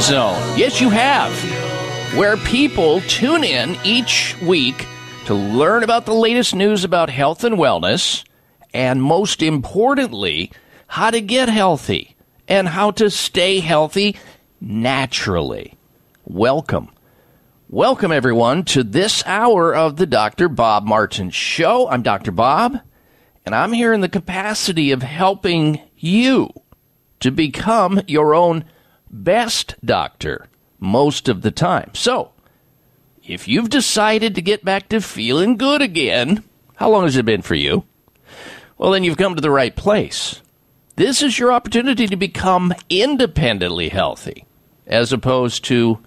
Zone. Yes, you have. Where people tune in each week to learn about the latest news about health and wellness, and most importantly, how to get healthy and how to stay healthy naturally. Welcome. Welcome, everyone, to this hour of the Dr. Bob Martin Show. I'm Dr. Bob, and I'm here in the capacity of helping you to become your own best doctor most of the time. So, if you've decided to get back to feeling good again, how long has it been for you? Well, then you've come to the right place. This is your opportunity to become independently healthy, as opposed to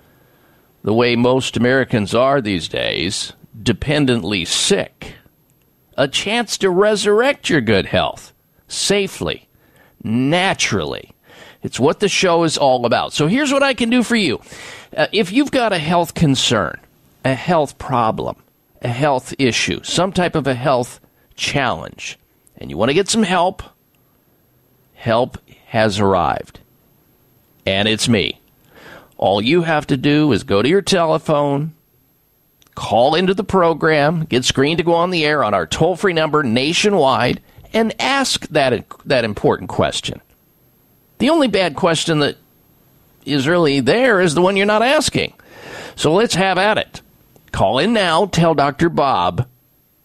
the way most Americans are these days, dependently sick. A chance to resurrect your good health safely, naturally. It's what the show is all about. So here's what I can do for you. Uh, if you've got a health concern, a health problem, a health issue, some type of a health challenge, and you want to get some help, help has arrived. And it's me. All you have to do is go to your telephone, call into the program, get screened to go on the air on our toll free number nationwide, and ask that, that important question. The only bad question that is really there is the one you're not asking. So let's have at it. Call in now, tell Dr. Bob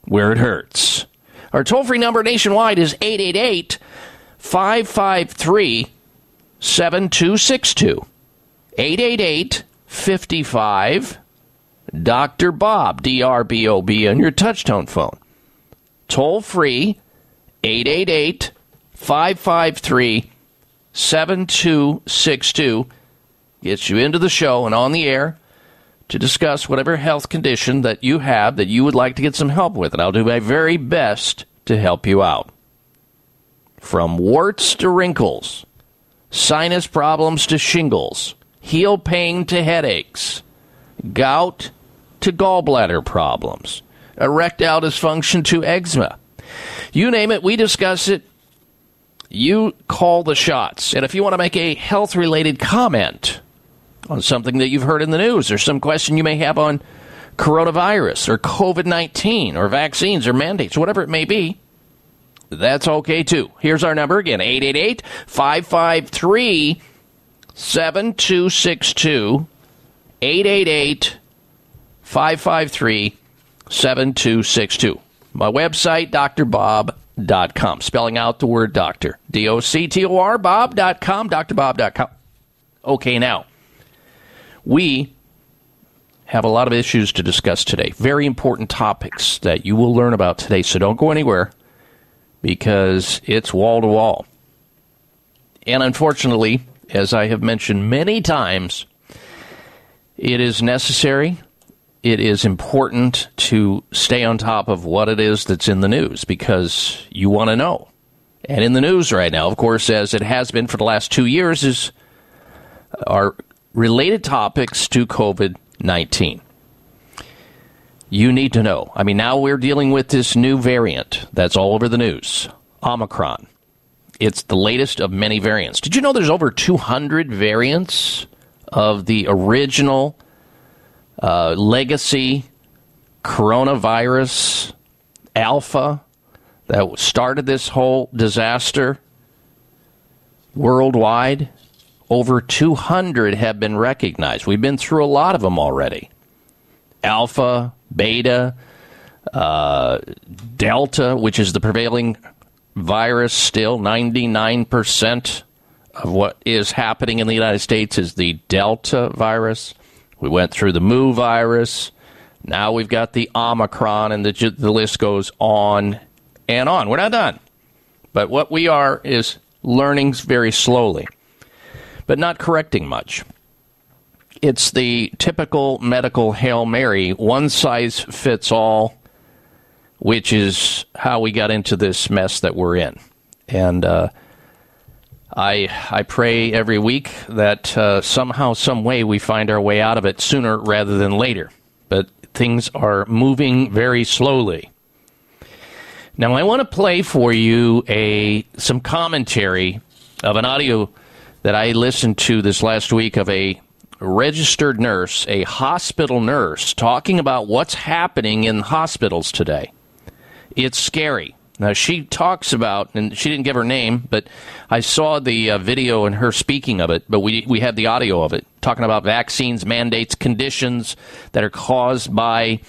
where it hurts. Our toll free number nationwide is 888 553 7262. 888 55 Dr. Bob, D R B O B, on your touchtone phone. Toll free 888 553 7262 gets you into the show and on the air to discuss whatever health condition that you have that you would like to get some help with. And I'll do my very best to help you out. From warts to wrinkles, sinus problems to shingles, heel pain to headaches, gout to gallbladder problems, erectile dysfunction to eczema. You name it, we discuss it. You call the shots. And if you want to make a health related comment on something that you've heard in the news or some question you may have on coronavirus or COVID 19 or vaccines or mandates, whatever it may be, that's okay too. Here's our number again 888 553 7262. 888 553 7262. My website, drbob.com. Dot com spelling out the word doctor. D O C T O R, bob.com, drbob.com. Okay, now, we have a lot of issues to discuss today. Very important topics that you will learn about today, so don't go anywhere because it's wall to wall. And unfortunately, as I have mentioned many times, it is necessary, it is important to stay on top of what it is that's in the news because you want to know. And in the news right now, of course, as it has been for the last two years, is are related topics to COVID 19 you need to know. I mean, now we're dealing with this new variant that's all over the news Omicron. It's the latest of many variants. Did you know there's over 200 variants of the original uh, legacy coronavirus alpha that started this whole disaster worldwide? Over 200 have been recognized. We've been through a lot of them already. Alpha, beta, uh, delta, which is the prevailing virus still, 99% of what is happening in the United States is the delta virus. We went through the mu virus. Now we've got the omicron, and the, the list goes on and on. We're not done. But what we are is learning very slowly, but not correcting much it's the typical medical Hail Mary, one size fits all, which is how we got into this mess that we're in. And uh, I, I pray every week that uh, somehow, some way, we find our way out of it sooner rather than later. But things are moving very slowly. Now, I want to play for you a some commentary of an audio that I listened to this last week of a registered nurse, a hospital nurse, talking about what's happening in hospitals today. It's scary. Now, she talks about, and she didn't give her name, but I saw the uh, video and her speaking of it, but we, we have the audio of it, talking about vaccines, mandates, conditions that are caused by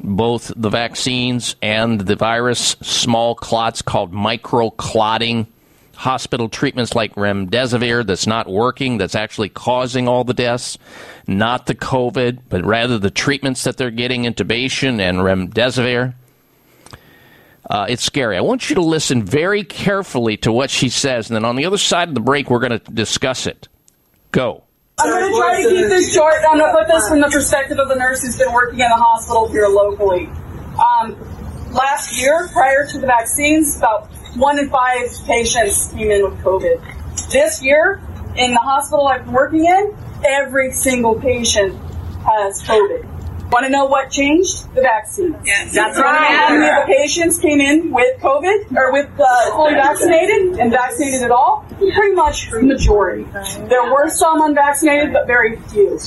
both the vaccines and the virus, small clots called microclotting. Hospital treatments like remdesivir that's not working, that's actually causing all the deaths, not the COVID, but rather the treatments that they're getting, intubation and remdesivir. Uh, it's scary. I want you to listen very carefully to what she says, and then on the other side of the break, we're going to discuss it. Go. I'm going to try to keep this short. I'm going to put this from the perspective of the nurse who's been working in the hospital here locally. Um, last year, prior to the vaccines, about one in five patients came in with COVID. This year, in the hospital I've been working in, every single patient has COVID. Want to know what changed? The vaccine. Yes. That's right. How many of the patients came in with COVID or with uh, fully vaccinated and vaccinated at all? Pretty much the majority. There were some unvaccinated, but very few.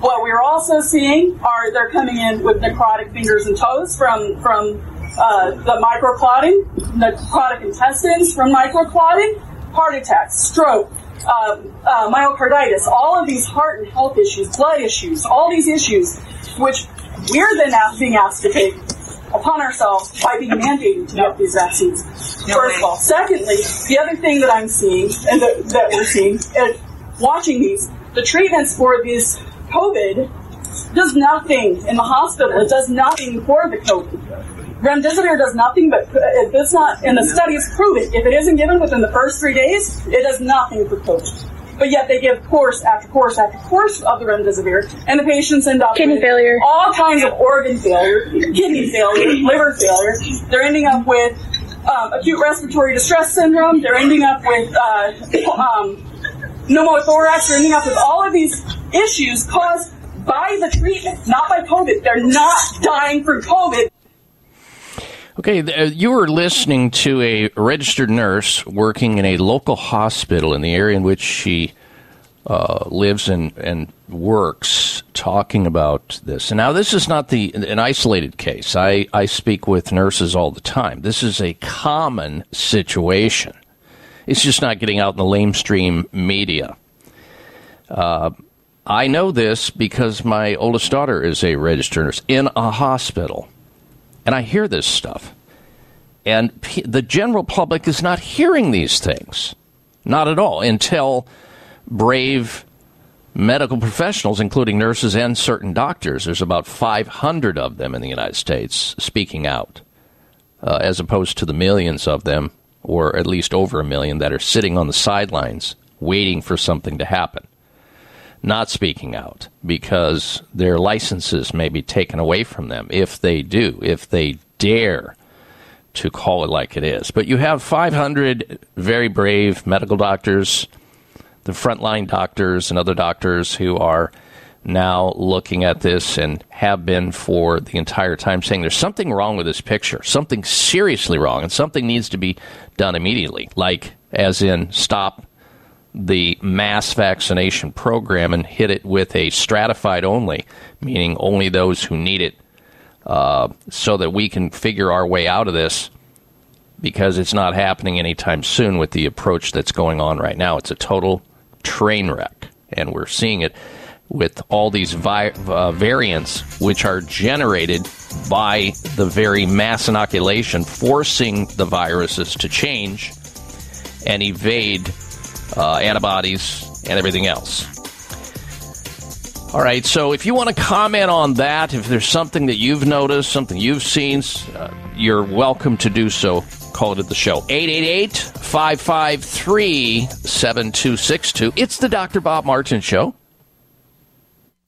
What we're also seeing are they're coming in with necrotic fingers and toes from from uh, the microclotting, necrotic intestines from microclotting, heart attacks, stroke, uh, uh, myocarditis, all of these heart and health issues, blood issues, all these issues, which we're then being asked to take upon ourselves by being mandated to get these vaccines. First of all. Secondly, the other thing that I'm seeing and that, that we're seeing, is watching these, the treatments for this COVID does nothing in the hospital. It does nothing for the COVID. Remdesivir does nothing, but if it's not, and the studies prove it, if it isn't given within the first three days, it does nothing for COVID. But yet they give course after course after course of the remdesivir, and the patients end up Kidney with failure. all kinds of organ failure, kidney failure, liver failure. They're ending up with um, acute respiratory distress syndrome. They're ending up with uh, um, pneumothorax. They're ending up with all of these issues caused by the treatment, not by COVID. They're not dying from COVID. Okay, uh, you were listening to a registered nurse working in a local hospital in the area in which she uh, lives and, and works talking about this. And now, this is not the an isolated case. I, I speak with nurses all the time. This is a common situation. It's just not getting out in the lamestream media. Uh, I know this because my oldest daughter is a registered nurse in a hospital. And I hear this stuff. And p- the general public is not hearing these things. Not at all until brave medical professionals, including nurses and certain doctors, there's about 500 of them in the United States speaking out, uh, as opposed to the millions of them, or at least over a million, that are sitting on the sidelines waiting for something to happen not speaking out because their licenses may be taken away from them if they do, if they dare to call it like it is. But you have 500 very brave medical doctors, the frontline doctors, and other doctors who are now looking at this and have been for the entire time saying there's something wrong with this picture, something seriously wrong, and something needs to be done immediately, like, as in, stop the mass vaccination program and hit it with a stratified only, meaning only those who need it, uh, so that we can figure our way out of this because it's not happening anytime soon with the approach that's going on right now. It's a total train wreck, and we're seeing it with all these vi- uh, variants which are generated by the very mass inoculation, forcing the viruses to change and evade uh, antibodies, and everything else. All right, so if you want to comment on that, if there's something that you've noticed, something you've seen, uh, you're welcome to do so. Call it at the show. 888 553 7262. It's the Dr. Bob Martin Show.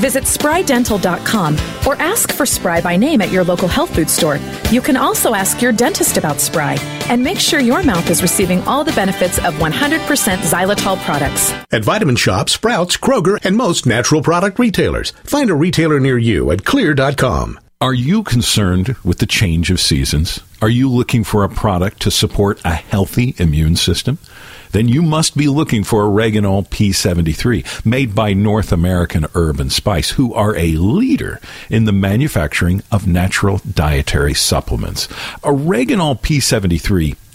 Visit sprydental.com or ask for Spry by name at your local health food store. You can also ask your dentist about Spry and make sure your mouth is receiving all the benefits of 100% xylitol products. At Vitamin Shop, Sprouts, Kroger, and most natural product retailers. Find a retailer near you at xlear.com. Are you concerned with the change of seasons? Are you looking for a product to support a healthy immune system? Then you must be looking for Oreganol P73, made by North American Herb and Spice, who are a leader in the manufacturing of natural dietary supplements. Oreganol P73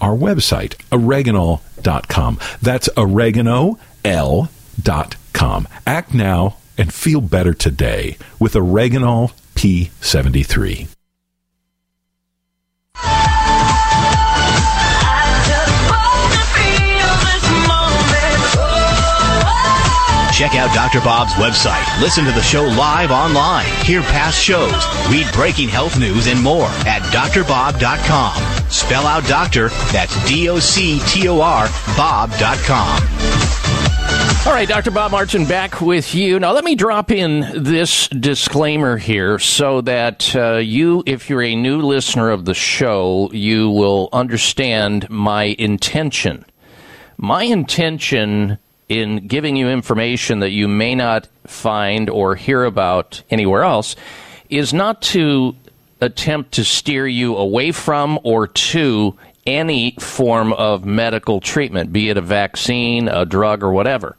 our website, oreganol.com. That's oregano.l.com. Act now and feel better today with Oreganol P73. Check out Dr. Bob's website. Listen to the show live online. Hear past shows. Read breaking health news and more at drbob.com. Spell out doctor, that's D O C T O R, Bob.com. All right, Dr. Bob Martin back with you. Now, let me drop in this disclaimer here so that uh, you, if you're a new listener of the show, you will understand my intention. My intention in giving you information that you may not find or hear about anywhere else is not to attempt to steer you away from or to any form of medical treatment, be it a vaccine, a drug, or whatever.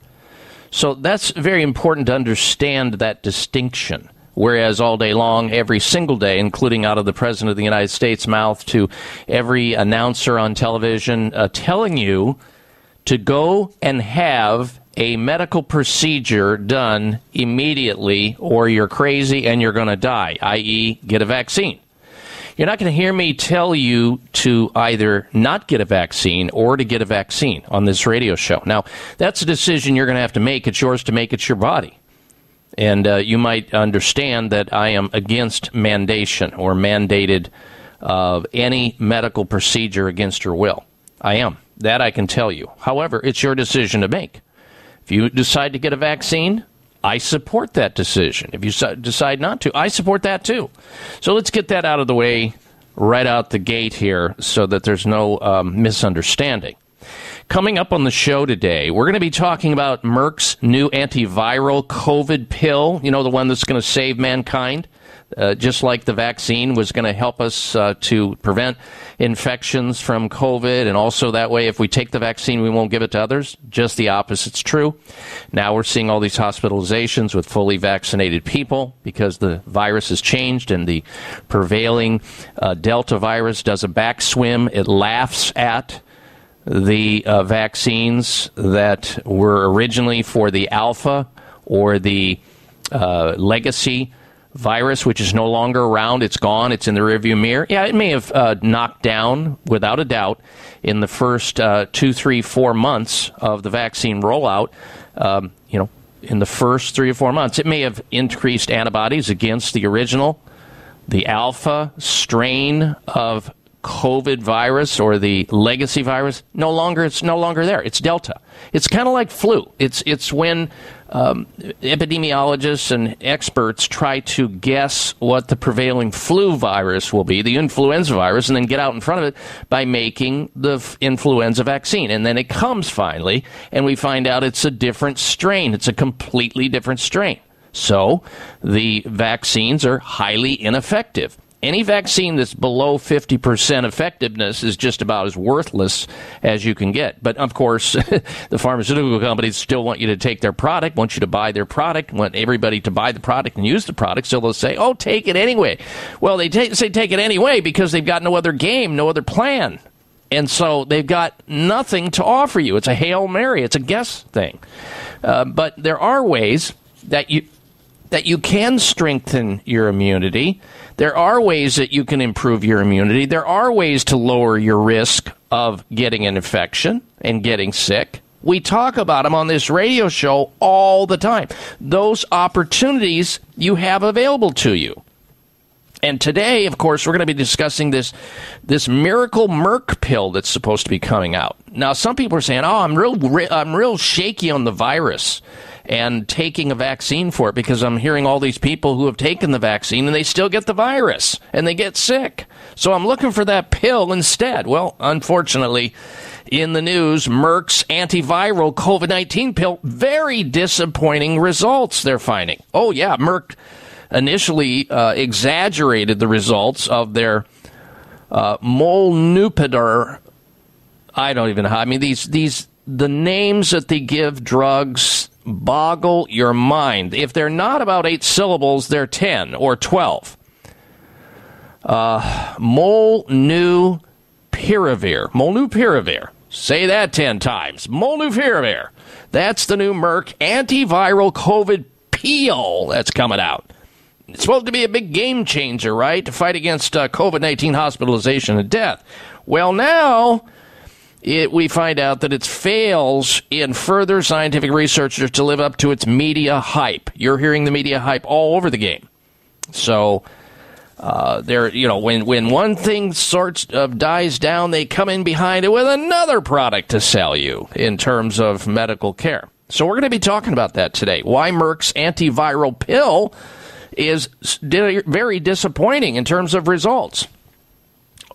So that's very important to understand that distinction. Whereas all day long, every single day, including out of the President of the United States' mouth to every announcer on television, uh, telling you to go and have a medical procedure done immediately, or you're crazy and you're going to die, i.e., get a vaccine. You're not going to hear me tell you to either not get a vaccine or to get a vaccine on this radio show. Now, that's a decision you're going to have to make. It's yours to make, it's your body. And uh, you might understand that I am against mandation or mandated uh, any medical procedure against your will. I am. That I can tell you. However, it's your decision to make. If you decide to get a vaccine, I support that decision. If you decide not to, I support that too. So let's get that out of the way right out the gate here so that there's no um, misunderstanding. Coming up on the show today, we're going to be talking about Merck's new antiviral COVID pill, you know, the one that's going to save mankind. Uh, just like the vaccine was going to help us uh, to prevent infections from COVID, and also that way, if we take the vaccine, we won't give it to others. Just the opposite's true. Now we're seeing all these hospitalizations with fully vaccinated people because the virus has changed and the prevailing uh, Delta virus does a back swim. It laughs at the uh, vaccines that were originally for the alpha or the uh, legacy virus, which is no longer around. It's gone. It's in the rearview mirror. Yeah, it may have uh, knocked down, without a doubt, in the first uh, two, three, four months of the vaccine rollout. Um, you know, in the first three or four months, it may have increased antibodies against the original, the alpha strain of COVID virus or the legacy virus. No longer, it's no longer there. It's Delta. It's kind of like flu. It's it's when um, epidemiologists and experts try to guess what the prevailing flu virus will be, the influenza virus, and then get out in front of it by making the f- influenza vaccine. And then it comes finally, and we find out it's a different strain. It's a completely different strain. So the vaccines are highly ineffective. Any vaccine that's below 50% effectiveness is just about as worthless as you can get. But of course, the pharmaceutical companies still want you to take their product, want you to buy their product, want everybody to buy the product and use the product. So they'll say, oh, take it anyway. Well, they ta- say take it anyway because they've got no other game, no other plan. And so they've got nothing to offer you. It's a Hail Mary, it's a guess thing. Uh, but there are ways that you that you can strengthen your immunity. There are ways that you can improve your immunity. There are ways to lower your risk of getting an infection and getting sick. We talk about them on this radio show all the time. Those opportunities you have available to you. And today, of course, we're going to be discussing this this miracle Merck pill that's supposed to be coming out. Now, some people are saying, "Oh, I'm real I'm real shaky on the virus." And taking a vaccine for it because I'm hearing all these people who have taken the vaccine and they still get the virus and they get sick. So I'm looking for that pill instead. Well, unfortunately, in the news, Merck's antiviral COVID 19 pill, very disappointing results they're finding. Oh, yeah, Merck initially uh, exaggerated the results of their uh. I don't even know. I mean, these these the names that they give drugs boggle your mind. If they're not about eight syllables, they're ten or twelve. Uh, molnupiravir. Molnupiravir. Molnupiravir. Say that 10 times. Molnupiravir. That's the new Merck antiviral COVID peel that's coming out. It's supposed to be a big game changer, right? To fight against uh, COVID 19 hospitalization and death. Well, now it, we find out that it fails in further scientific research to live up to its media hype. You're hearing the media hype all over the game. So, uh, there, you know, when when one thing sorts of dies down, they come in behind it with another product to sell you in terms of medical care. So we're going to be talking about that today. Why Merck's antiviral pill is very disappointing in terms of results.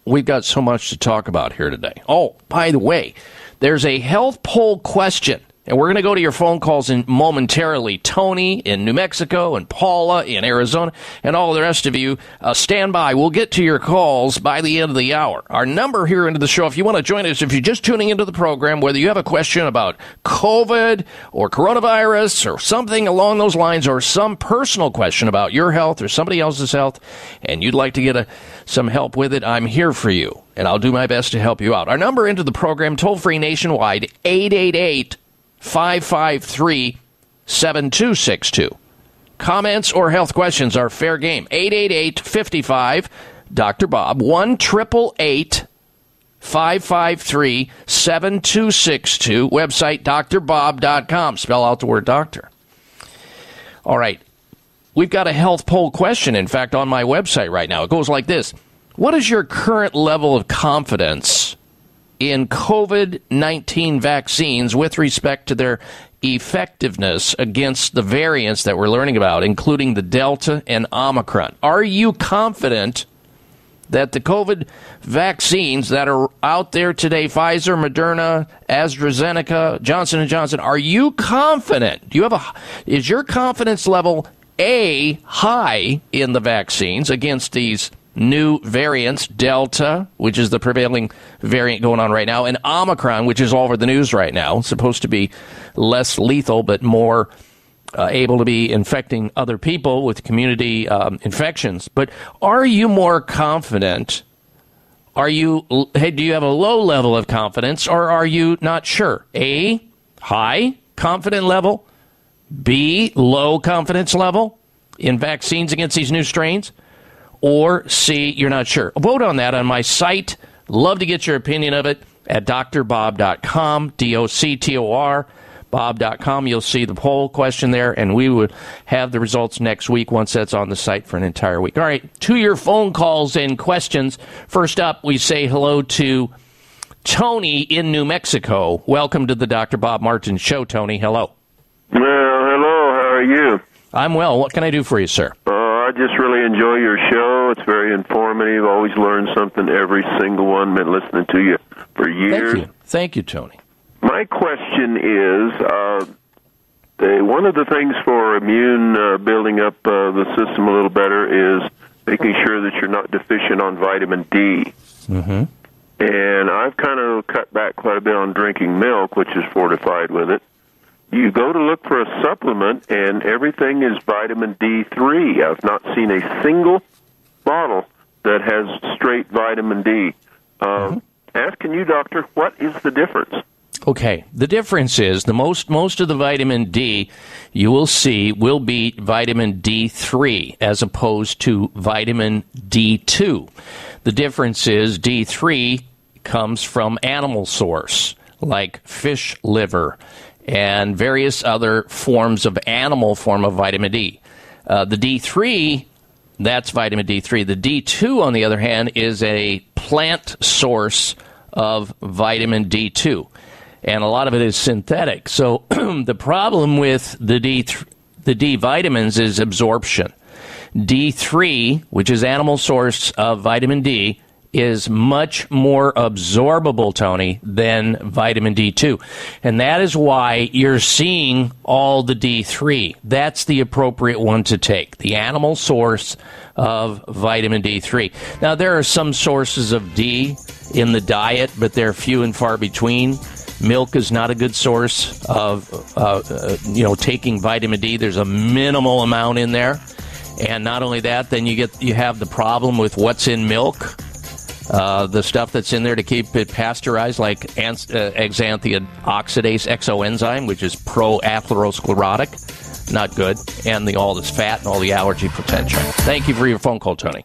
We've got so much to talk about here today. Oh, by the way, there's a health poll question and we're going to go to your phone calls in momentarily. Tony in New Mexico and Paula in Arizona and all the rest of you, uh, stand by. We'll get to your calls by the end of the hour. Our number here into the show, if you want to join us, if you're just tuning into the program, whether you have a question about COVID or coronavirus or something along those lines or some personal question about your health or somebody else's health and you'd like to get a, some help with it, I'm here for you and I'll do my best to help you out. Our number into the program, toll free nationwide, 888 553 7262. Comments or health questions are fair game. 888 55 Dr. Bob, 1 553 7262. Website drbob.com. Spell out the word doctor. All right. We've got a health poll question, in fact, on my website right now. It goes like this What is your current level of confidence in COVID 19 vaccines with respect to their effectiveness against the variants that we're learning about, including the Delta and Omicron. Are you confident that the COVID vaccines that are out there today, Pfizer, Moderna, AstraZeneca, Johnson & Johnson, are you confident? Do you have a is your confidence level A high in the vaccines against these new variants, Delta, which is the prevailing variant going on right now, and Omicron, which is all over the news right now, supposed to be less lethal but more uh, able to be infecting other people with community um, infections. But are you more confident? Are you hey, do you have a low level of confidence or are you not sure? A high confident level, B low confidence level in vaccines against these new strains or C, you're not sure. Vote on that on my site. Love to get your opinion of it at drbob.com, D O C T O R, bob.com. You'll see the poll question there, and we will have the results next week once that's on the site for an entire week. All right, to your phone calls and questions. First up, we say hello to Tony in New Mexico. Welcome to the Dr. Bob Martin Show, Tony. Hello. Well, hello. How are you? I'm well. What can I do for you, sir? Uh, I just really enjoy your show. It's very informative. Always learn something every single one. Been listening to you for years. Thank you. Thank you, Tony. My question is, uh, one of the things for immune uh, building up uh, the system a little better is making sure that you're not deficient on vitamin D. Mm-hmm. And I've kind of cut back quite a bit on drinking milk, which is fortified with it. You go to look for a supplement, and everything is vitamin D3. I've not seen a single bottle that has straight vitamin D. Uh, Asking you, doctor, what is the difference? Okay, the difference is the most most of the vitamin D you will see will be vitamin D3 as opposed to vitamin D2. The difference is D3 comes from animal source like fish liver and various other forms of animal form of vitamin D. Uh, the D3 that's vitamin D3. The D2, on the other hand, is a plant source of vitamin D2. And a lot of it is synthetic. So the problem with the D, the D vitamins is absorption. D3, which is animal source of vitamin D, is much more absorbable, Tony, than vitamin D2. And that is why you're seeing all the D3. That's the appropriate one to take, the animal source of vitamin D3. Now, there are some sources of D in the diet, but they're few and far between. Milk is not a good source of, uh, uh, you know, taking vitamin D. There's a minimal amount in there. And not only that, then you get you have the problem with what's in milk Uh, the stuff that's in there to keep it pasteurized, like ans- uh, xanthine oxidase exoenzyme, which is pro-atherosclerotic, not good, and the all this fat and all the allergy potential. Thank you for your phone call, Tony.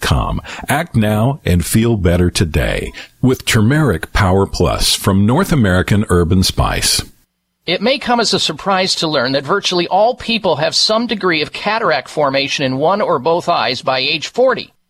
com. Act now and feel better today with Turmeric Power Plus from North American Herb and Spice. It may come as a surprise to learn that virtually all people have some degree of cataract formation in one or both eyes by age 40.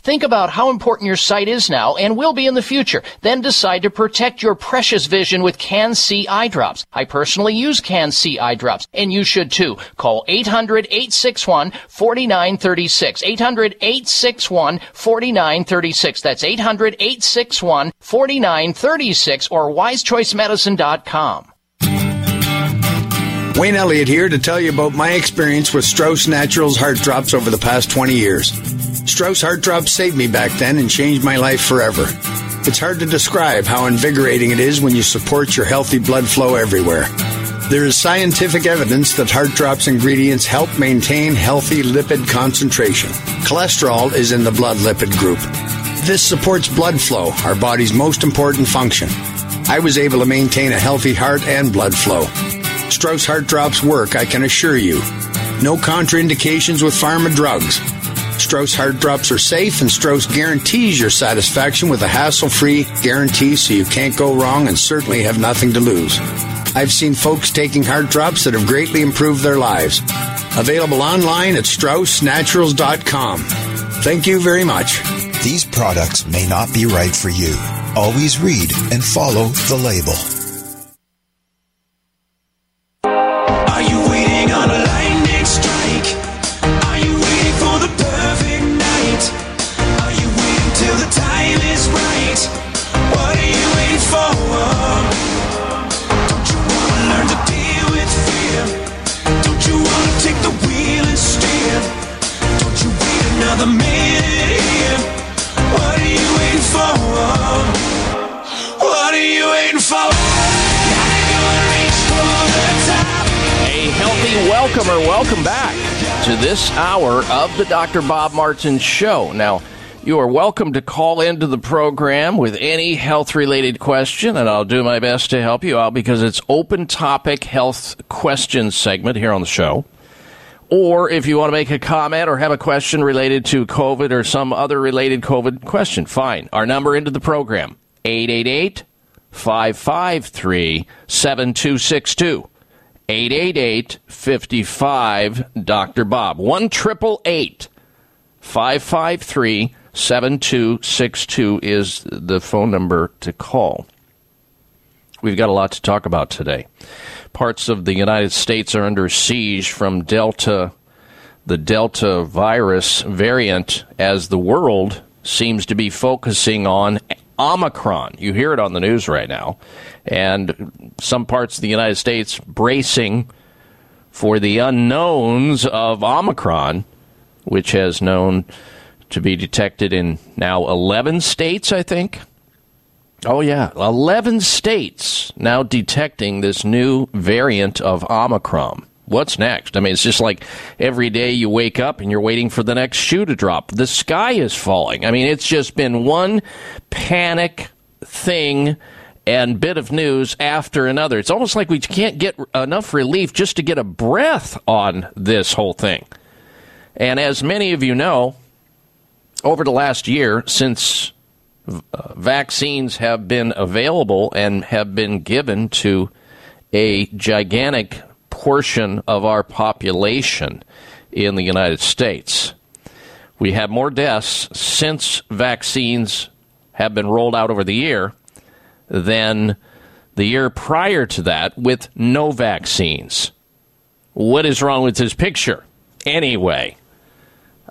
Think about how important your sight is now and will be in the future. Then decide to protect your precious vision with CAN-C eye drops. I personally use CAN-C eye drops, and you should too. Call 800-861-4936. 800-861-4936. That's 800-861-4936 or wisechoicemedicine.com. Wayne Elliott here to tell you about my experience with Strauss Naturals Heart Drops over the past 20 years. Strauss Heart Drops saved me back then and changed my life forever. It's hard to describe how invigorating it is when you support your healthy blood flow everywhere. There is scientific evidence that Heart Drops ingredients help maintain healthy lipid concentration. Cholesterol is in the blood lipid group. This supports blood flow, our body's most important function. I was able to maintain a healthy heart and blood flow. Strauss Heart Drops work, I can assure you. No contraindications with pharma drugs. Strauss Heart Drops are safe, and Strauss guarantees your satisfaction with a hassle free guarantee so you can't go wrong and certainly have nothing to lose. I've seen folks taking heart drops that have greatly improved their lives. Available online at StraussNaturals.com. Thank you very much. These products may not be right for you. Always read and follow the label. To this hour of the Dr. Bob Martin Show. Now, you are welcome to call into the program with any health related question, and I'll do my best to help you out because it's open topic health questions segment here on the show. Or if you want to make a comment or have a question related to COVID or some other related COVID question, fine. Our number into the program 888 553 7262. 888 55 Dr. Bob. 1 553 7262 is the phone number to call. We've got a lot to talk about today. Parts of the United States are under siege from Delta, the Delta virus variant, as the world seems to be focusing on Omicron. You hear it on the news right now. And some parts of the United States bracing for the unknowns of Omicron, which has known to be detected in now 11 states, I think. Oh, yeah. 11 states now detecting this new variant of Omicron. What's next? I mean, it's just like every day you wake up and you're waiting for the next shoe to drop. The sky is falling. I mean, it's just been one panic thing and bit of news after another. It's almost like we can't get enough relief just to get a breath on this whole thing. And as many of you know, over the last year, since uh, vaccines have been available and have been given to a gigantic portion of our population in the United States. We have more deaths since vaccines have been rolled out over the year than the year prior to that with no vaccines. What is wrong with this picture? Anyway,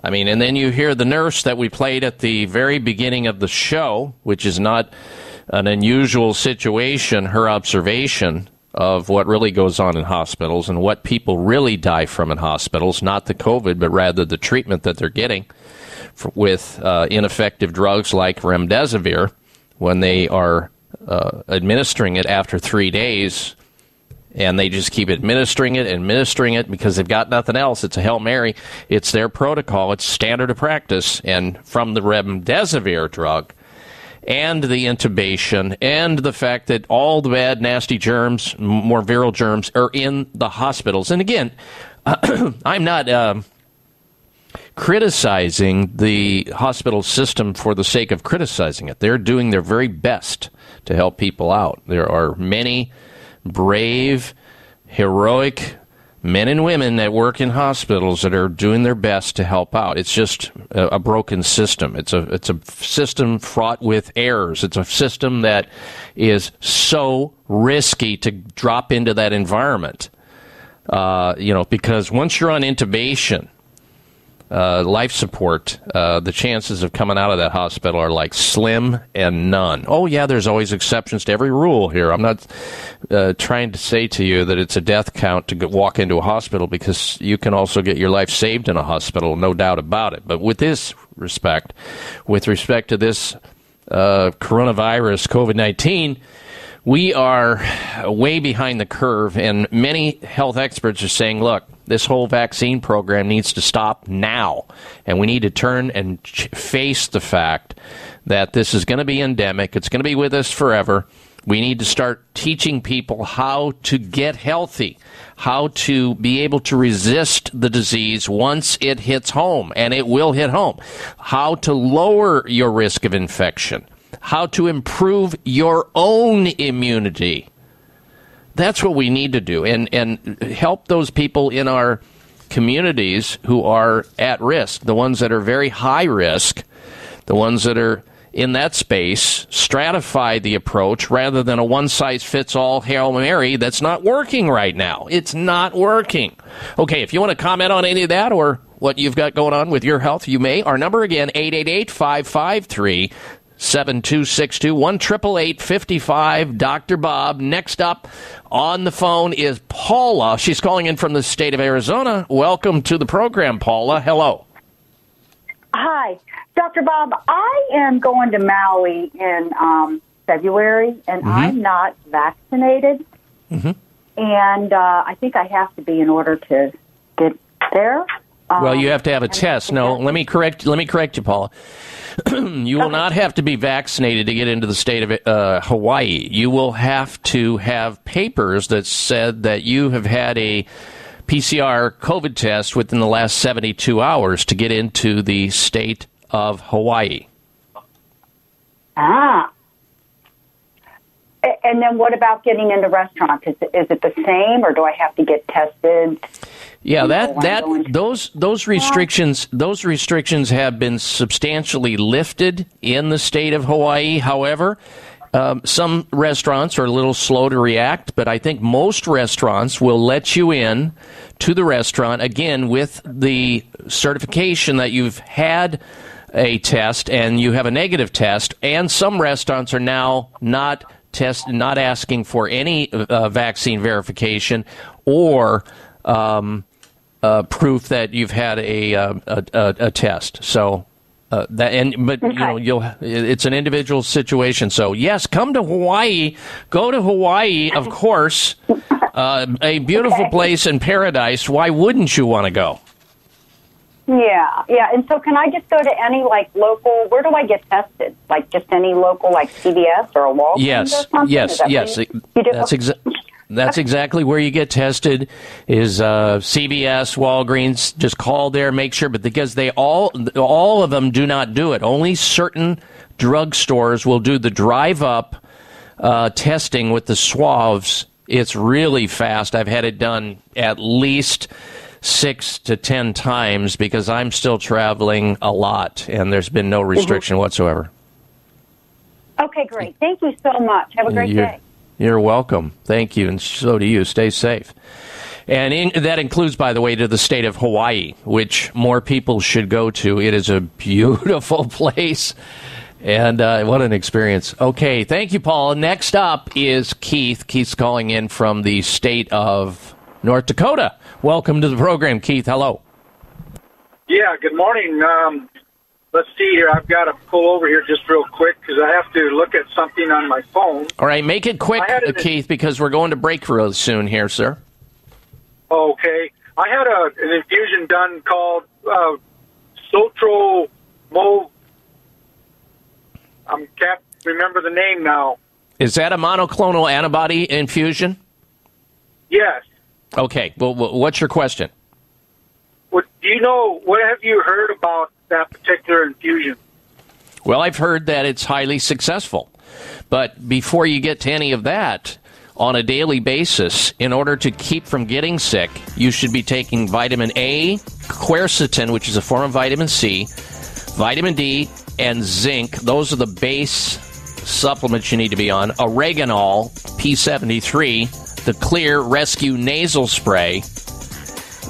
I mean, and then you hear the nurse that we played at the very beginning of the show, which is not an unusual situation, her observation of what really goes on in hospitals and what people really die from in hospitals, not the COVID, but rather the treatment that they're getting with uh, ineffective drugs like remdesivir when they are uh, administering it after three days and they just keep administering it, administering it because they've got nothing else. It's a Hail Mary. It's their protocol. It's standard of practice. And from the remdesivir drug and the intubation and the fact that all the bad, nasty germs, more viral germs, are in the hospitals. And again, I'm not. Um, criticizing the hospital system for the sake of criticizing it. They're doing their very best to help people out. There are many brave, heroic men and women that work in hospitals that are doing their best to help out. It's just a, a broken system. It's a it's a system fraught with errors. It's a system that is so risky to drop into that environment. Uh, you know, because once you're on intubation, uh, life support, uh, the chances of coming out of that hospital are like slim and none. Oh, yeah, there's always exceptions to every rule here. I'm not uh, trying to say to you that it's a death count to walk into a hospital because you can also get your life saved in a hospital, no doubt about it. But with this respect, with respect to this uh, coronavirus, COVID 19, we are way behind the curve, and many health experts are saying, look, this whole vaccine program needs to stop now, and we need to turn and face the fact that this is going to be endemic. It's going to be with us forever. We need to start teaching people how to get healthy, how to be able to resist the disease once it hits home, and it will hit home, how to lower your risk of infection, how to improve your own immunity. That's what we need to do and, and help those people in our communities who are at risk, the ones that are very high risk, the ones that are in that space, stratify the approach rather than a one size fits all Hail Mary that's not working right now. It's not working. Okay, if you want to comment on any of that or what you've got going on with your health, you may. Our number again, 888 553 7262 1 Dr. Bob. Next up on the phone is Paula. She's calling in from the state of Arizona. Welcome to the program, Paula. Hello. Hi, Dr. Bob. I am going to Maui in um, February, and I'm not vaccinated, Mm-hmm. and uh, I think I have to be in order to get there. Um, Well, you have to have a test. No, let me correct. Let me correct you, Paula. you will not have to be vaccinated to get into the state of uh, Hawaii. You will have to have papers that said that you have had a PCR COVID test within the last 72 hours to get into the state of Hawaii. Ah. And then what about getting into restaurants? Is is it the same, or do I have to get tested? Yeah, that that those those restrictions those restrictions have been substantially lifted in the state of Hawaii. However, um, some restaurants are a little slow to react, but I think most restaurants will let you in to the restaurant again with the certification that you've had a test and you have a negative test. And some restaurants are now not test not asking for any uh, vaccine verification or um, uh, proof that you've had a, uh, a, a, a test. So Uh, that and but you know you'll it's an individual situation. So yes, come to Hawaii. Go to Hawaii, of course. Uh, a beautiful place in paradise. Why wouldn't you want to go? Yeah, yeah. And so, can I just go to any like local? Where do I get tested? Like just any local, like CVS or a Walgreens Yes, or something? Yes, yes. you- you do? That's exa- That's exactly where you get tested. Is uh, CVS, Walgreens? Just call there, make sure. But because they all, all of them do not do it. Only certain drugstores will do the drive-up uh, testing with the swabs. It's really fast. I've had it done at least six to ten times because I'm still traveling a lot, and there's been no restriction whatsoever. Okay, great. Thank you so much. Have a great you're, day. You're welcome. Thank you, and so do you. Stay safe. And in, that includes, by the way, to the state of Hawaii, which more people should go to. It is a beautiful place. And uh, what an experience. Okay, thank you, Paul. Next up is Keith. Keith's calling in from the state of North Dakota. Welcome to the program, Keith. Hello. Yeah, good morning. Um, let's see here. I've got to pull over here just real quick because I have to look at something on my phone. All right, make it quick, an- Keith, because we're going to break real soon here, sir. Okay. I had a, an infusion done called uh, Sotro Mo. I can't remember the name now. Is that a monoclonal antibody infusion? Yes. Okay, well, what's your question? What, do you know, what have you heard about that particular infusion? Well, I've heard that it's highly successful. But before you get to any of that, on a daily basis, in order to keep from getting sick, you should be taking vitamin A, quercetin, which is a form of vitamin C, vitamin D, and zinc. Those are the base supplements you need to be on. Oreganol, P73, the Xlear Rescue Nasal Spray.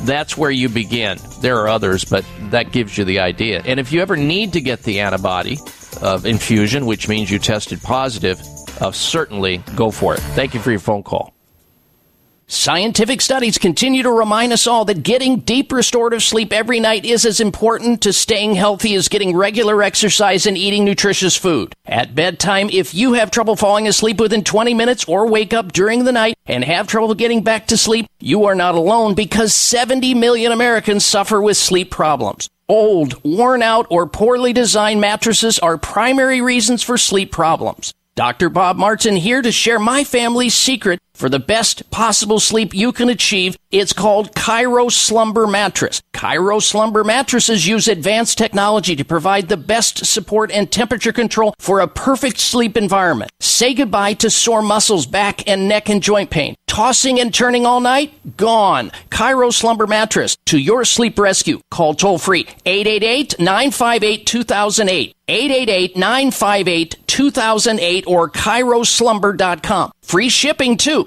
That's where you begin. There are others, but that gives you the idea. And if you ever need to get the antibody of infusion, which means you tested positive, uh, certainly go for it. Thank you for your phone call. Scientific studies continue to remind us all that getting deep restorative sleep every night is as important to staying healthy as getting regular exercise and eating nutritious food. At bedtime, if you have trouble falling asleep within 20 minutes or wake up during the night and have trouble getting back to sleep, you are not alone because 70 million Americans suffer with sleep problems. Old, worn out, or poorly designed mattresses are primary reasons for sleep problems. Dr. Bob Martin here to share my family's secret for the best possible sleep you can achieve. It's called Chiro Slumber Mattress. Chiro Slumber mattresses use advanced technology to provide the best support and temperature control for a perfect sleep environment. Say goodbye to sore muscles, back and neck and joint pain. Tossing and turning all night? Gone. Chiro Slumber Mattress to your sleep rescue. Call toll free 888 958 2008. 888 958 2008 or ChiroSlumber.com. Free shipping too.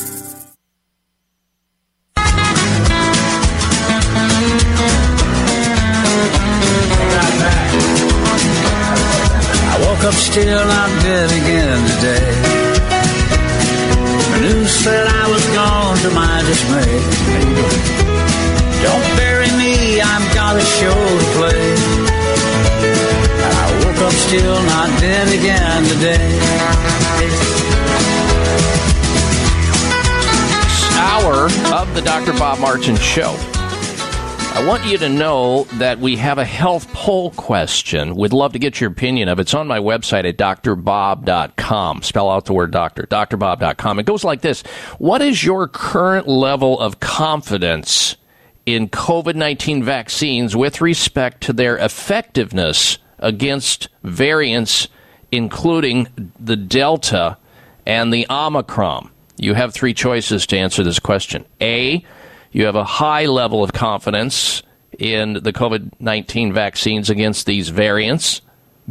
Still not dead again today. The news said I was gone to my dismay. Don't bury me, I've got a show to play. And I woke up still not dead again today. hour of the Dr. Bob Martin Show. I want you to know that we have a health poll question. We'd love to get your opinion of it. It's on my website at drbob.com. Spell out the word doctor, drbob.com. It goes like this What is your current level of confidence in COVID 19 vaccines with respect to their effectiveness against variants, including the Delta and the Omicron? You have three choices to answer this question. A, you have a high level of confidence in the COVID 19 vaccines against these variants.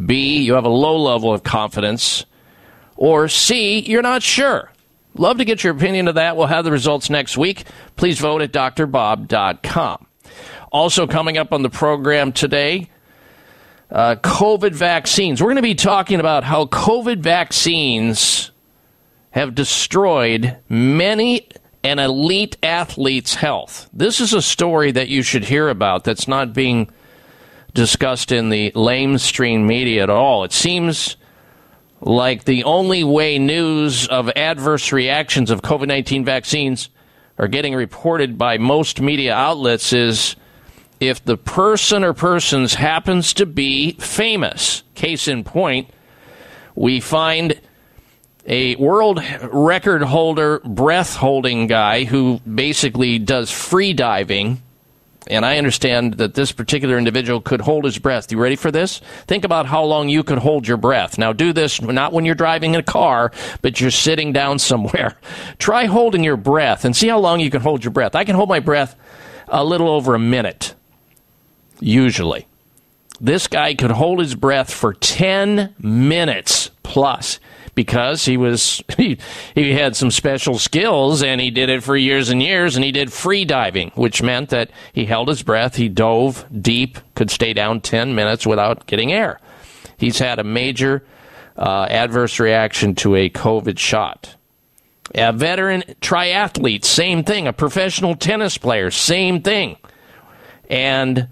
B, you have a low level of confidence. Or C, you're not sure. Love to get your opinion of that. We'll have the results next week. Please vote at drbob.com. Also, coming up on the program today, uh, COVID vaccines. We're going to be talking about how COVID vaccines have destroyed many an elite athlete's health. This is a story that you should hear about that's not being discussed in the lamestream media at all. It seems like the only way news of adverse reactions of COVID 19 vaccines are getting reported by most media outlets is if the person or persons happens to be famous. Case in point, we find a world record holder, breath holding guy who basically does free diving. And I understand that this particular individual could hold his breath. You ready for this? Think about how long you could hold your breath. Now, do this not when you're driving in a car, but you're sitting down somewhere. Try holding your breath and see how long you can hold your breath. I can hold my breath a little over a minute, usually. This guy could hold his breath for 10 minutes plus because he was he, he had some special skills and he did it for years and years and he did free diving which meant that he held his breath he dove deep could stay down 10 minutes without getting air. He's had a major uh, adverse reaction to a covid shot. A veteran triathlete same thing. A professional tennis player same thing. And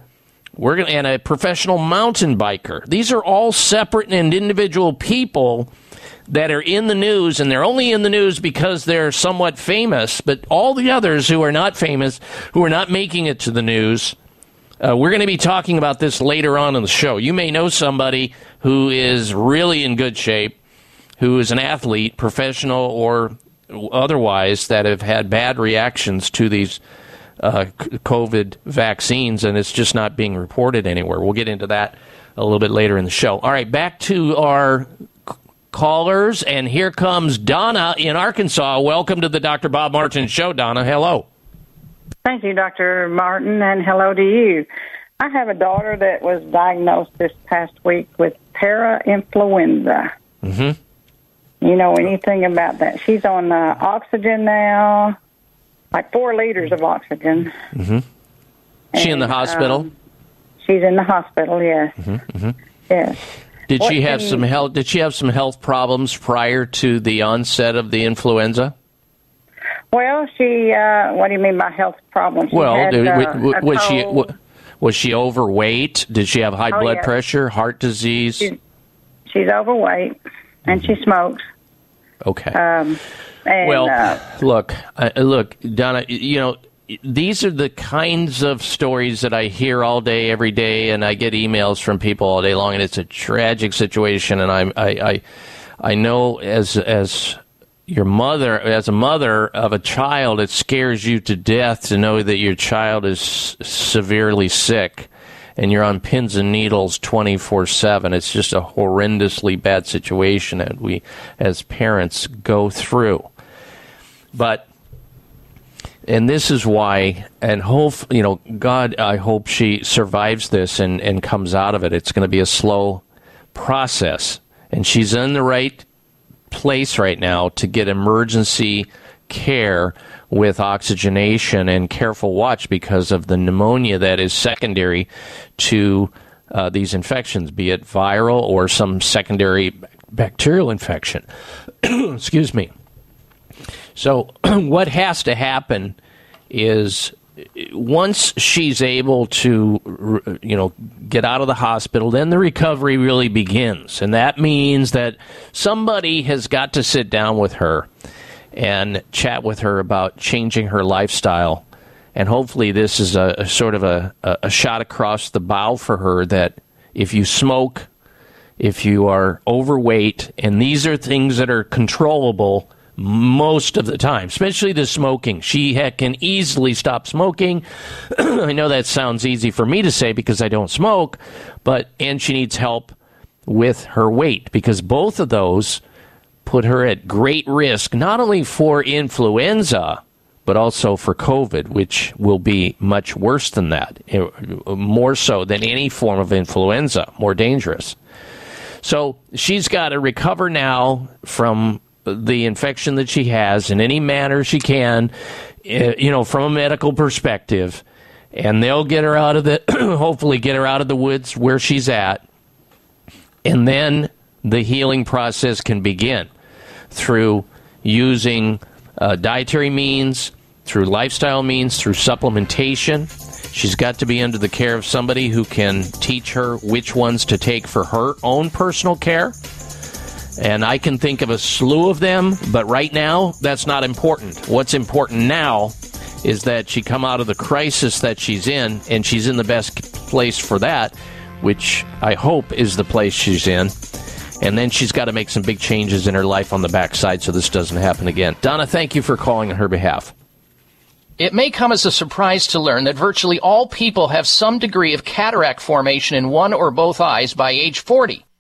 we're going and a professional mountain biker. These are all separate and individual people that are in the news, and they're only in the news because they're somewhat famous. But all the others who are not famous, who are not making it to the news, uh, we're going to be talking about this later on in the show. You may know somebody who is really in good shape, who is an athlete, professional or otherwise, that have had bad reactions to these uh, COVID vaccines, and it's just not being reported anywhere. We'll get into that a little bit later in the show. All right, back to our callers, and here comes Donna in Arkansas. Welcome to the Dr. Bob Martin Show, Donna. Hello. Thank you, Dr. Martin, and hello to you. I have a daughter that was diagnosed this past week with parainfluenza. Mm-hmm. You know anything about that? She's on uh, oxygen now, like four liters of oxygen. Mm-hmm. She in the hospital? um, she's in the hospital. Yes, mm-hmm. Mm-hmm. yes. Did she have some health? Did she have some health problems prior to the onset of the influenza? Well, she. Uh, what do you mean by health problems? She well, had, did- uh, was she was she overweight? Did she have high Oh, blood yes. pressure, heart disease? She- She's overweight, and she smokes. Okay. Um, and, well, uh, look, uh, look, Donna. You know, these are the kinds of stories that I hear all day, every day, and I get emails from people all day long, and it's a tragic situation. And I'm, I, I, I know as as your mother, as a mother of a child, it scares you to death to know that your child is severely sick. and you're on pins and needles 24 7. It's just a horrendously bad situation that we, as parents, go through. But and this is why and hope you know god i hope she survives this and, and comes out of it. It's going to be a slow process and she's in the right place right now to get emergency care with oxygenation and careful watch because of the pneumonia that is secondary to uh, these infections be it viral or some secondary bacterial infection. Excuse me so, what has to happen is once she's able to, you know, get out of the hospital, then the recovery really begins. And that means that somebody has got to sit down with her and chat with her about changing her lifestyle. And hopefully, this is a, a sort of a, a shot across the bow for her that if you smoke, if you are overweight, and these are things that are controllable most of the time, especially the smoking. She can easily stop smoking. I know that sounds easy for me to say because I don't smoke, but and she needs help with her weight because both of those put her at great risk not only for influenza but also for COVID, which will be much worse than that, eh, more so than any form of influenza, more dangerous. So she's got to recover now from the infection that she has in any manner she can, eh, you know, from a medical perspective, and they'll get her out of the, hopefully, get her out of the woods where she's at, and then the healing process can begin through using uh, dietary means, through lifestyle means, through supplementation. She's got to be under the care of somebody who can teach her which ones to take for her own personal care and I can think of a slew of them, but right now, that's not important. What's important now is that she come out of the crisis that she's in, and she's in the best place for that, which I hope is the place she's in. And then she's got to make some big changes in her life on the backside so this doesn't happen again. Donna, thank you for calling on her behalf. It may come as a surprise to learn that virtually all people have some degree of cataract formation in one or both eyes by age 40.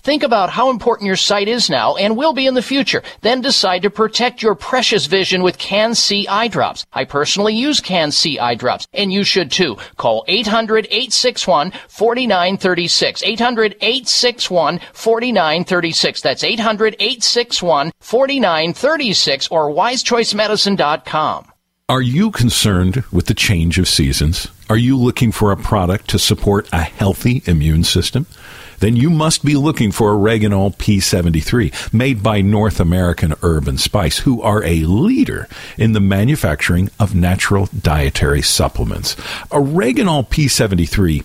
Think about how important your sight is now and will be in the future. Then decide to protect your precious vision with Can-C eye drops. I personally use Can-C eye drops, and you should too. Call 800-861-4936. 800-861-4936. That's 800-861-4936 or wisechoicemedicine.com. Are you concerned with the change of seasons? Are you looking for a product to support a healthy immune system? Then you must be looking for Oreganol P73, made by North American Herb and Spice, who are a leader in the manufacturing of natural dietary supplements. Oreganol P73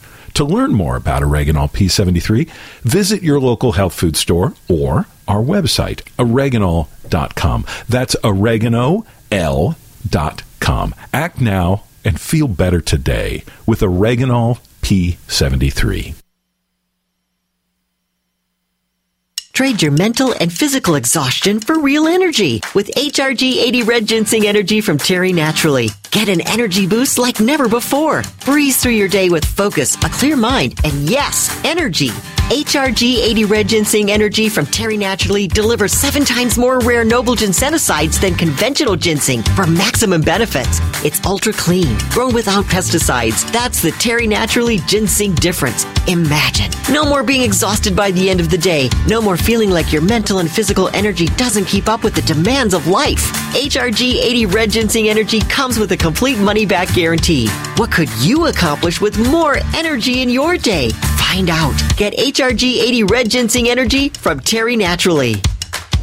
To learn more about Oreganol P73, visit your local health food store or our website, oreganol.com. That's oregano.l.com. Act now and feel better today with Oreganol P73. Trade your mental and physical exhaustion for real energy with HRG 80 Red Ginseng Energy from Terry Naturally. Get an energy boost like never before. Breeze through your day with focus, a clear mind, and yes, energy. HRG 80 Red Ginseng Energy from Terry Naturally delivers seven times more rare noble ginsenosides than conventional ginseng for maximum benefits. It's ultra clean, grown without pesticides. That's the Terry Naturally ginseng difference. Imagine. No more being exhausted by the end of the day. No more feeling like your mental and physical energy doesn't keep up with the demands of life. HRG 80 Red Ginseng Energy comes with a complete money back guarantee. What could you accomplish with more energy in your day? Find out. Get HRG 80 Red Ginseng Energy from Terry Naturally.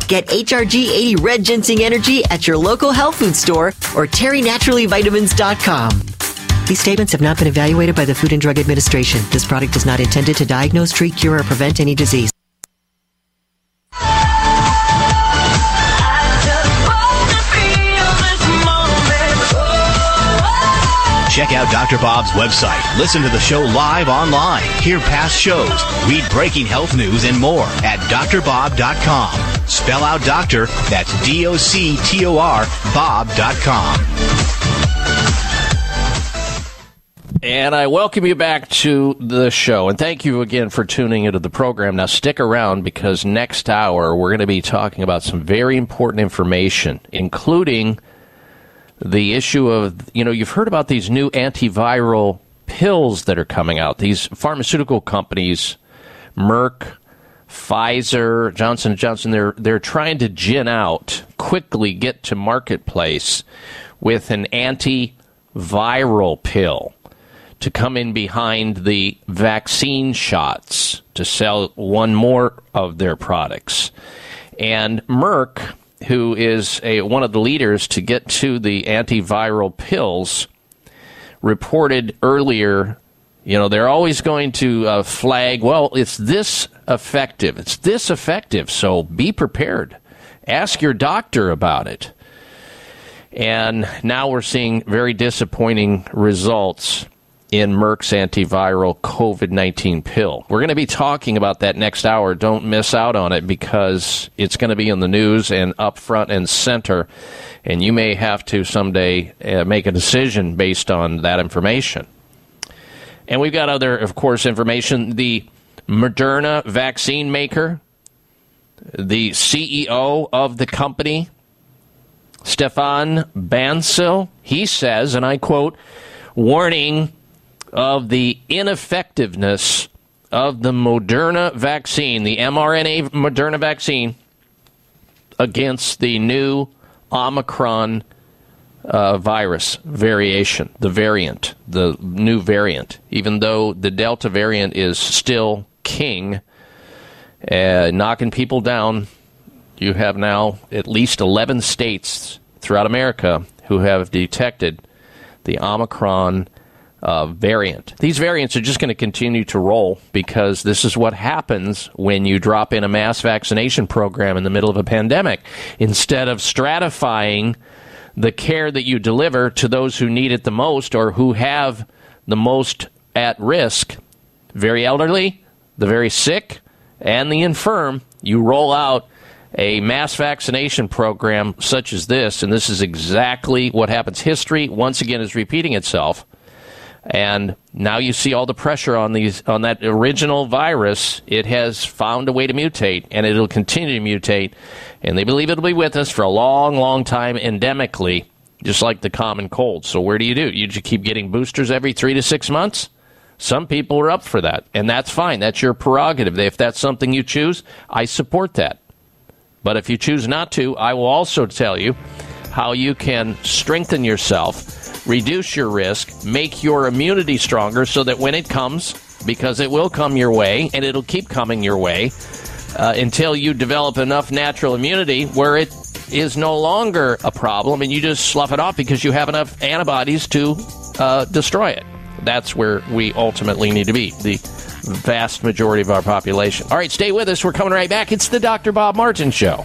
Get HRG 80 Red Ginseng Energy at your local health food store or terrynaturallyvitamins.com. These statements have not been evaluated by the Food and Drug Administration. This product is not intended to diagnose, treat, cure, or prevent any disease. Check out Dr. Bob's website. Listen to the show live online. Hear past shows. Read breaking health news and more at drbob.com. Spell out doctor, that's D O C T O R, Bob.com. And I welcome you back to the show. And thank you again for tuning into the program. Now, stick around because next hour we're going to be talking about some very important information, including the issue of, you know, you've heard about these new antiviral pills that are coming out. These pharmaceutical companies, Merck, Pfizer, Johnson Johnson, they're they're trying to gin out quickly get to marketplace with an antiviral pill to come in behind the vaccine shots to sell one more of their products. And Merck, who is a, one of the leaders to get to the antiviral pills, reported earlier, you know, they're always going to uh, flag, well, it's this effective. It's this effective, so be prepared. Ask your doctor about it. And now we're seeing very disappointing results in Merck's antiviral COVID 19 pill. We're going to be talking about that next hour. Don't miss out on it because it's going to be in the news and up front and center. And you may have to someday uh, make a decision based on that information. And we've got other, of course, information. The Moderna vaccine maker, the CEO of the company, Stéphane Bancel, he says, and I quote, warning of the ineffectiveness of the Moderna vaccine, the mRNA Moderna vaccine, against the new Omicron uh, virus variation, the variant, the new variant, even though the Delta variant is still king, uh, knocking people down. You have now at least 11 states throughout America who have detected the Omicron uh, variant. These variants are just going to continue to roll because this is what happens when you drop in a mass vaccination program in the middle of a pandemic. Instead of stratifying the care that you deliver to those who need it the most or who have the most at risk, very elderly, the very sick, and the infirm, you roll out a mass vaccination program such as this, and this is exactly what happens. History, once again, is repeating itself and now you see all the pressure on these on that original virus. It has found a way to mutate and it'll continue to mutate. And they believe it'll be with us for a long long time endemically just like the common cold. So where do you do? You just keep getting boosters every 3 to 6 months? Some people are up for that and that's fine. That's your prerogative. If that's something you choose i support that. But if you choose not to i will also tell you how you can strengthen yourself reduce your risk, make your immunity stronger so that when it comes, because it will come your way and it'll keep coming your way uh, until you develop enough natural immunity where it is no longer a problem and you just slough it off because you have enough antibodies to uh, destroy it. That's where we ultimately need to be, the vast majority of our population. All right, stay with us. We're coming right back. It's the Dr. Bob Martin Show.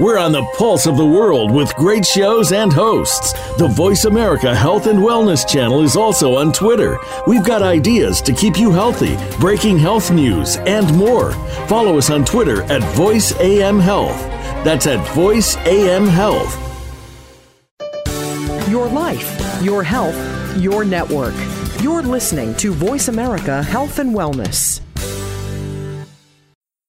We're on the pulse of the world with great shows and hosts. The Voice America Health and Wellness channel is also on Twitter. We've got ideas to keep you healthy, breaking health news, and more. Follow us on Twitter at Voice AM Health. That's at Voice AM Health. Your life, your health, your network. You're listening to Voice America Health and Wellness.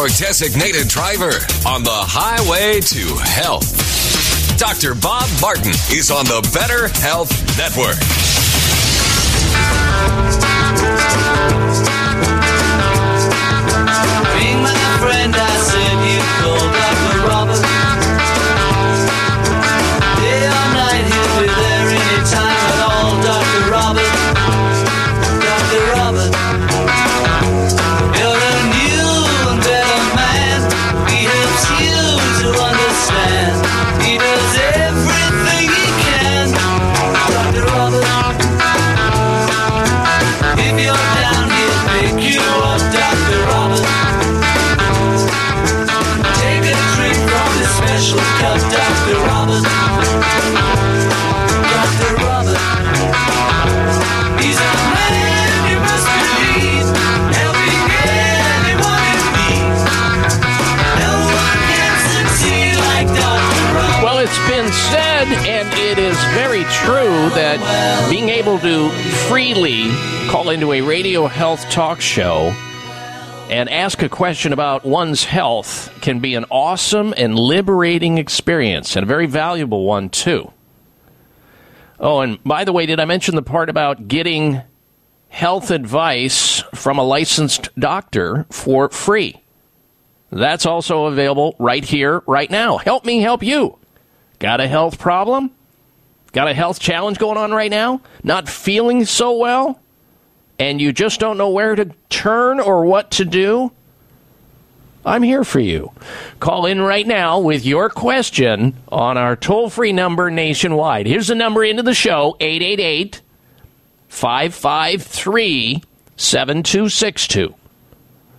Your designated driver on the highway to health. Dr. Bob Martin is on the Better Health Network. Ring my friend, I said freely call into a radio health talk show and ask a question about one's health can be an awesome and liberating experience, and a very valuable one, too. Oh, and by the way, did I mention the part about getting health advice from a licensed doctor for free? That's also available right here, right now. Help me help you. Got a health problem? Got a health challenge going on right now? Not feeling so well? And you just don't know where to turn or what to do? I'm here for you. Call in right now with your question on our toll free number nationwide. Here's the number into the show 888 553 7262.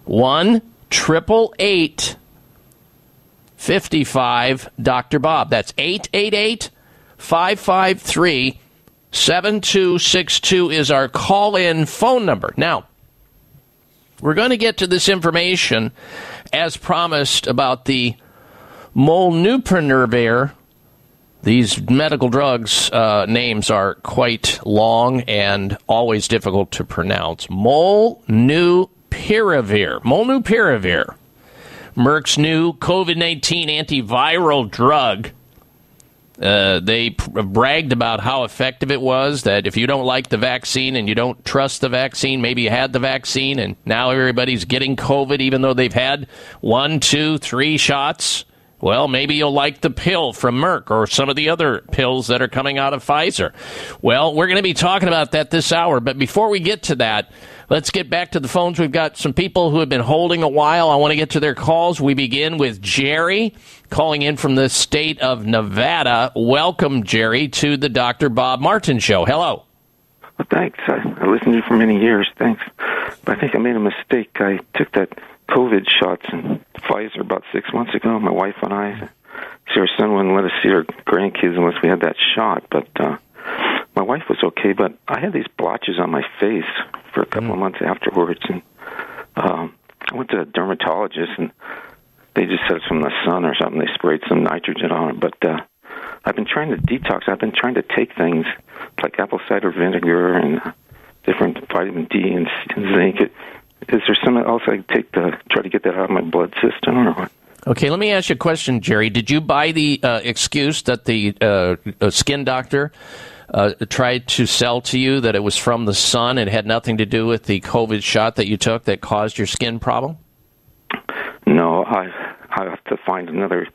1 888 55 Dr. Bob. That's 888 553 7262 is our call in phone number. Now, we're going to get to this information as promised about the molnupiravir. These medical drugs uh, names are quite long and always difficult to pronounce. Molnupiravir. Molnupiravir. Merck's new COVID 19 antiviral drug. Uh, they pr- bragged about how effective it was. That if you don't like the vaccine and you don't trust the vaccine, maybe you had the vaccine and now everybody's getting COVID even though they've had one, two, three shots. Well, maybe you'll like the pill from Merck or some of the other pills that are coming out of Pfizer. Well, we're going to be talking about that this hour. But before we get to that, let's get back to the phones. We've got some people who have been holding a while. I want to get to their calls. We begin with Jerry calling in from the state of Nevada. Welcome, Jerry, to the Dr. Bob Martin Show. Hello. Well, thanks. I, I listened to you for many years. Thanks. But I think I made a mistake. I took that COVID shots in Pfizer about six months ago. My wife and I, see our son wouldn't let us see our grandkids unless we had that shot. But uh, my wife was okay. But I had these blotches on my face for a couple of months afterwards, and um, I went to a dermatologist, and they just said it's from the sun or something. They sprayed some nitrogen on it, but. uh I've been trying to detox. I've been trying to take things like apple cider vinegar and different vitamin D and, and zinc. Is there something else I can take to try to get that out of my blood system or what? Okay, let me ask you a question, Jerry. Did you buy the uh, excuse that the uh, uh, skin doctor uh, tried to sell to you that it was from the sun and had nothing to do with the COVID shot that you took that caused your skin problem? No, I I have to find another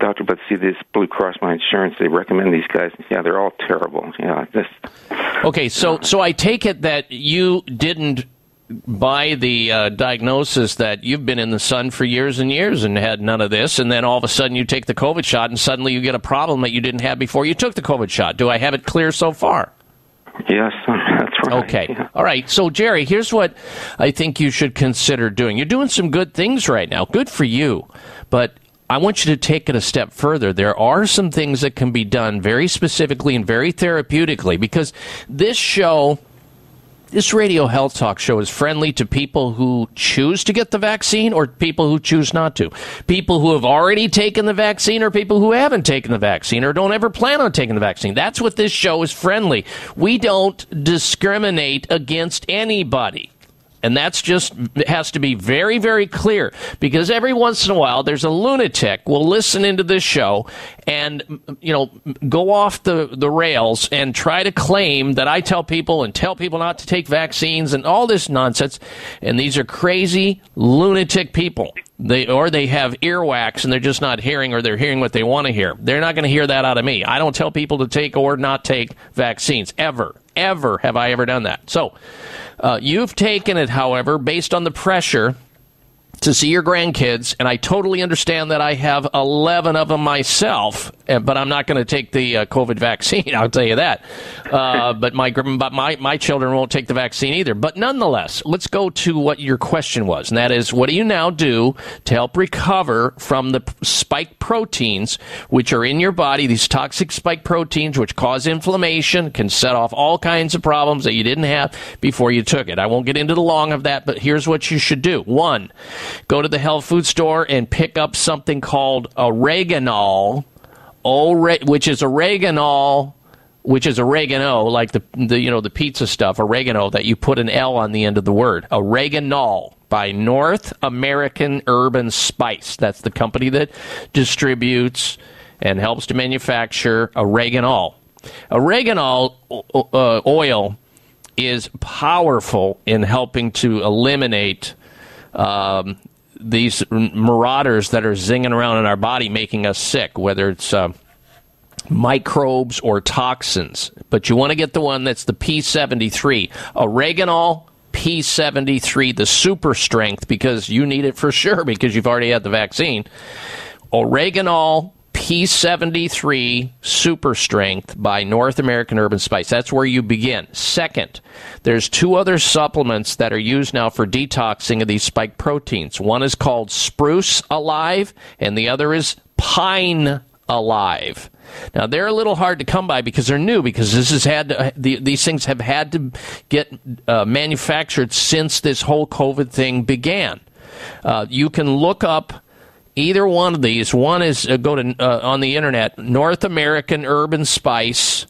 doctor. But see, this Blue Cross, my insurance, they recommend these guys. Yeah, they're all terrible. Yeah, just Okay, so so I take it that you didn't buy the uh, diagnosis that you've been in the sun for years and years and had none of this, and then all of a sudden you take the COVID shot and suddenly you get a problem that you didn't have before you took the COVID shot. Do I have it clear so far? yes, that's right. Okay. All right. So, Jerry, here's what I think you should consider doing. You're doing some good things right now. Good for you. But I want you to take it a step further. There are some things that can be done very specifically and very therapeutically because this show. This radio health talk show is friendly to people who choose to get the vaccine or people who choose not to. People who have already taken the vaccine or people who haven't taken the vaccine or don't ever plan on taking the vaccine. That's what this show is friendly. We don't discriminate against anybody. And that's just has to be very, very clear because every once in a while there's a lunatic will listen into this show and you know go off the, the rails and try to claim that I tell people and tell people not to take vaccines and all this nonsense. And these are crazy lunatic people. They or they have earwax and they're just not hearing or they're hearing what they want to hear. They're not going to hear that out of me. I don't tell people to take or not take vaccines ever. Ever have I ever done that. So uh, you've taken it, however, based on the pressure to see your grandkids, and I totally understand that I have 11 of them myself, but I'm not going to take the uh, COVID vaccine. I'll tell you that. Uh, but my but my my children won't take the vaccine either. But nonetheless, let's go to what your question was, and that is, what do you now do to help recover from the spike proteins which are in your body? These toxic spike proteins, which cause inflammation, can set off all kinds of problems that you didn't have before you took it. I won't get into the long of that, but here's what you should do. One go to the health food store and pick up something called oreganol, ore- which is oreganol, which is oregano, like the, the you know the pizza stuff, oregano that you put an L on the end of the word. Oreganol by North American Herb and Spice. That's the company that distributes and helps to manufacture oreganol. Oreganol uh, oil is powerful in helping to eliminate um, these marauders that are zinging around in our body, making us sick. Whether it's uh, microbes or toxins. But you want to get the one that's the P73. Oreganol P73, the super strength, because you need it for sure because you've already had the vaccine. Oreganol P73 Super Strength by North American Herb and Spice. That's where you begin. Second, there's two other supplements that are used now for detoxing of these spike proteins. One is called Spruce Alive, and the other is Pine Alive. Now they're a little hard to come by because they're new. Because this has had to, the, these things have had to get uh, manufactured since this whole COVID thing began. Uh, you can look up either one of these. One is uh, go to uh, on the internet North American Herb and Spice.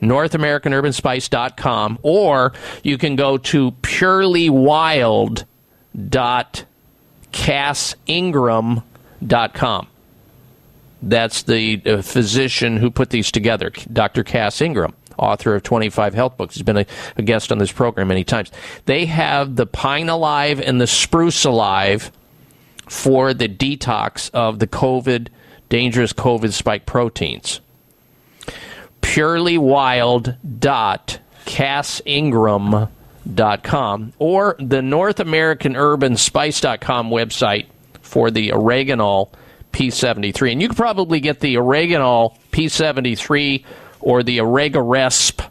NorthAmericanHerbandSpice.com, or you can go to purelywild.cassingram.com. That's the uh, physician who put these together, Dr. Cass Ingram, author of 25 health books. He's been a, a guest on this program many times. They have the Pine Alive and the Spruce Alive for the detox of the COVID, dangerous COVID spike proteins. Purelywild.cassingram.com or the North American Herb and Spice.com website for the oreganol P73. And you could probably get the oreganol P73 or the Oregaresp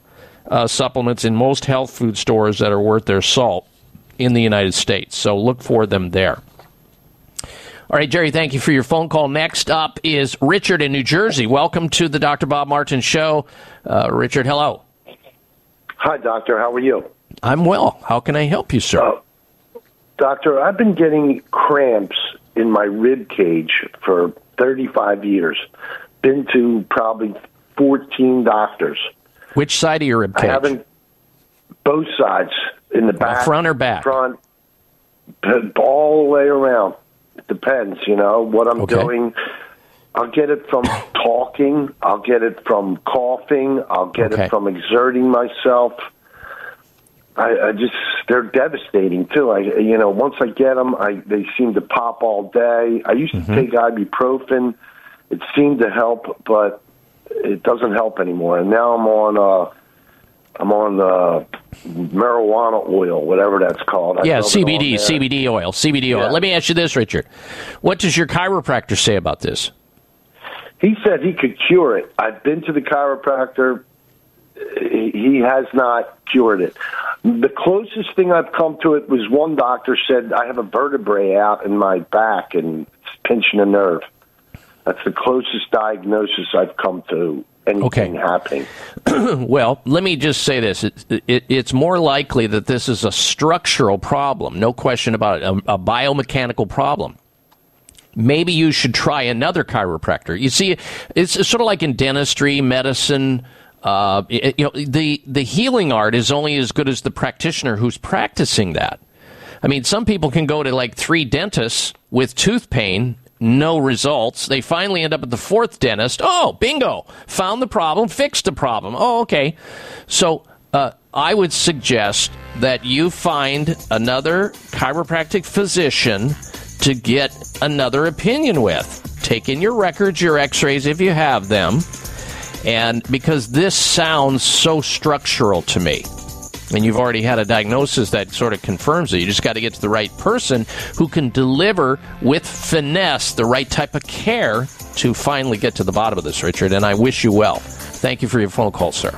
uh, supplements in most health food stores that are worth their salt in the United States. So look for them there. All right, Jerry, thank you for your phone call. Next up is Richard in New Jersey. Welcome to the Dr. Bob Martin Show. Uh, Richard, hello. Hi, doctor. How are you? I'm well. How can I help you, sir? Doctor, I've been getting cramps in my rib cage for 35 years. Been to probably 14 doctors. Which side of your rib I cage? haven't both sides in the back, front or back? front, all the way around. Depends, you know, what I'm Okay. doing. I'll get it from talking. I'll get it from coughing. I'll get Okay. it from exerting myself. I, I just they're devastating too. I you know once I get them, I they seem to pop all day. I used Mm-hmm. to take ibuprofen. It seemed to help, but it doesn't help anymore. And now I'm on uh I'm on the marijuana oil, whatever that's called. I yeah, rub it on CBD. CBD oil, CBD oil. Yeah. Let me ask you this, Richard. What does your chiropractor say about this? He said he could cure it. I've been to the chiropractor. He he has not cured it. The closest thing I've come to it was one doctor said I have a vertebrae out in my back and it's pinching a nerve. That's the closest diagnosis I've come to anything happening. well, let me just say this. It, it, it's more likely that this is a structural problem, no question about it, a, a biomechanical problem. Maybe you should try another chiropractor. You see, it's sort of like in dentistry, medicine. Uh, it- you know, the the healing art is only as good as the practitioner who's practicing that. I mean, some people can go to like three dentists with tooth pain, no results. They finally end up at the fourth dentist. Oh, bingo! Found the problem, fixed the problem. Oh, okay. So uh, I would suggest that you find another chiropractic physician to get another opinion with. Take in your records, your X-rays if you have them, and because this sounds so structural to me and you've already had a diagnosis that sort of confirms it. You just got to get to the right person who can deliver with finesse the right type of care to finally get to the bottom of this, Richard. And I wish you well. Thank you for your phone call, sir.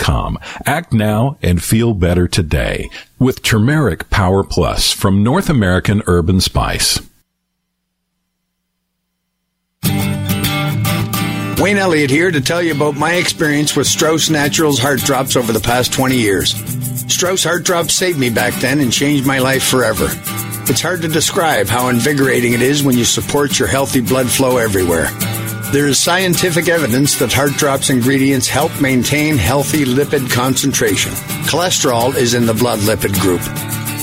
turmeric.com. Act now and feel better today with Turmeric Power Plus from North American Herb and Spice. Wayne Elliott here to tell you about my experience with Strauss Naturals Heart Drops over the past 20 years. Strauss Heart Drops saved me back then and changed my life forever. It's hard to describe how invigorating it is when you support your healthy blood flow everywhere. There is scientific evidence that Heart Drops ingredients help maintain healthy lipid concentration. Cholesterol is in the blood lipid group.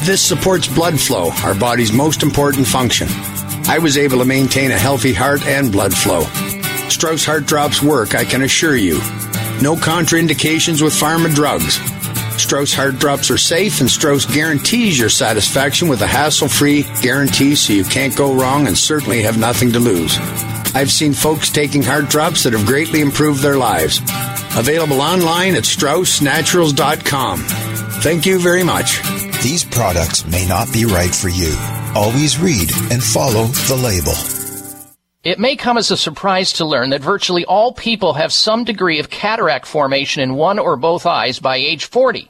This supports blood flow, our body's most important function. I was able to maintain a healthy heart and blood flow. Strauss Heart Drops work, I can assure you. No contraindications with pharma drugs. Strauss Heart Drops are safe, and Strauss guarantees your satisfaction with a hassle free guarantee so you can't go wrong and certainly have nothing to lose. I've seen folks taking heart drops that have greatly improved their lives. Available online at StraussNaturals.com. Thank you very much. These products may not be right for you. Always read and follow the label. It may come as a surprise to learn that virtually all people have some degree of cataract formation in one or both eyes by age 40.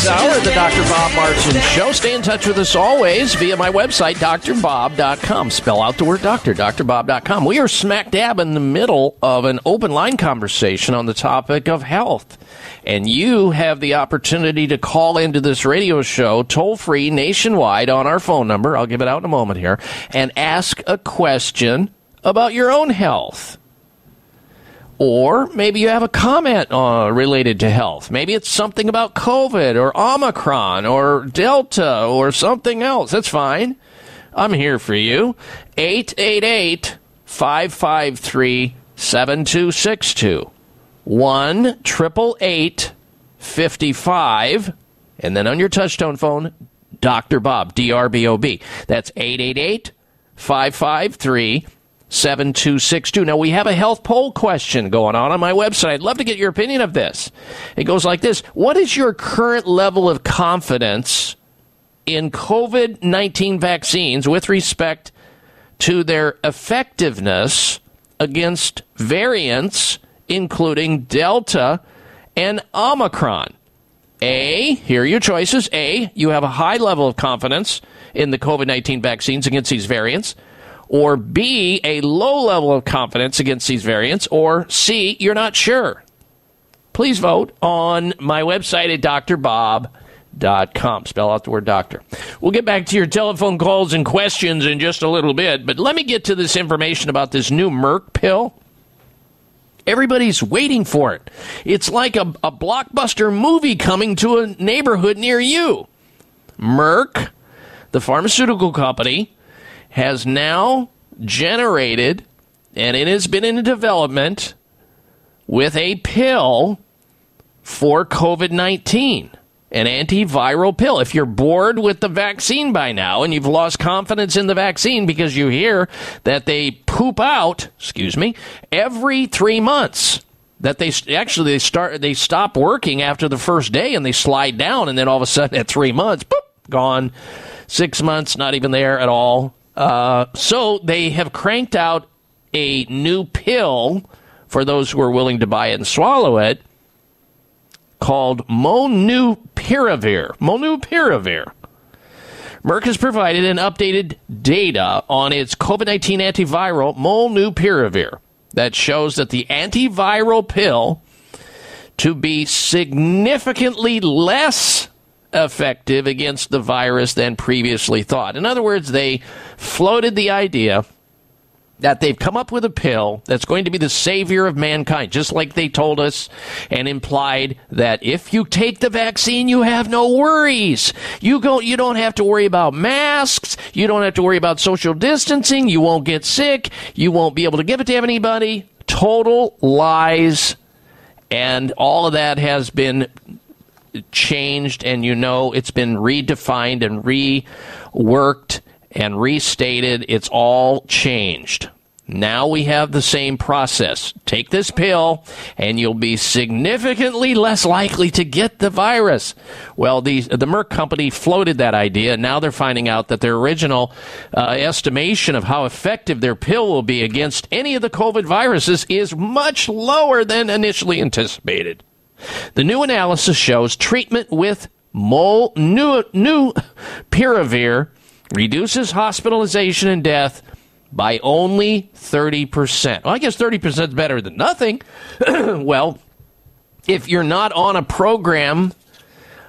this hour of the Dr. Bob Martin Show. Stay in touch with us always via my website, drbob.com. Spell out the word doctor, drbob.com. We are smack dab in the middle of an open line conversation on the topic of health. And you have the opportunity to call into this radio show toll free nationwide on our phone number. I'll give it out in a moment here and ask a question about your own health. Or maybe you have a comment uh, related to health. Maybe it's something about COVID or Omicron or Delta or something else. That's fine. I'm here for you. 888 553 7262. 1 888 55. And then on your touchtone phone, Dr. Bob, D R B O B. That's 888 553 7262. Now, we have a health poll question going on on my website. I'd love to get your opinion of this. It goes like this What is your current level of confidence in COVID 19 vaccines with respect to their effectiveness against variants, including Delta and Omicron? A, here are your choices. A, you have a high level of confidence in the COVID 19 vaccines against these variants or B, a low level of confidence against these variants, or C, you're not sure. Please vote on my website at drbob.com. Spell out the word doctor. We'll get back to your telephone calls and questions in just a little bit, but let me get to this information about this new Merck pill. Everybody's waiting for it. It's like a, a blockbuster movie coming to a neighborhood near you. Merck, the pharmaceutical company, has now generated, and it has been in development with a pill for COVID 19, an antiviral pill. If you're bored with the vaccine by now and you've lost confidence in the vaccine because you hear that they poop out, excuse me, every three months. That they actually they start they stop working after the first day and they slide down and then all of a sudden at three months, boop, gone. Six months, not even there at all. Uh, so they have cranked out a new pill for those who are willing to buy it and swallow it called Molnupiravir. Molnupiravir. Merck has provided an updated data on its COVID 19 antiviral Molnupiravir that shows that the antiviral pill to be significantly less effective against the virus than previously thought. In other words, they floated the idea that they've come up with a pill that's going to be the savior of mankind, just like they told us and implied that if you take the vaccine, you have no worries. You go, you don't have to worry about masks. You don't have to worry about social distancing. You won't get sick. You won't be able to give it to anybody. Total lies. And all of that has been changed, and you know it's been redefined and reworked and restated. It's all changed. Now we have the same process. Take this pill, and you'll be significantly less likely to get the virus. Well, the the Merck company floated that idea. Now they're finding out that their original uh, estimation of how effective their pill will be against any of the COVID viruses is much lower than initially anticipated. The new analysis shows treatment with mol new new piravir reduces hospitalization and death by only 30%. Well, I guess 30% is better than nothing. well, if you're not on a program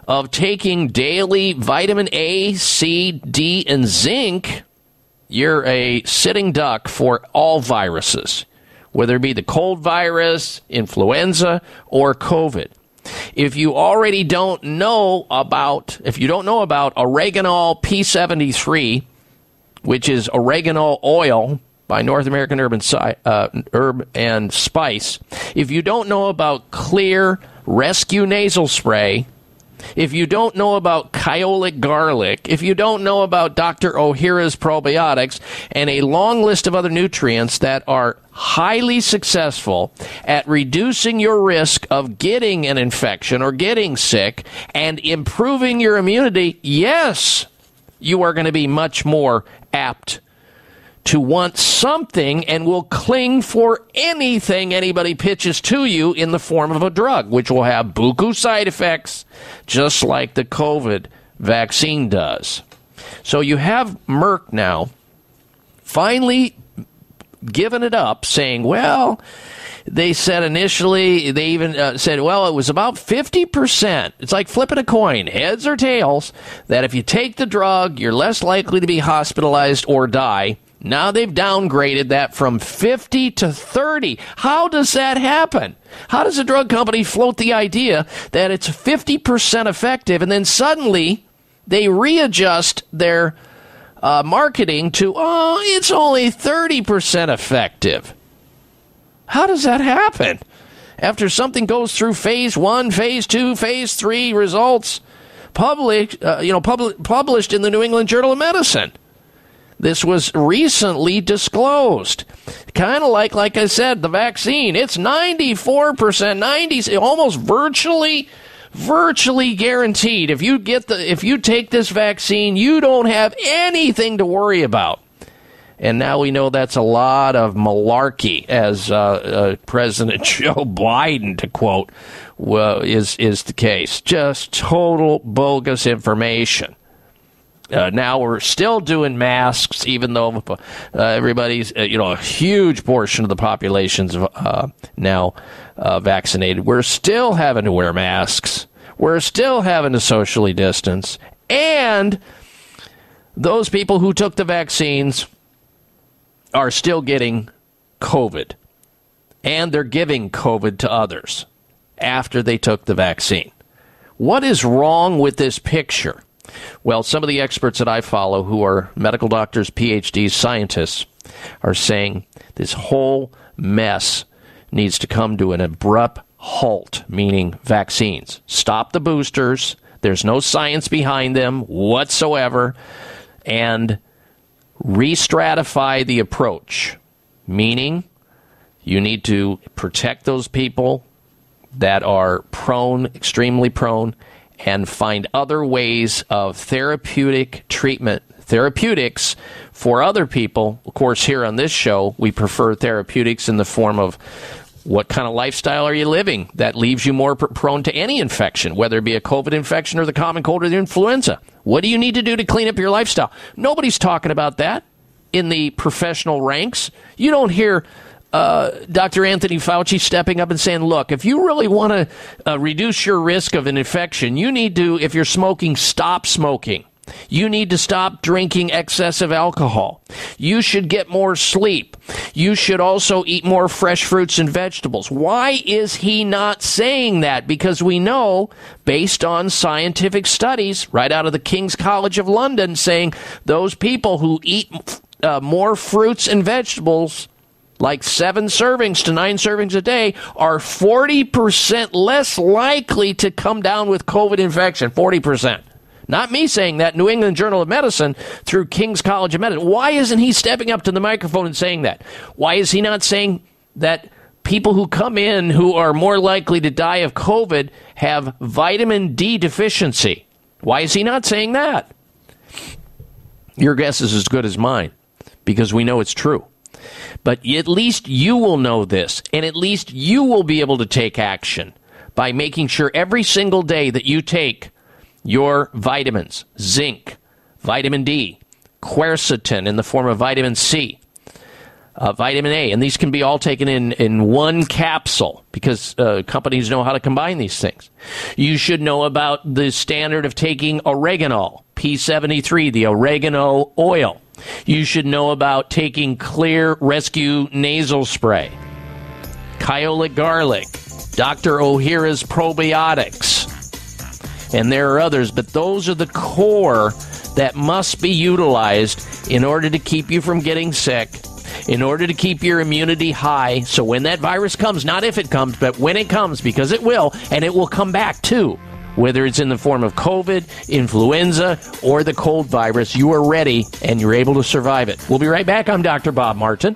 of taking daily vitamin A, C, D, and zinc, you're a sitting duck for all viruses, whether it be the cold virus, influenza, or COVID. If you already don't know about, if you don't know about oreganol P73, which is oregano oil by North American Sci- uh, Herb and Spice, if you don't know about Xlear Rescue Nasal Spray, if you don't know about Kyolic garlic, if you don't know about Dr. Ohhira's probiotics, and a long list of other nutrients that are highly successful at reducing your risk of getting an infection or getting sick and improving your immunity, yes, you are going to be much more apt to want something and will cling for anything anybody pitches to you in the form of a drug, which will have buku side effects, just like the COVID vaccine does. So you have Merck now finally given it up, saying, well, they said initially, they even uh, said, well, it was about 50%. It's like flipping a coin, heads or tails, that if you take the drug, you're less likely to be hospitalized or die. Now they've downgraded that from 50 to 30. How does that happen? How does a drug company float the idea that it's 50% effective and then suddenly they readjust their uh, marketing to, oh, it's only 30% effective? How does that happen? After something goes through phase one, phase two, phase three results, public, uh, you know, pub- published in the New England Journal of Medicine. This was recently disclosed. Kind of like, like I said, the vaccine. It's 94%, 90, almost virtually, virtually guaranteed. If you get the, if you take this vaccine, you don't have anything to worry about. And now we know that's a lot of malarkey, as uh, uh, President Joe Biden, to quote, uh, is is the case. Just total bogus information. Uh, now we're still doing masks, even though uh, everybody's, uh, you know, a huge portion of the population's uh, now uh, vaccinated. We're still having to wear masks. We're still having to socially distance. And those people who took the vaccines are still getting COVID. And they're giving COVID to others after they took the vaccine. What is wrong with this picture? Well, some of the experts that I follow, who are medical doctors, PhDs, scientists, are saying this whole mess needs to come to an abrupt halt, meaning vaccines. Stop the boosters. There's no science behind them whatsoever. And re stratify the approach, meaning you need to protect those people that are prone, extremely prone, and find other ways of therapeutic treatment, therapeutics for other people. Of course, here on this show, we prefer therapeutics in the form of What kind of lifestyle are you living that leaves you more pr- prone to any infection, whether it be a COVID infection or the common cold or the influenza? What do you need to do to clean up your lifestyle? Nobody's talking about that in the professional ranks. You don't hear uh, Dr. Anthony Fauci stepping up and saying, look, if you really want to uh, reduce your risk of an infection, you need to, if you're smoking, stop smoking. You need to stop drinking excessive alcohol. You should get more sleep. You should also eat more fresh fruits and vegetables. Why is he not saying that? Because we know, based on scientific studies right out of the King's College of London, saying those people who eat uh, more fruits and vegetables like seven servings to nine servings a day, are 40% less likely to come down with COVID infection. 40%. Not me saying that, New England Journal of Medicine through King's College of Medicine. Why isn't he stepping up to the microphone and saying that? Why is he not saying that people who come in who are more likely to die of COVID have vitamin D deficiency? Why is he not saying that? Your guess is as good as mine because we know it's true. But at least you will know this, and at least you will be able to take action by making sure every single day that you take your vitamins, zinc, vitamin D, quercetin in the form of vitamin C, uh, vitamin A, and these can be all taken in, in one capsule because uh, companies know how to combine these things. You should know about the standard of taking oregano, P73, the oregano oil. You should know about taking Xlear Rescue nasal spray, Kyolic garlic, Dr. Ohhira's probiotics, and there are others, but those are the core that must be utilized in order to keep you from getting sick, in order to keep your immunity high. So when that virus comes, not if it comes, but when it comes, because it will, and it will come back too whether it's in the form of COVID, influenza, or the cold virus, you are ready and you're able to survive it. We'll be right back. I'm Dr. Bob Martin.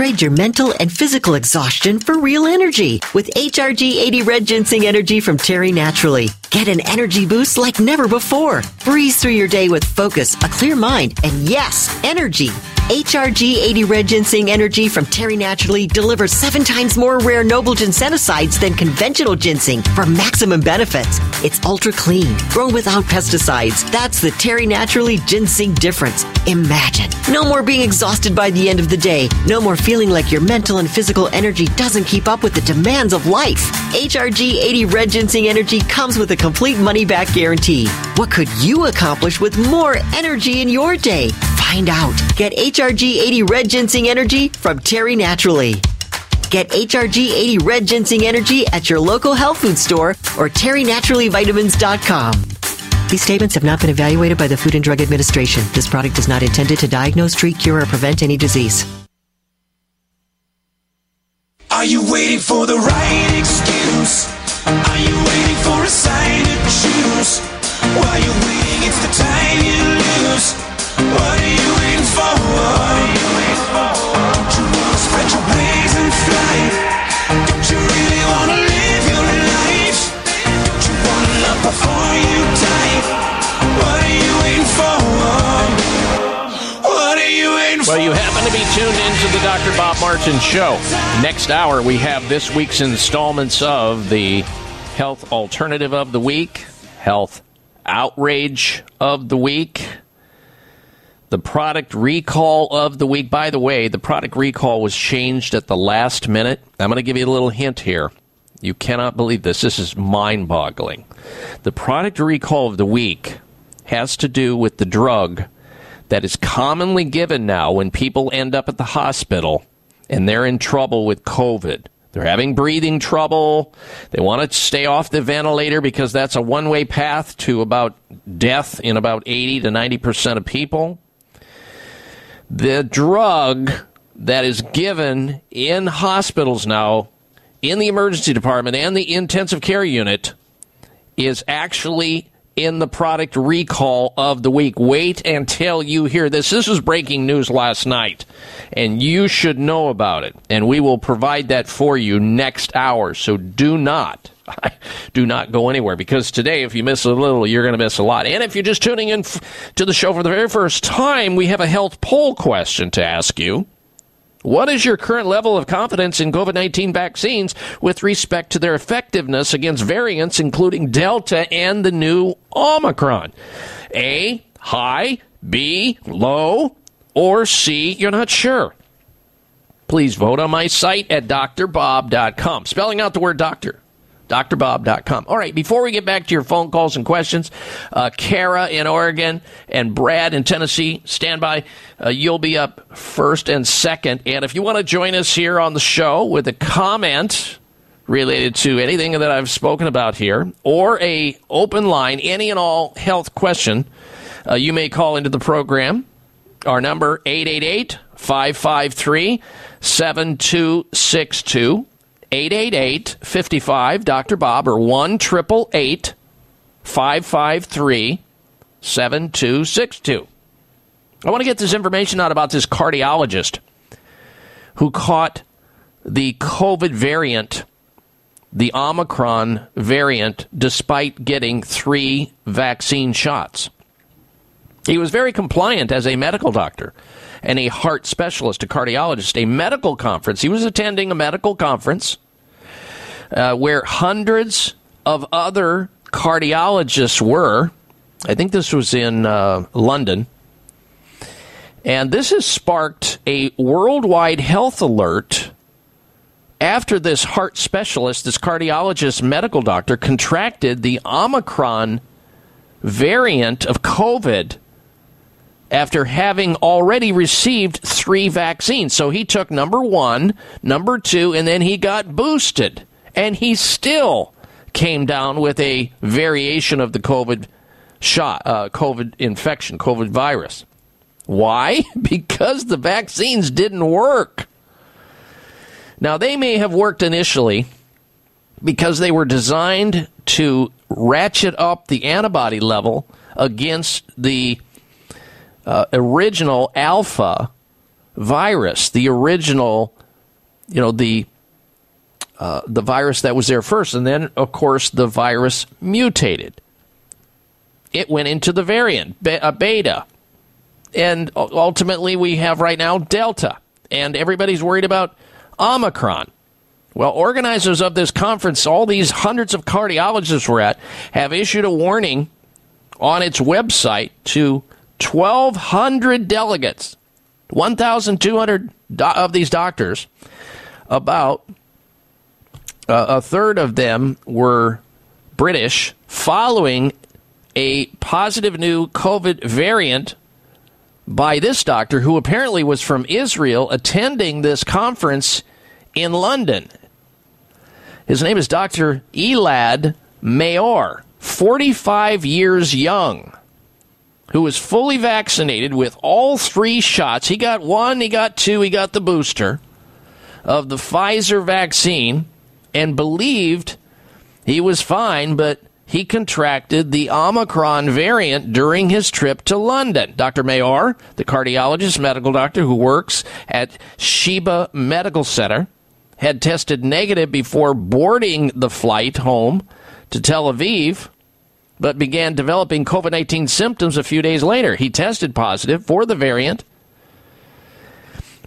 Trade your mental and physical exhaustion for real energy with HRG 80 Red Ginseng Energy from Terry Naturally. Get an energy boost like never before. Breeze through your day with focus, a clear mind, and yes, energy. HRG 80 Red Ginseng Energy from Terry Naturally delivers seven times more rare noble ginsenosides than conventional ginseng for maximum benefits. It's ultra clean, grown without pesticides. That's the Terry Naturally ginseng difference. Imagine. No more being exhausted by the end of the day. No more feeling like your mental and physical energy doesn't keep up with the demands of life. HRG 80 Red Ginseng Energy comes with a complete money back guarantee. What could you accomplish with more energy in your day? Find out. Get HRG 80 Red Ginseng Energy from Terry Naturally. Get HRG 80 Red Ginseng Energy at your local health food store or terrynaturallyvitamins.com. These statements have not been evaluated by the Food and Drug Administration. This product is not intended to diagnose, treat, cure, or prevent any disease. Are you waiting for the right excuse? Are you waiting for a sign to choose? While you're waiting, it's the time you lose. Well, you happen to be tuned into the Dr. Bob Martin Show. Next hour, we have this week's installments of the Health Alternative of the Week, Health Outrage of the Week, the Product Recall of the Week. By the way, the product recall was changed at the last minute. I'm going to give you a little hint here. You cannot believe this. This is mind boggling. The Product Recall of the Week has to do with the drug that is commonly given now when people end up at the hospital and they're in trouble with COVID. They're having breathing trouble. They want to stay off the ventilator because that's a one way path to about death in about 80 to 90% of people. The drug that is given in hospitals now, in the emergency department and the intensive care unit, is actually in the product recall of the week. Wait until you hear this. This was breaking news last night, and you should know about it. And we will provide that for you next hour. So do not. Do not go anywhere because today, if you miss a little, you're going to miss a lot. And if you're just tuning in f- to the show for the very first time, we have a health poll question to ask you. What is your current level of confidence in COVID 19 vaccines with respect to their effectiveness against variants, including Delta and the new Omicron? A, high, B, low, or C, you're not sure. Please vote on my site at drbob.com. Spelling out the word doctor drbob.com. All right, before we get back to your phone calls and questions, uh, Kara in Oregon and Brad in Tennessee, stand by. Uh, you'll be up first and second. And if you want to join us here on the show with a comment related to anything that I've spoken about here or a open line, any and all health question, uh, you may call into the program. Our number 888 553 7262. 888 55 Dr. Bob or 1 553 7262. I want to get this information out about this cardiologist who caught the COVID variant, the Omicron variant, despite getting three vaccine shots. He was very compliant as a medical doctor and a heart specialist, a cardiologist, a medical conference. He was attending a medical conference uh, where hundreds of other cardiologists were. I think this was in uh, London. And this has sparked a worldwide health alert after this heart specialist, this cardiologist, medical doctor, contracted the Omicron variant of COVID after having already received three vaccines. So he took number one, number two, and then he got boosted. And he still came down with a variation of the COVID shot, uh, COVID infection, COVID virus. Why? Because the vaccines didn't work. Now, they may have worked initially because they were designed to ratchet up the antibody level against the uh, original alpha virus, the original, you know, the uh, the virus that was there first, and then of course the virus mutated. It went into the variant be- uh, beta, and ultimately we have right now delta, and everybody's worried about omicron. Well, organizers of this conference, all these hundreds of cardiologists we're at, have issued a warning on its website to 1,200 delegates, 1,200 do- of these doctors, about uh, a third of them were British, following a positive new COVID variant by this doctor who apparently was from Israel attending this conference in London. His name is Dr. Elad Maor, 45 years young, who was fully vaccinated with all three shots. He got one, he got two, he got the booster of the Pfizer vaccine and believed he was fine, but he contracted the Omicron variant during his trip to London. Dr. Maor, the cardiologist, medical doctor who works at Sheba Medical Center, had tested negative before boarding the flight home to Tel Aviv, but began developing COVID 19 symptoms a few days later. He tested positive for the variant.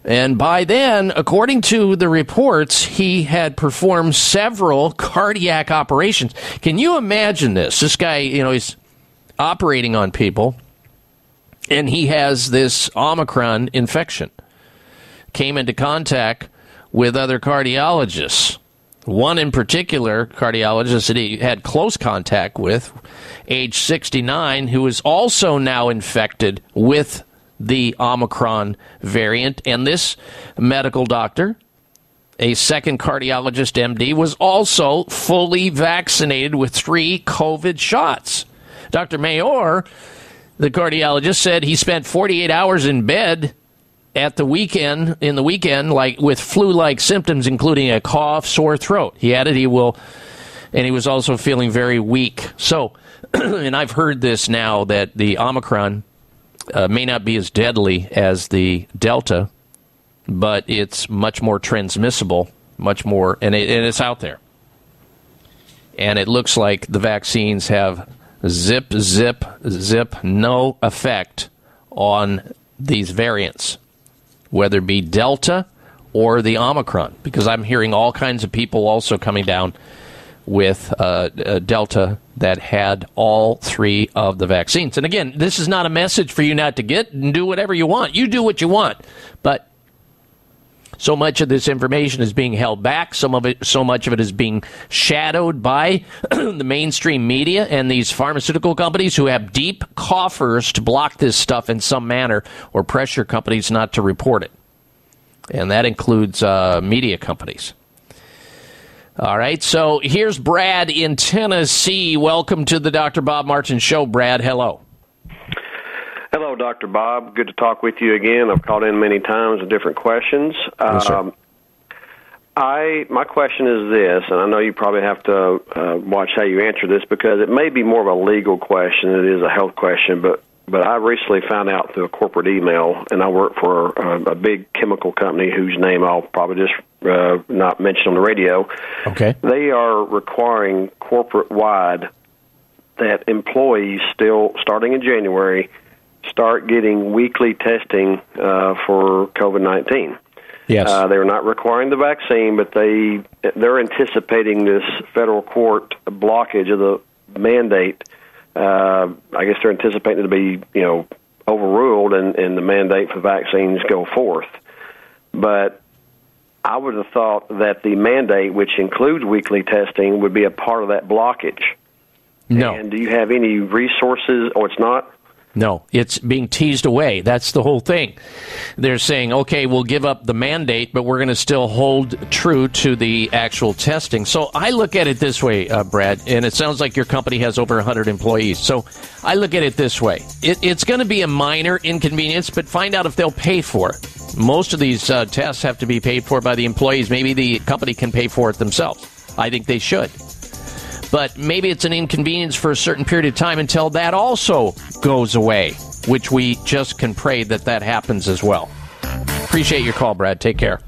And by then, according to the reports, he had performed several cardiac operations. Can you imagine this? This guy, you know, he's operating on people, and he has this Omicron infection. Came into contact with other cardiologists. One in particular, cardiologist that he had close contact with, age 69, who is also now infected with the Omicron variant. And this medical doctor, a second cardiologist MD, was also fully vaccinated with three COVID shots. Dr. Maor, the cardiologist, said he spent 48 hours in bed at the weekend in the weekend like with flu-like symptoms including a cough sore throat. He added he will and he was also feeling very weak. So and i've heard this now that the omicron uh, may not be as deadly as the delta but it's much more transmissible much more and, it, and it's out there. And it looks like the vaccines have zip zip zip no effect on these variants whether it be Delta or the Omicron, because I'm hearing all kinds of people also coming down with uh, uh, Delta that had all three of the vaccines. And again, this is not a message for you not to get and do whatever you want. You do what you want, but so much of this information is being held back. Some of it, so much of it is being shadowed by the mainstream media and these pharmaceutical companies who have deep coffers to block this stuff in some manner or pressure companies not to report it. And that includes uh, media companies. All right, so here's Brad in Tennessee. Welcome to the Dr. Bob Martin Show, Brad. Hello. Hello, Dr. Bob. Good to talk with you again. I've called in many times with different questions. Yes, sir. Um, I my question is this, and I know you probably have to uh, watch how you answer this because it may be more of a legal question than it is a health question. But but I recently found out through a corporate email, and I work for a, a big chemical company whose name I'll probably just uh, not mention on the radio. Okay. They are requiring corporate wide that employees still starting in January start getting weekly testing uh, for COVID nineteen. Yes. Uh, they're not requiring the vaccine, but they they're anticipating this federal court blockage of the mandate. Uh, I guess they're anticipating it to be you know overruled and, and the mandate for vaccines go forth. But I would have thought that the mandate, which includes weekly testing, would be a part of that blockage. No. And do you have any resources, or it's not? No, it's being teased away. That's the whole thing. They're saying, okay, we'll give up the mandate, but we're going to still hold true to the actual testing. So I look at it this way, uh, Brad, and it sounds like your company has over 100 employees. So I look at it this way it, it's going to be a minor inconvenience, but find out if they'll pay for it. Most of these uh, tests have to be paid for by the employees. Maybe the company can pay for it themselves. I think they should but maybe it's an inconvenience for a certain period of time until that also goes away, which we just can pray that that happens as well. Appreciate your call, Brad. Take care.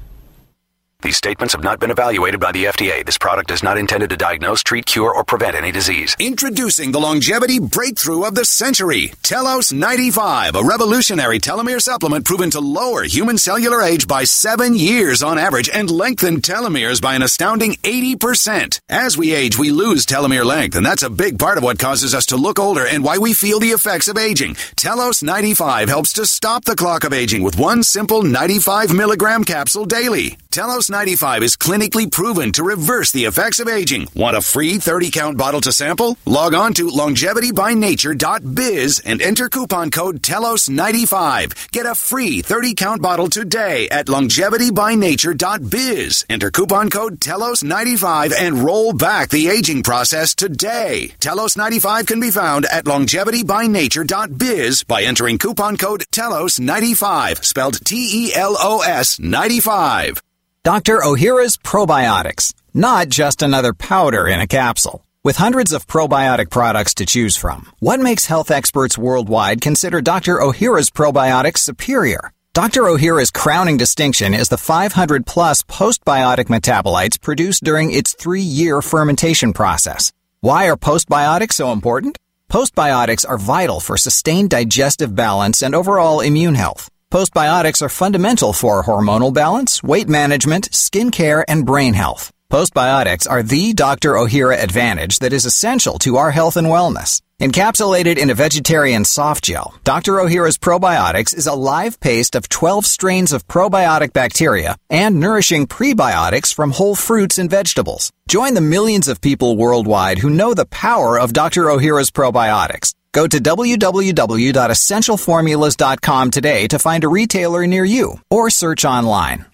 These statements have not been evaluated by the FDA. This product is not intended to diagnose, treat, cure, or prevent any disease. Introducing the longevity breakthrough of the century, Telos 95, a revolutionary telomere supplement proven to lower human cellular age by seven years on average and lengthen telomeres by an astounding 80%. As we age, we lose telomere length, and that's a big part of what causes us to look older and why we feel the effects of aging. Telos 95 helps to stop the clock of aging with one simple 95 milligram capsule daily. Telos 95 is clinically proven to reverse the effects of aging. Want a free 30 count bottle to sample? Log on to longevitybynature.biz and enter coupon code TELOS95. Get a free 30 count bottle today at longevitybynature.biz. Enter coupon code TELOS95 and roll back the aging process today. TELOS95 can be found at longevitybynature.biz by entering coupon code TELOS95, spelled T E L O S 95. Dr. Ohhira's Probiotics, not just another powder in a capsule. With hundreds of probiotic products to choose from, what makes health experts worldwide consider Dr. Ohhira's probiotics superior? Dr. Ohhira's crowning distinction is the 500 plus postbiotic metabolites produced during its three year fermentation process. Why are postbiotics so important? Postbiotics are vital for sustained digestive balance and overall immune health. Postbiotics are fundamental for hormonal balance, weight management, skin care, and brain health. Postbiotics are the Dr. Ohhira advantage that is essential to our health and wellness. Encapsulated in a vegetarian soft gel, Dr. Ohhira's Probiotics is a live paste of 12 strains of probiotic bacteria and nourishing prebiotics from whole fruits and vegetables. Join the millions of people worldwide who know the power of Dr. Ohhira's Probiotics. Go to www.essentialformulas.com today to find a retailer near you or search online.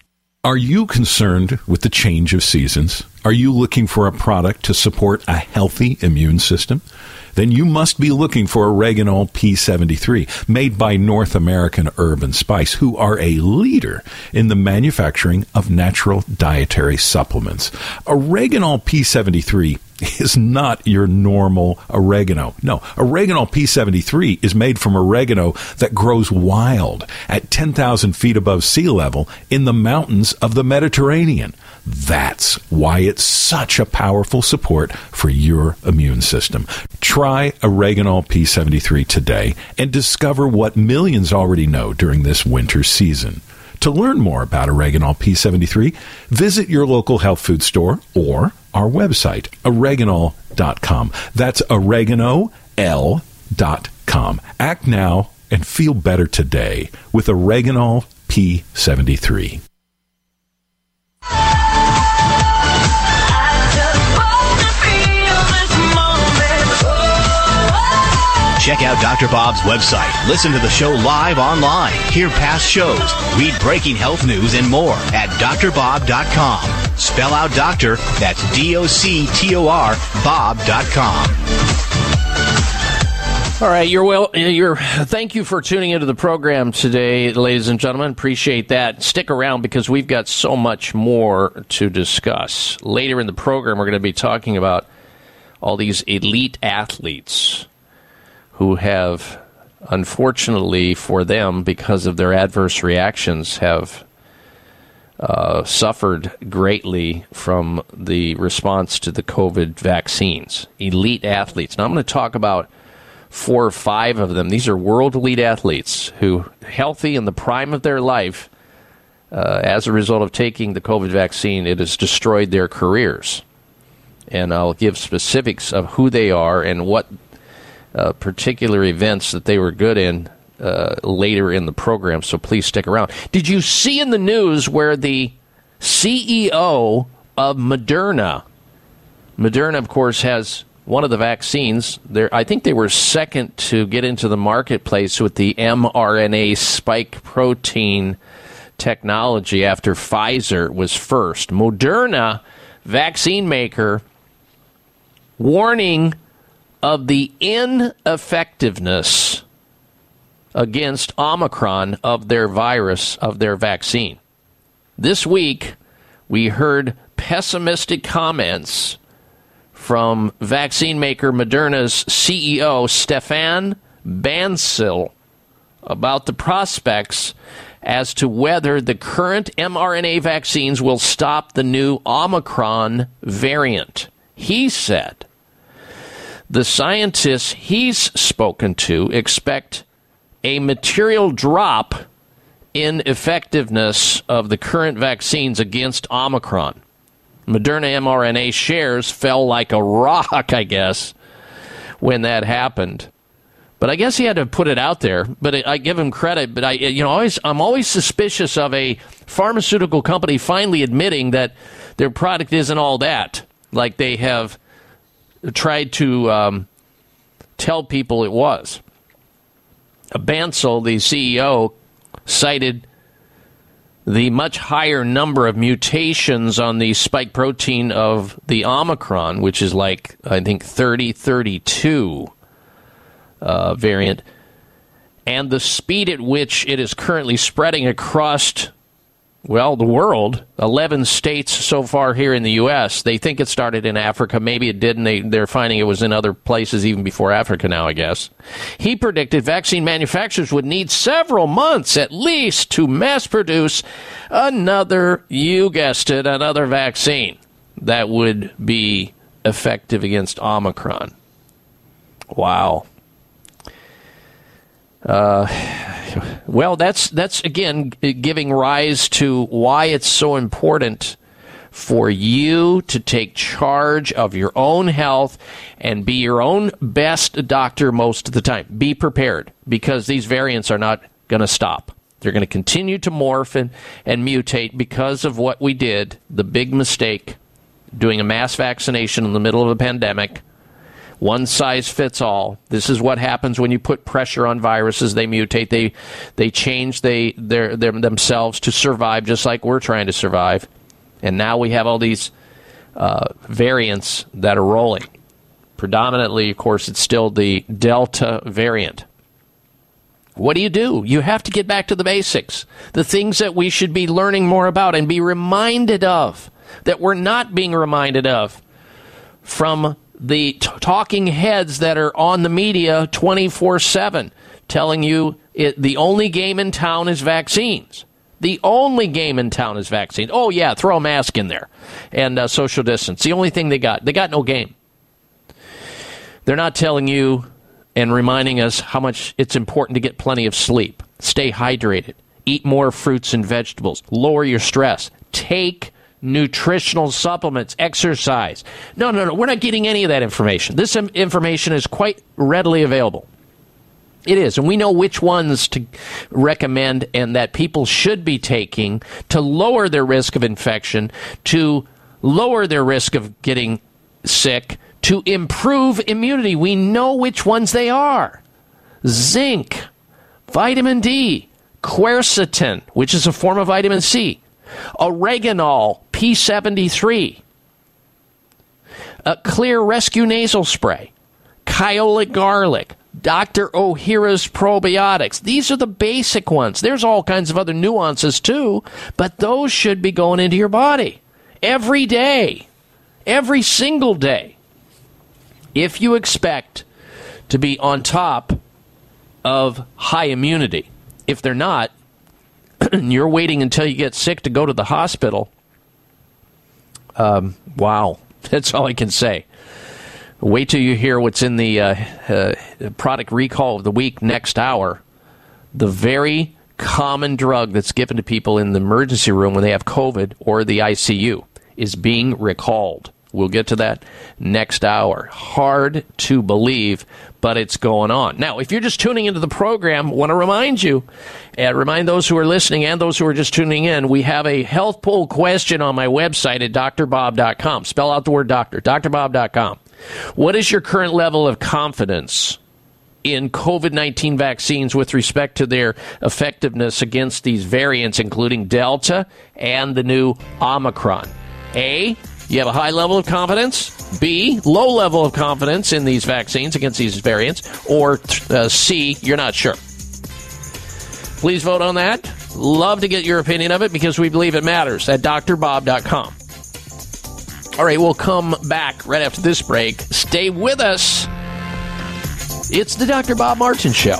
Are you concerned with the change of seasons? Are you looking for a product to support a healthy immune system? Then you must be looking for Oreganol P73, made by North American Herb and Spice, who are a leader in the manufacturing of natural dietary supplements. Oreganol P73 is not your normal oregano. No, Oreganol P73 is made from oregano that grows wild at 10,000 feet above sea level in the mountains of the Mediterranean. That's why it's such a powerful support for your immune system. Try Oreganol P73 today and discover what millions already know during this winter season. To learn more about Oreganol P73, visit your local health food store or our website, oreganol.com. That's oregano.l.com. Act now and feel better today with Oreganol P73. Check out Dr. Bob's website. Listen to the show live online. Hear past shows. Read breaking health news and more at drbob.com. Spell out doctor, that's D O C T O R, Bob.com. All right, you're well. Uh, you're. Thank you for tuning into the program today, ladies and gentlemen. Appreciate that. Stick around because we've got so much more to discuss. Later in the program, we're going to be talking about all these elite athletes who have, unfortunately for them, because of their adverse reactions, have uh, suffered greatly from the response to the COVID vaccines. Elite athletes. Now, I'm going to talk about four or five of them. These are world elite athletes who, healthy in the prime of their life, uh, as a result of taking the COVID vaccine, it has destroyed their careers. And I'll give specifics of who they are and what uh, particular events that they were good in uh, later in the program. So please stick around. Did you see in the news where the CEO of Moderna, Moderna, of course, has one of the vaccines. There, I think they were second to get into the marketplace with the mRNA spike protein technology after Pfizer was first. Moderna, vaccine maker, warning of the ineffectiveness against Omicron of their virus, of their vaccine. This week, we heard pessimistic comments from vaccine maker Moderna's CEO, Stéphane Bancel, about the prospects as to whether the current mRNA vaccines will stop the new Omicron variant. He said, the scientists he's spoken to expect a material drop in effectiveness of the current vaccines against Omicron. Moderna mRNA shares fell like a rock, I guess, when that happened. But I guess he had to put it out there. But I give him credit. But I, you know, always I'm always suspicious of a pharmaceutical company finally admitting that their product isn't all that. Like they have tried to um, tell people it was. Bancel, the CEO, cited the much higher number of mutations on the spike protein of the Omicron, which is like, I think, 3032 uh, variant, and the speed at which it is currently spreading across, well, the world. 11 states so far here in the U.S. They think it started in Africa. Maybe it didn't. They, they're finding it was in other places even before Africa now, I guess. He predicted vaccine manufacturers would need several months at least to mass produce another, you guessed it, another vaccine that would be effective against Omicron. Wow. Uh, well, that's that's again giving rise to why it's so important for you to take charge of your own health and be your own best doctor most of the time. Be prepared because these variants are not going to stop. They're going to continue to morph and, and mutate because of what we did, the big mistake, doing a mass vaccination in the middle of a pandemic one size fits all. This is what happens when you put pressure on viruses. They mutate. They they change they their, their themselves to survive, just like we're trying to survive. And now we have all these uh, variants that are rolling. Predominantly, of course, it's still the Delta variant. What do you do? You have to get back to the basics, the things that we should be learning more about and be reminded of that we're not being reminded of from the t- talking heads that are on the media 24 7 telling you it, the only game in town is vaccines. The only game in town is vaccines. Oh, yeah, throw a mask in there and uh, social distance. The only thing they got. They got no game. They're not telling you and reminding us how much it's important to get plenty of sleep, stay hydrated, eat more fruits and vegetables, lower your stress, take nutritional supplements, exercise. No, no, no. We're not getting any of that information. This information is quite readily available. It is, and we know which ones to recommend and that people should be taking to lower their risk of infection, to lower their risk of getting sick, to improve immunity. We know which ones they are zinc, vitamin D, quercetin, which is a form of vitamin C, oreganol, P73, a Xlear rescue nasal spray, Kyolic garlic, Dr. Ohhira's probiotics. These are the basic ones. There's all kinds of other nuances too, but those should be going into your body every day, every single day. If you expect to be on top of high immunity, if they're not, and you're waiting until you get sick to go to the hospital, um, wow, that's all I can say. Wait till you hear what's in the uh, uh, product recall of the week next hour. The very common drug that's given to people in the emergency room when they have COVID or the ICU is being recalled. We'll get to that next hour. Hard to believe, but it's going on. Now, if you're just tuning into the program, want to remind you, and remind those who are listening and those who are just tuning in, we have a health poll question on my website at drbob.com. Spell out the word doctor, drbob.com. What is your current level of confidence in COVID 19 vaccines with respect to their effectiveness against these variants, including Delta and the new Omicron? A, you have a high level of confidence. B, low level of confidence in these vaccines against these variants. Or uh, C, you're not sure. Please vote on that. Love to get your opinion of it because we believe it matters at drbob.com. All right, we'll come back right after this break. Stay with us. It's the Dr. Bob Martin Show.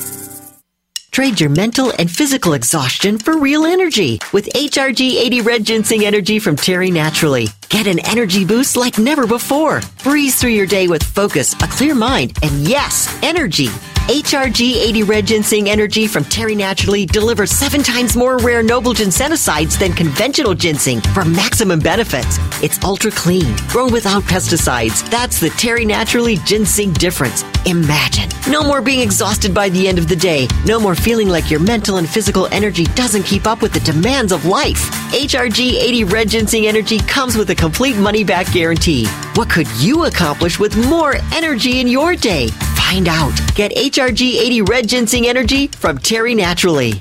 Trade your mental and physical exhaustion for real energy with HRG 80 Red Ginseng Energy from Terry Naturally. Get an energy boost like never before. Breeze through your day with focus, a clear mind, and yes, energy. HRG 80 Red Ginseng Energy from Terry Naturally delivers seven times more rare noble ginsenosides than conventional ginseng for maximum benefits. It's ultra clean, grown without pesticides. That's the Terry Naturally ginseng difference. Imagine. No more being exhausted by the end of the day. No more feeling like your mental and physical energy doesn't keep up with the demands of life. HRG 80 Red Ginseng Energy comes with a complete money back guarantee. What could you accomplish with more energy in your day? Find out. Get HRG 80 Red Ginseng Energy from Terry Naturally.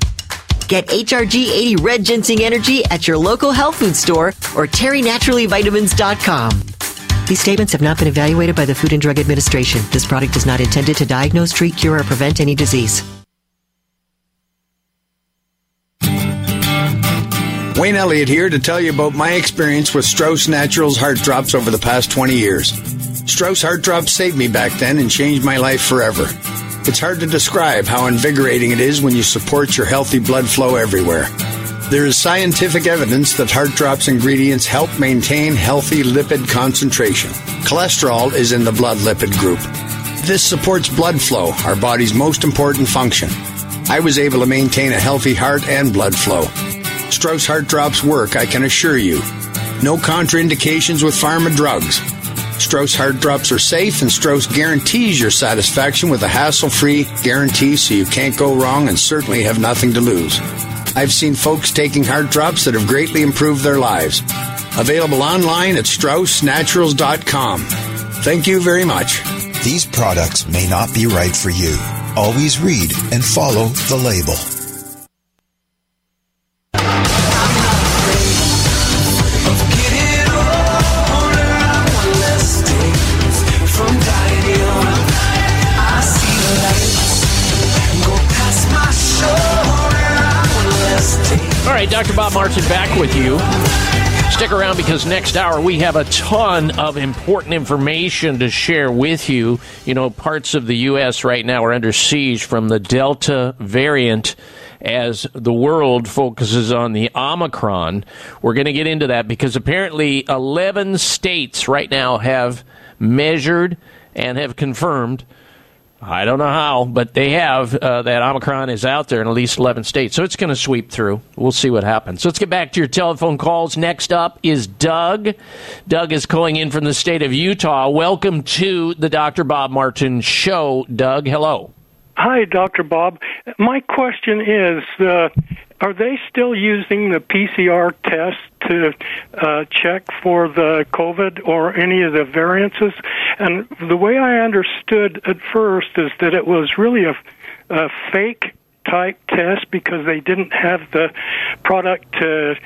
Get HRG 80 Red Ginseng Energy at your local health food store or terrynaturallyvitamins.com. These statements have not been evaluated by the Food and Drug Administration. This product is not intended to diagnose, treat, cure, or prevent any disease. Wayne Elliott here to tell you about my experience with Strauss Naturals Heart Drops over the past 20 years. Strauss Heart Drops saved me back then and changed my life forever. It's hard to describe how invigorating it is when you support your healthy blood flow everywhere. There is scientific evidence that Heart Drops ingredients help maintain healthy lipid concentration. Cholesterol is in the blood lipid group. This supports blood flow, our body's most important function. I was able to maintain a healthy heart and blood flow. Strauss Heart Drops work, I can assure you. No contraindications with pharma drugs. Strauss Heart Drops are safe, and Strauss guarantees your satisfaction with a hassle free guarantee so you can't go wrong and certainly have nothing to lose. I've seen folks taking heart drops that have greatly improved their lives. Available online at StraussNaturals.com. Thank you very much. These products may not be right for you. Always read and follow the label. Dr. Bob Martin back with you. Stick around because next hour we have a ton of important information to share with you. You know, parts of the U.S. right now are under siege from the Delta variant as the world focuses on the Omicron. We're going to get into that because apparently 11 states right now have measured and have confirmed I don't know how, but they have uh, that Omicron is out there in at least 11 states. So it's going to sweep through. We'll see what happens. So let's get back to your telephone calls. Next up is Doug. Doug is calling in from the state of Utah. Welcome to the Dr. Bob Martin Show. Doug, hello. Hi, Dr. Bob. My question is uh, Are they still using the PCR test to uh, check for the COVID or any of the variances? And the way I understood at first is that it was really a, a fake type test because they didn't have the product to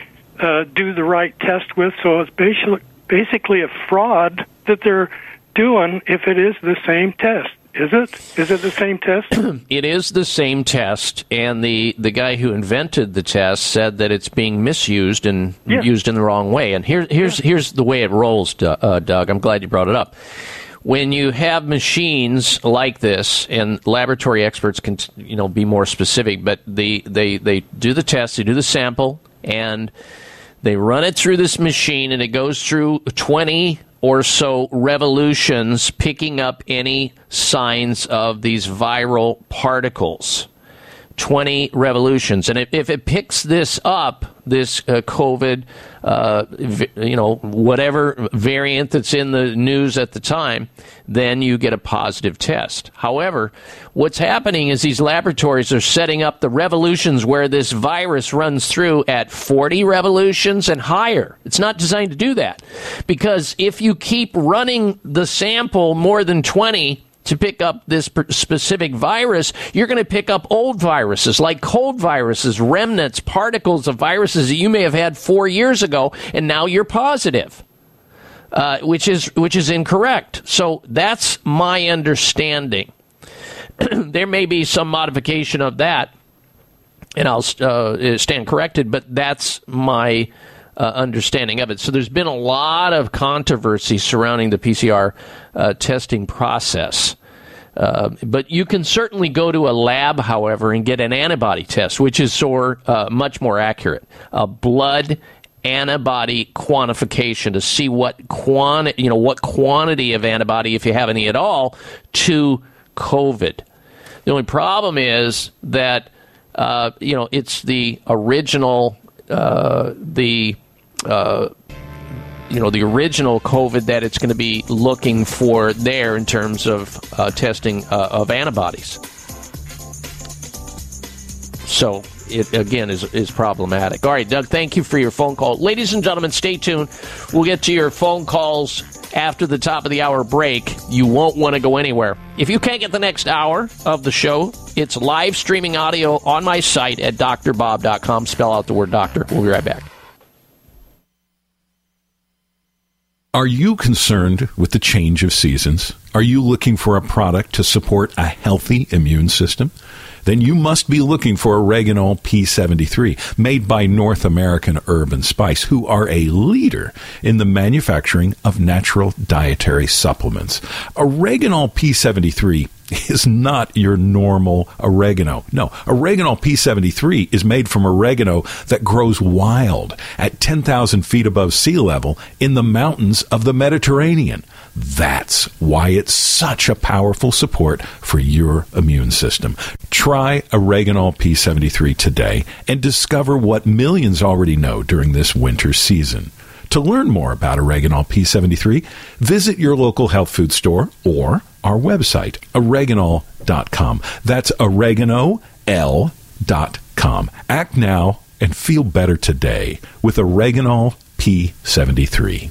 uh, do the right test with. So it's basically, basically a fraud that they're doing if it is the same test. Is it? Is it the same test? It is the same test, and the, the guy who invented the test said that it's being misused and Yeah. used in the wrong way. And here, here's here's the way it rolls, uh, Doug. I'm glad you brought it up. When you have machines like this, and laboratory experts can you know be more specific, but the, they they do the test, they do the sample, and they run it through this machine, and it goes through 20 or so revolutions, picking up any signs of these viral particles. 20 revolutions. And if, it picks this up, this uh, COVID, uh, v- you know, whatever variant that's in the news at the time, then you get a positive test. However, what's happening is these laboratories are setting up the revolutions where this virus runs through at 40 revolutions and higher. It's not designed to do that. Because if you keep running the sample more than 20, to pick up this specific virus, you're going to pick up old viruses like cold viruses, remnants, particles of viruses that you may have had four years ago, and now you're positive. Uh, which is which is incorrect. So that's my understanding. there may be some modification of that, and I'll uh, stand corrected. But that's my uh, understanding of it. So there's been a lot of controversy surrounding the PCR uh, testing process. Uh, but you can certainly go to a lab, however, and get an antibody test, which is so, uh, much more accurate. A blood antibody quantification to see what quantity, you know, what quantity of antibody, if you have any at all, to COVID. The only problem is that uh, you know it's the original, uh, the uh, you know the original COVID that it's going to be looking for there in terms of uh, testing uh, of antibodies. So it again is is problematic. All right, Doug, thank you for your phone call, ladies and gentlemen. Stay tuned. We'll get to your phone calls after the top of the hour break. You won't want to go anywhere. If you can't get the next hour of the show, it's live streaming audio on my site at drbob.com. Spell out the word doctor. We'll be right back. Are you concerned with the change of seasons? Are you looking for a product to support a healthy immune system? Then you must be looking for Oreganol P73, made by North American Herb and Spice, who are a leader in the manufacturing of natural dietary supplements. Oreganol P73 is not your normal oregano. No, Oreganol P73 is made from oregano that grows wild at 10,000 feet above sea level in the mountains of the Mediterranean. That's why it's such a powerful support for your immune system. Try Oreganol P73 today and discover what millions already know during this winter season. To learn more about Oreganol P73, visit your local health food store or our website, oreganol.com. That's oregano.l.com. Act now and feel better today with Oreganol P73.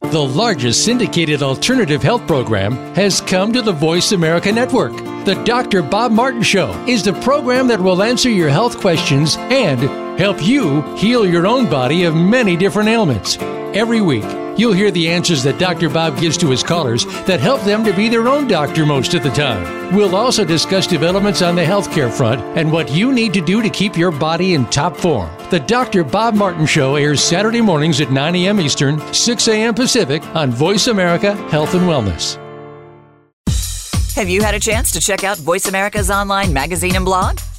The largest syndicated alternative health program has come to the Voice America Network. The Dr. Bob Martin Show is the program that will answer your health questions and help you heal your own body of many different ailments. Every week, you'll hear the answers that Dr. Bob gives to his callers that help them to be their own doctor most of the time. We'll also discuss developments on the healthcare front and what you need to do to keep your body in top form. The Dr. Bob Martin Show airs Saturday mornings at 9 a.m. Eastern, 6 a.m. Pacific on Voice America Health and Wellness. Have you had a chance to check out Voice America's online magazine and blog?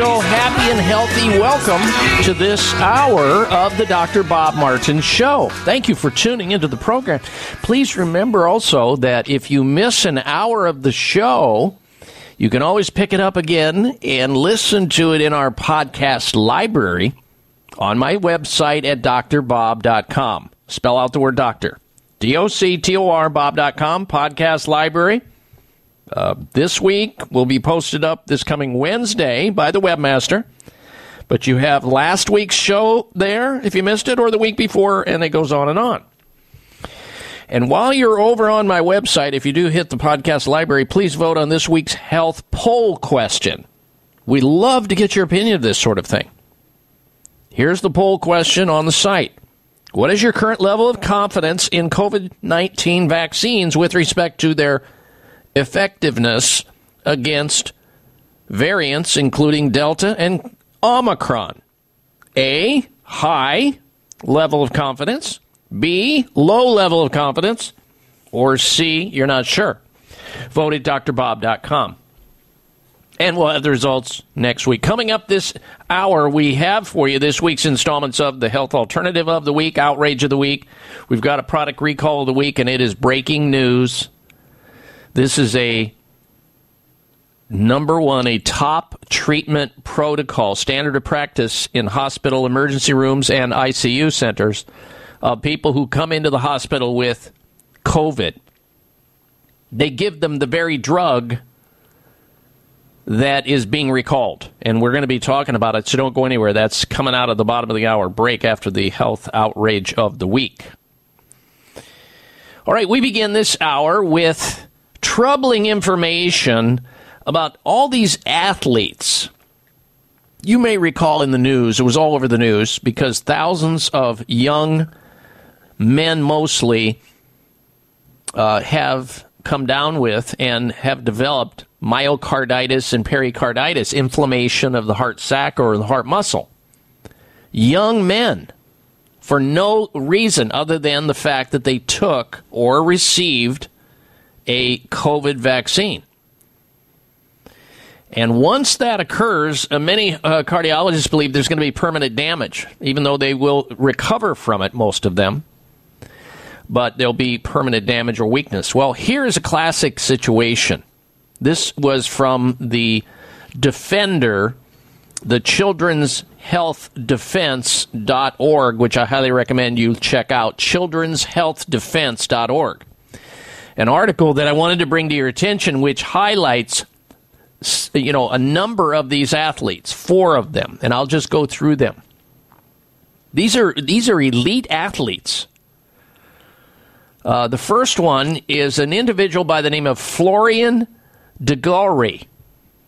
Special happy and healthy welcome to this hour of the Dr. Bob Martin Show. Thank you for tuning into the program. Please remember also that if you miss an hour of the show, you can always pick it up again and listen to it in our podcast library on my website at drbob.com. Spell out the word doctor. D O C T O R Bob.com, podcast library. Uh, this week will be posted up this coming Wednesday by the webmaster. But you have last week's show there if you missed it, or the week before, and it goes on and on. And while you're over on my website, if you do hit the podcast library, please vote on this week's health poll question. We love to get your opinion of this sort of thing. Here's the poll question on the site. What is your current level of confidence in COVID 19 vaccines with respect to their effectiveness against variants, including Delta and Omicron? A, high level of confidence. B, low level of confidence. Or C, you're not sure. Vote at drbob.com. And we'll have the results next week. Coming up this hour, we have for you this week's installments of the Health Alternative of the Week, Outrage of the Week. We've got a product recall of the week, and it is breaking news. This is a number one, a top treatment protocol, standard of practice in hospital emergency rooms and ICU centers of people who come into the hospital with COVID. They give them the very drug that is being recalled. And we're going to be talking about it, so don't go anywhere. That's coming out of the bottom of the hour break after the health outrage of the week. All right, we begin this hour with troubling information about all these athletes. You may recall in the news, it was all over the news because thousands of young men mostly uh, have come down with and have developed myocarditis and pericarditis, inflammation of the heart sac or the heart muscle. Young men, for no reason other than the fact that they took or received a COVID vaccine. And once that occurs, uh, many uh, cardiologists believe there's going to be permanent damage, even though they will recover from it, most of them. But there'll be permanent damage or weakness. Well, here is a classic situation. This was from the Defender, the Children's Health Defense.org, which I highly recommend you check out, Children's Health children'shealthdefense.org. An article that I wanted to bring to your attention, which highlights you know, a number of these athletes, four of them, and I'll just go through them. These are these are elite athletes. Uh, the first one is an individual by the name of Florian Degauri.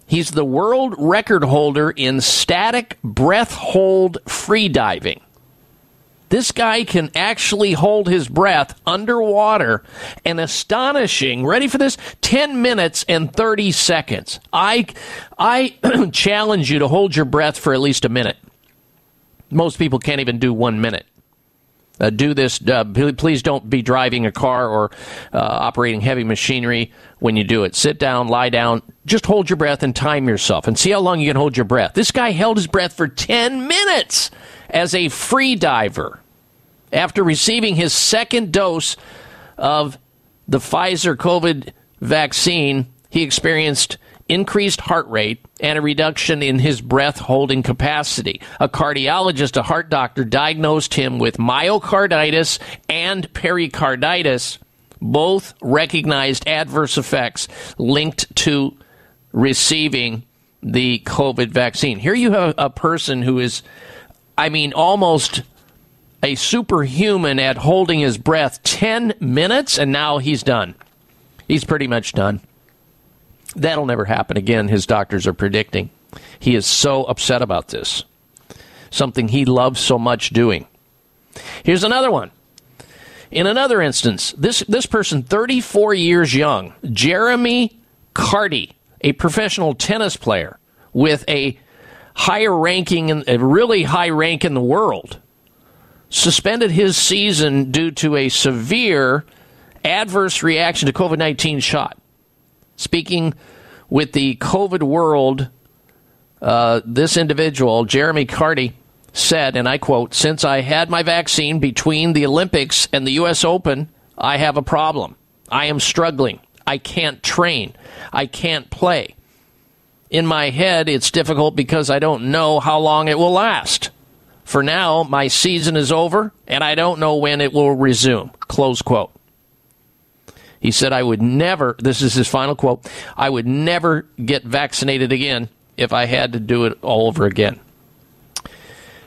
He's the world record holder in static breath hold free diving. This guy can actually hold his breath underwater an astonishing, ready for this, 10 minutes and 30 seconds. I, I challenge you to hold your breath for at least a minute. Most people can't even do one minute. Uh, do this. Uh, please don't be driving a car or uh, operating heavy machinery when you do it. Sit down, lie down, just hold your breath and time yourself and see how long you can hold your breath. This guy held his breath for 10 minutes as a free diver after receiving his second dose of the Pfizer COVID vaccine. He experienced increased heart rate, and a reduction in his breath holding capacity. A cardiologist, a heart doctor, diagnosed him with myocarditis and pericarditis, both recognized adverse effects linked to receiving the COVID vaccine. Here you have a person who is, I mean, almost a superhuman at holding his breath 10 minutes, and now he's done. He's pretty much done. That'll never happen again, his doctors are predicting. He is so upset about this. Something he loves so much doing. Here's another one. In another instance, this, this person, 34 years young, Jeremy Chardy, a professional tennis player with a higher ranking, in, a really high rank in the world, suspended his season due to a severe adverse reaction to COVID 19 shot. Speaking with the COVID world, uh, this individual, Jeremy Chardy, said, and I quote, Since I had my vaccine between the Olympics and the U.S. Open, I have a problem. I am struggling. I can't train. I can't play. In my head, it's difficult because I don't know how long it will last. For now, my season is over, and I don't know when it will resume. Close quote. He said, I would never, this is his final quote, I would never get vaccinated again if I had to do it all over again.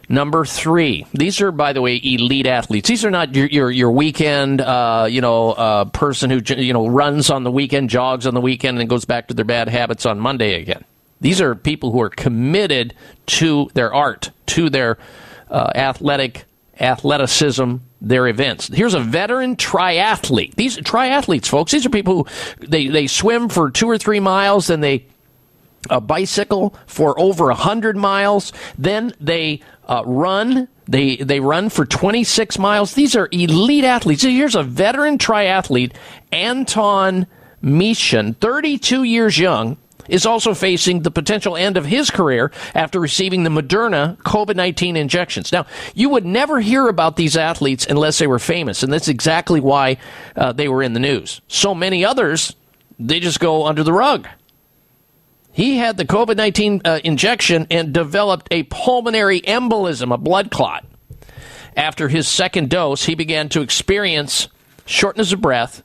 Number three, these are, by the way, elite athletes. These are not your your, your weekend, uh, you know, uh, person who you know runs on the weekend, jogs on the weekend, and goes back to their bad habits on Monday again. These are people who are committed to their art, to their uh, athletic athleticism, their events. Here's a veteran triathlete. These triathletes, folks, these are people who they, they swim for two or three miles, then they a bicycle for over a hundred miles, then they uh, run. They they run for 26 miles. These are elite athletes. Here's a veteran triathlete, Anton Méchin, 32 years young, is also facing the potential end of his career after receiving the Moderna COVID 19 injections. Now, you would never hear about these athletes unless they were famous, and that's exactly why uh, they were in the news. So many others, they just go under the rug. He had the COVID 19 uh, injection and developed a pulmonary embolism, a blood clot. After his second dose, he began to experience shortness of breath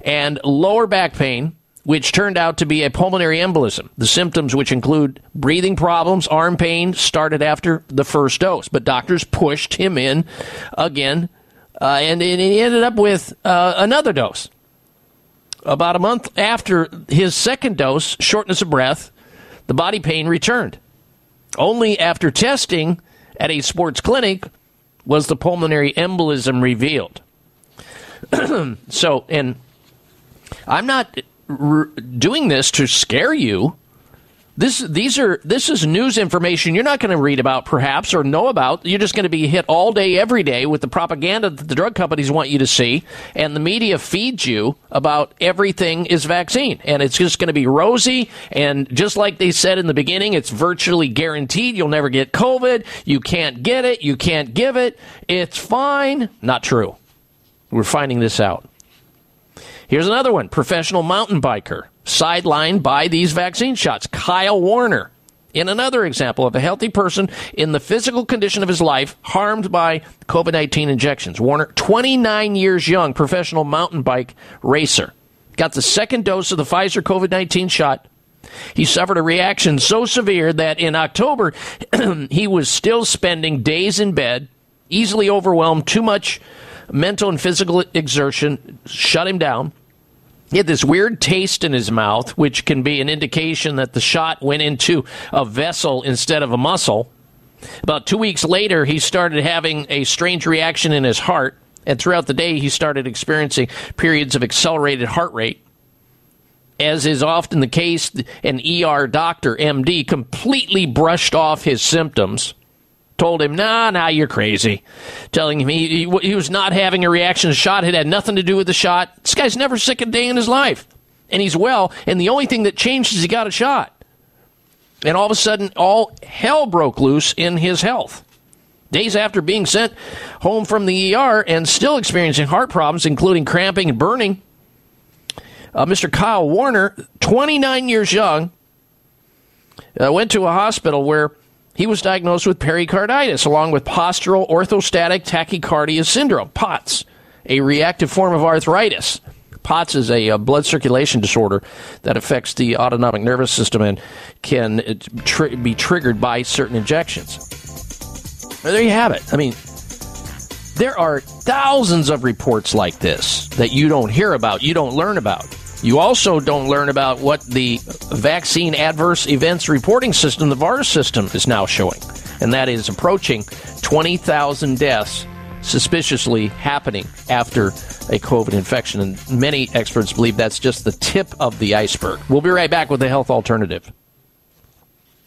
and lower back pain, which turned out to be a pulmonary embolism. The symptoms, which include breathing problems, arm pain, started after the first dose, but doctors pushed him in again, uh, and, and he ended up with uh, another dose. About a month after his second dose, shortness of breath, the body pain returned. Only after testing at a sports clinic was the pulmonary embolism revealed. so, and I'm not r- doing this to scare you. This these are this is news information you're not going to read about perhaps or know about. You're just going to be hit all day every day with the propaganda that the drug companies want you to see and the media feeds you about everything is vaccine and it's just going to be rosy and just like they said in the beginning it's virtually guaranteed you'll never get covid. You can't get it, you can't give it. It's fine. Not true. We're finding this out. Here's another one professional mountain biker, sidelined by these vaccine shots. Kyle Warner, in another example of a healthy person in the physical condition of his life harmed by COVID 19 injections. Warner, 29 years young, professional mountain bike racer, got the second dose of the Pfizer COVID 19 shot. He suffered a reaction so severe that in October, he was still spending days in bed, easily overwhelmed, too much mental and physical exertion shut him down. He had this weird taste in his mouth, which can be an indication that the shot went into a vessel instead of a muscle. About two weeks later, he started having a strange reaction in his heart, and throughout the day, he started experiencing periods of accelerated heart rate. As is often the case, an ER doctor, MD, completely brushed off his symptoms told him, nah, nah, you're crazy. Telling him he, he, he was not having a reaction to shot. It had nothing to do with the shot. This guy's never sick a day in his life. And he's well. And the only thing that changed is he got a shot. And all of a sudden, all hell broke loose in his health. Days after being sent home from the ER and still experiencing heart problems, including cramping and burning, Uh, Mr. Kyle Warner, 29 years young, uh, went to a hospital where he was diagnosed with pericarditis along with postural orthostatic tachycardia syndrome, POTS, a reactive form of arthritis. POTS is a, uh blood circulation disorder that affects the autonomic nervous system and can uh, be triggered by certain injections. Well, there you have it. I mean, there are thousands of reports like this that you don't hear about, you don't learn about. You also don't learn about what the vaccine adverse events reporting system, the VAERS system, is now showing. And that is approaching 20,000 deaths suspiciously happening after a COVID infection. And many experts believe that's just the tip of the iceberg. We'll be right back with the health alternative.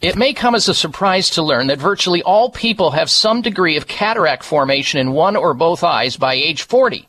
It may come as a surprise to learn that virtually all people have some degree of cataract formation in one or both eyes by age 40.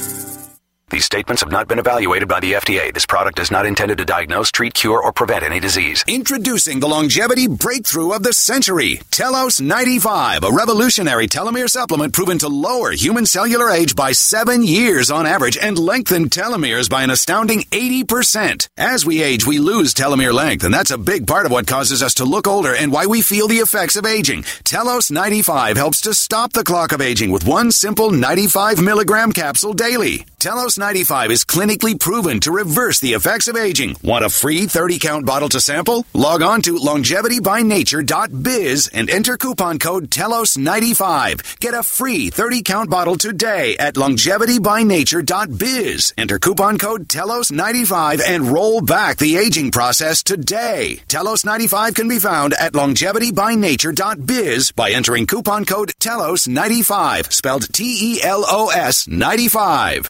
These statements have not been evaluated by the FDA. This product is not intended to diagnose, treat, cure, or prevent any disease. Introducing the longevity breakthrough of the century, Telos 95, a revolutionary telomere supplement proven to lower human cellular age by seven years on average and lengthen telomeres by an astounding 80%. As we age, we lose telomere length, and that's a big part of what causes us to look older and why we feel the effects of aging. Telos 95 helps to stop the clock of aging with one simple 95 milligram capsule daily. Telos 95 is clinically proven to reverse the effects of aging. Want a free 30 count bottle to sample? Log on to longevitybynature.biz and enter coupon code TELOS95. Get a free 30 count bottle today at longevitybynature.biz. Enter coupon code TELOS95 and roll back the aging process today. TELOS95 can be found at longevitybynature.biz by entering coupon code TELOS95, spelled T E L O S 95.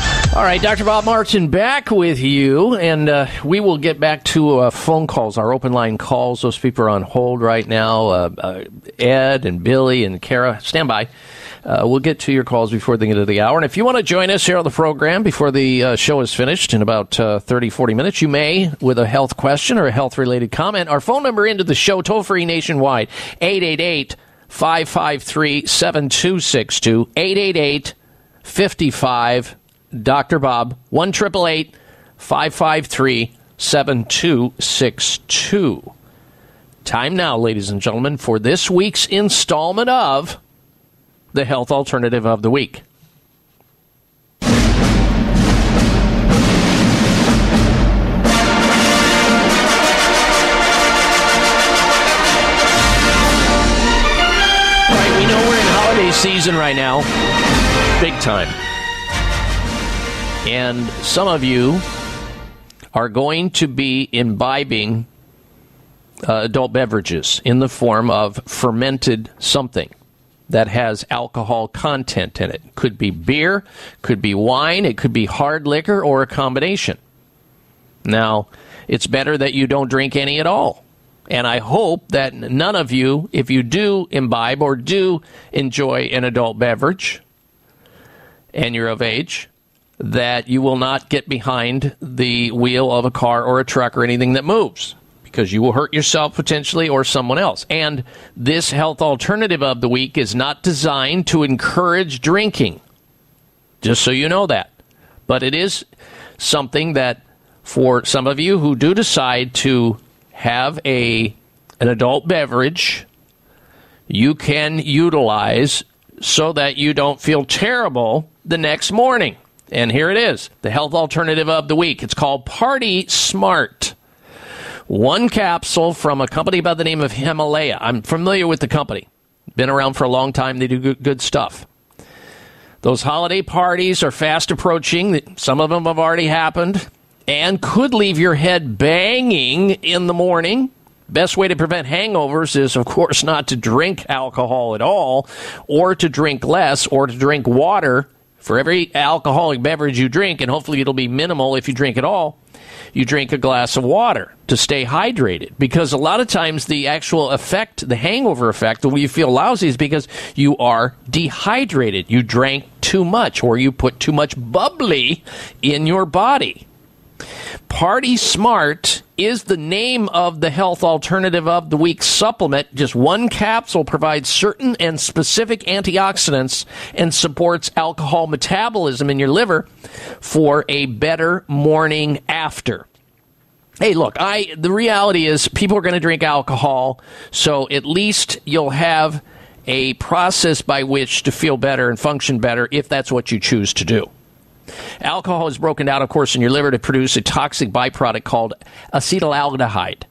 All right, Dr. Bob Martin back with you, and uh, we will get back to uh, phone calls, our open line calls. Those people are on hold right now. Uh, uh Ed and Billy and Kara, stand by. Uh, we'll get to your calls before the end of the hour. And if you want to join us here on the program before the uh, show is finished in about uh, 30, 40 minutes, you may with a health question or a health related comment. Our phone number into the show, toll free nationwide, 888 553 7262, 888 55 Dr. Bob, 1 553 7262. Time now, ladies and gentlemen, for this week's installment of the Health Alternative of the Week. season right now. Big time. And some of you are going to be imbibing uh, adult beverages in the form of fermented something that has alcohol content in it. Could be beer, could be wine, it could be hard liquor, or a combination. Now, it's better that you don't drink any at all. And I hope that none of you, if you do imbibe or do enjoy an adult beverage and you're of age, that you will not get behind the wheel of a car or a truck or anything that moves because you will hurt yourself potentially or someone else. And this health alternative of the week is not designed to encourage drinking, just so you know that. But it is something that for some of you who do decide to have a an adult beverage, you can utilize so that you don't feel terrible the next morning. And here it is, the health alternative of the week. It's called Party Smart. One capsule from a company by the name of Himalaya. I'm familiar with the company. Been around for a long time. They do good, stuff. Those holiday parties are fast approaching. Some of them have already happened and could leave your head banging in the morning. Best way to prevent hangovers is, of course, not to drink alcohol at all, or to drink less, or to drink water. For every alcoholic beverage you drink, and hopefully it'll be minimal if you drink at all, you drink a glass of water to stay hydrated. Because a lot of times the actual effect, the hangover effect, the way you feel lousy is because you are dehydrated. You drank too much, or you put too much bubbly in your body. Party Smart is the name of the health alternative of the week supplement. Just one capsule provides certain and specific antioxidants and supports alcohol metabolism in your liver for a better morning after. Hey, look, I the reality is people are going to drink alcohol, so at least you'll have a process by which to feel better and function better if that's what you choose to do. Alcohol is broken down, of course, in your liver to produce a toxic byproduct called acetaldehyde.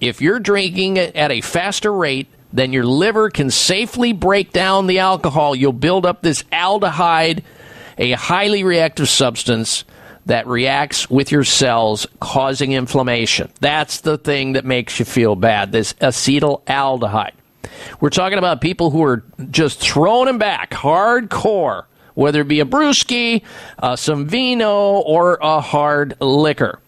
If you're drinking at a faster rate than your liver can safely break down the alcohol, you'll build up this aldehyde, a highly reactive substance that reacts with your cells, causing inflammation. That's the thing that makes you feel bad, this acetaldehyde. We're talking about people who are just throwing them back hardcore whether it be a brewski, uh, some vino, or a hard liquor.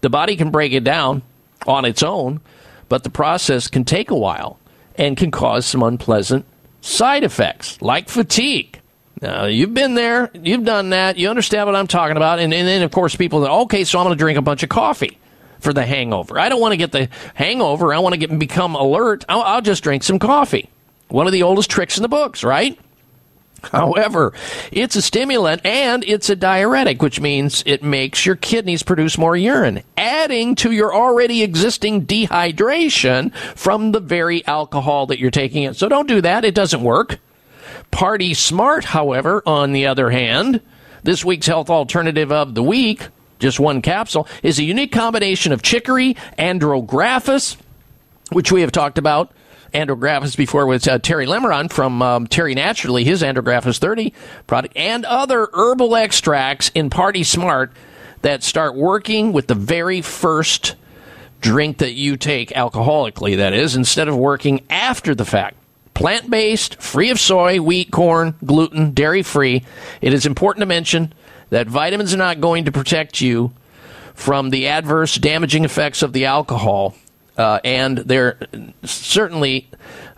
The body can break it down on its own, but the process can take a while and can cause some unpleasant side effects like fatigue. Now, you've been there, you've done that, you understand what I'm talking about. And, and then, of course, people say, okay, so I'm going to drink a bunch of coffee for the hangover. I don't want to get the hangover. I want to get become alert. I'll, I'll just drink some coffee. One of the oldest tricks in the books, right? However, it's a stimulant and it's a diuretic, which means it makes your kidneys produce more urine, adding to your already existing dehydration from the very alcohol that you're taking in. So don't do that. It doesn't work. Party Smart, however, on the other hand, this week's health alternative of the week, just one capsule, is a unique combination of chicory, andrographis, which we have talked about, andrographis before with uh, Terry Lemerond from um, Terry Naturally, his andrographis 30 product, and other herbal extracts in Party Smart that start working with the very first drink that you take alcoholically, that is, instead of working after the fact. Plant based, free of soy, wheat, corn, gluten, dairy free. It is important to mention that vitamins are not going to protect you from the adverse damaging effects of the alcohol uh, and they're certainly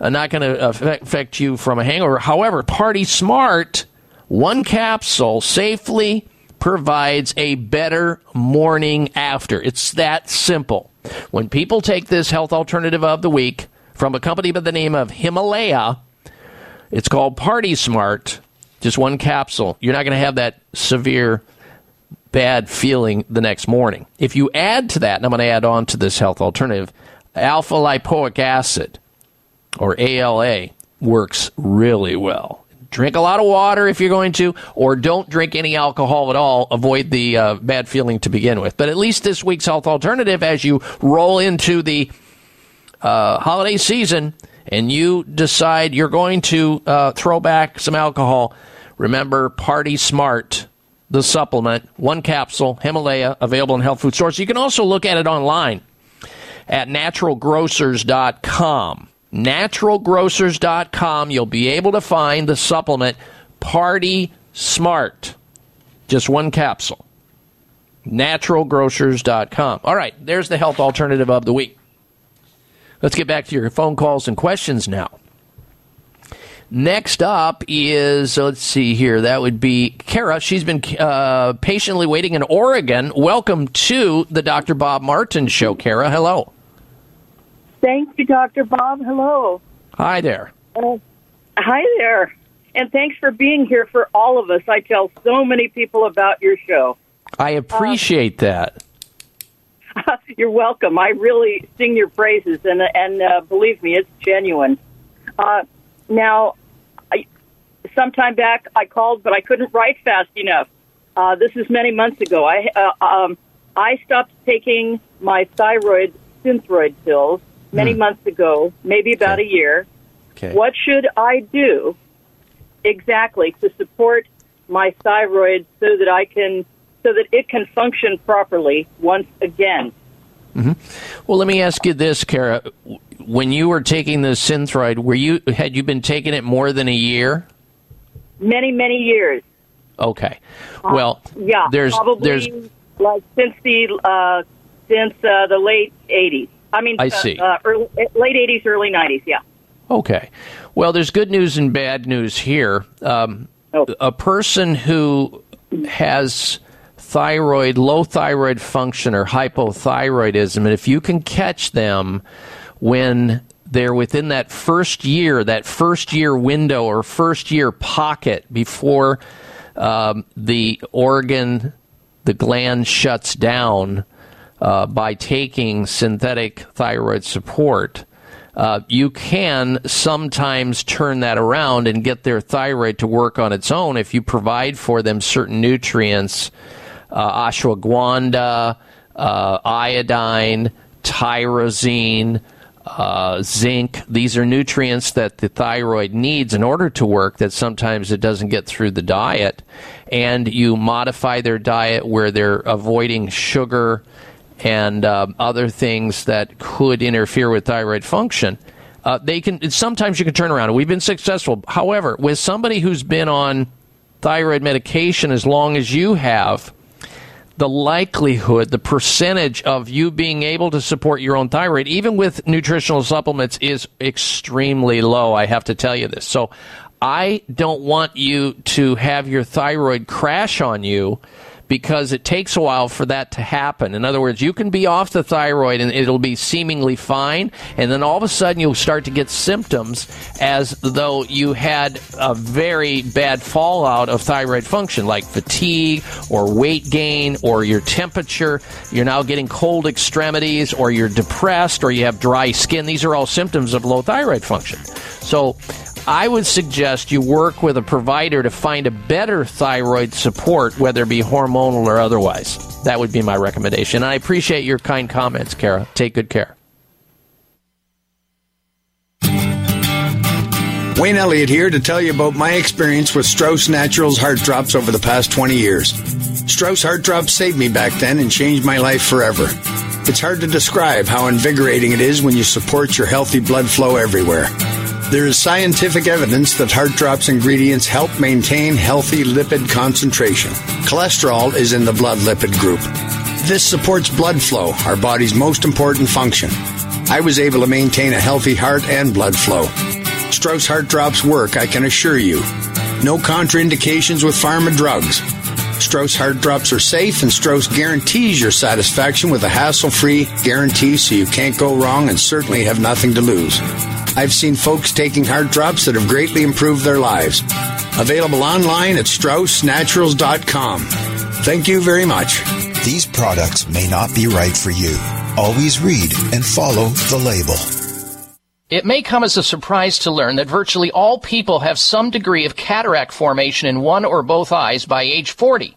uh, not going to affect you from a hangover. However, Party Smart, one capsule safely provides a better morning after. It's that simple. When people take this health alternative of the week from a company by the name of Himalaya, it's called Party Smart, just one capsule. You're not going to have that severe bad feeling the next morning. If you add to that, and I'm going to add on to this health alternative, alpha lipoic acid, or ALA, works really well. Drink a lot of water if you're going to, or don't drink any alcohol at all. Avoid the uh, bad feeling to begin with. But at least this week's health alternative, as you roll into the uh, holiday season, and you decide you're going to uh, throw back some alcohol, remember Party Smart, the supplement, one capsule, Himalaya, available in health food stores. You can also look at it online at naturalgrocers.com. Naturalgrocers.com. You'll be able to find the supplement Party Smart. Just one capsule. Naturalgrocers.com. All right, there's the health alternative of the week. Let's get back to your phone calls and questions now. Next up is, let's see here, that would be Kara. She's been uh, patiently waiting in Oregon. Welcome to the Dr. Bob Martin Show, Kara. Hello. Thank you, Dr. Bob. Hello. Hi there. Uh, hi there. And thanks for being here for all of us. I tell so many people about your show. I appreciate that. You're welcome. I really sing your praises, and and uh, believe me, it's genuine. Uh, now, sometime back, I called, but I couldn't write fast enough. Uh, this is many months ago. I uh, um, I stopped taking my thyroid synthroid pills many Hmm. months ago, maybe about a year. Okay. What should I do exactly to support my thyroid so that I can so that it can function properly once again? hmm Well, let me ask you this, Kara. When you were taking the Synthroid, were you had you been taking it more than a year? Many many years. Okay. Well, Yeah, there's probably there's like since the uh, since uh, the late '80s. I mean, I uh, see. Uh, early, late '80s, early '90s. Yeah. Okay. Well, there's good news and bad news here. Um, A person who has thyroid, low thyroid function, or hypothyroidism, and if you can catch them when they're within that first year, that first year window or first year pocket before um, the organ, the gland shuts down uh, by taking synthetic thyroid support, uh, you can sometimes turn that around and get their thyroid to work on its own if you provide for them certain nutrients, uh, ashwagandha, uh, iodine, tyrosine, uh, zinc. These are nutrients that the thyroid needs in order to work that sometimes it doesn't get through the diet. And you modify their diet where they're avoiding sugar and um, other things that could interfere with thyroid function. Uh, they can sometimes you can turn around. We've been successful. However, with somebody who's been on thyroid medication as long as you have, the likelihood, the percentage of you being able to support your own thyroid, even with nutritional supplements, is extremely low. I have to tell you this. So I don't want you to have your thyroid crash on you because it takes a while for that to happen. In other words, you can be off the thyroid and it'll be seemingly fine, and then all of a sudden you'll start to get symptoms as though you had a very bad fallout of thyroid function, like fatigue or weight gain or your temperature. You're now getting cold extremities or you're depressed or you have dry skin. These are all symptoms of low thyroid function. So, I would suggest you work with a provider to find a better thyroid support, whether it be hormonal or otherwise. That would be my recommendation. And I appreciate your kind comments, Kara. Take good care. Wayne Elliott here to tell you about my experience with Strauss Naturals Heart Drops over the past 20 years. Strauss Heart Drops saved me back then and changed my life forever. It's hard to describe how invigorating it is when you support your healthy blood flow everywhere. There is scientific evidence that Heart Drops ingredients help maintain healthy lipid concentration. Cholesterol is in the blood lipid group. This supports blood flow, our body's most important function. I was able to maintain a healthy heart and blood flow. Strauss Heart Drops work, I can assure you. No contraindications with pharma drugs. Strauss Heart Drops are safe, and Strauss guarantees your satisfaction with a hassle free guarantee so you can't go wrong and certainly have nothing to lose. I've seen folks taking heart drops that have greatly improved their lives. Available online at StraussNaturals.com. Thank you very much. These products may not be right for you. Always read and follow the label. It may come as a surprise to learn that virtually all people have some degree of cataract formation in one or both eyes by age 40.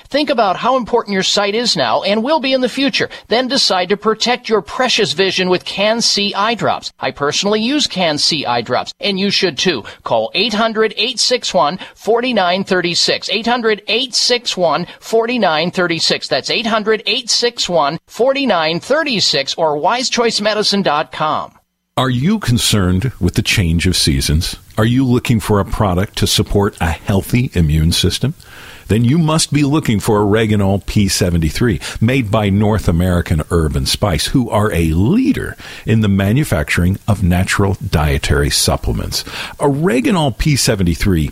Think about how important your sight is now and will be in the future. Then decide to protect your precious vision with Can-C eye drops. I personally use Can-C eye drops, and you should too. Call 800-861-4936. 800-861-4936. That's 800-861-4936 or wisechoicemedicine.com. Are you concerned with the change of seasons? Are you looking for a product to support a healthy immune system? Then you must be looking for Oreganol P73, made by North American Herb and Spice, who are a leader in the manufacturing of natural dietary supplements. Oreganol P73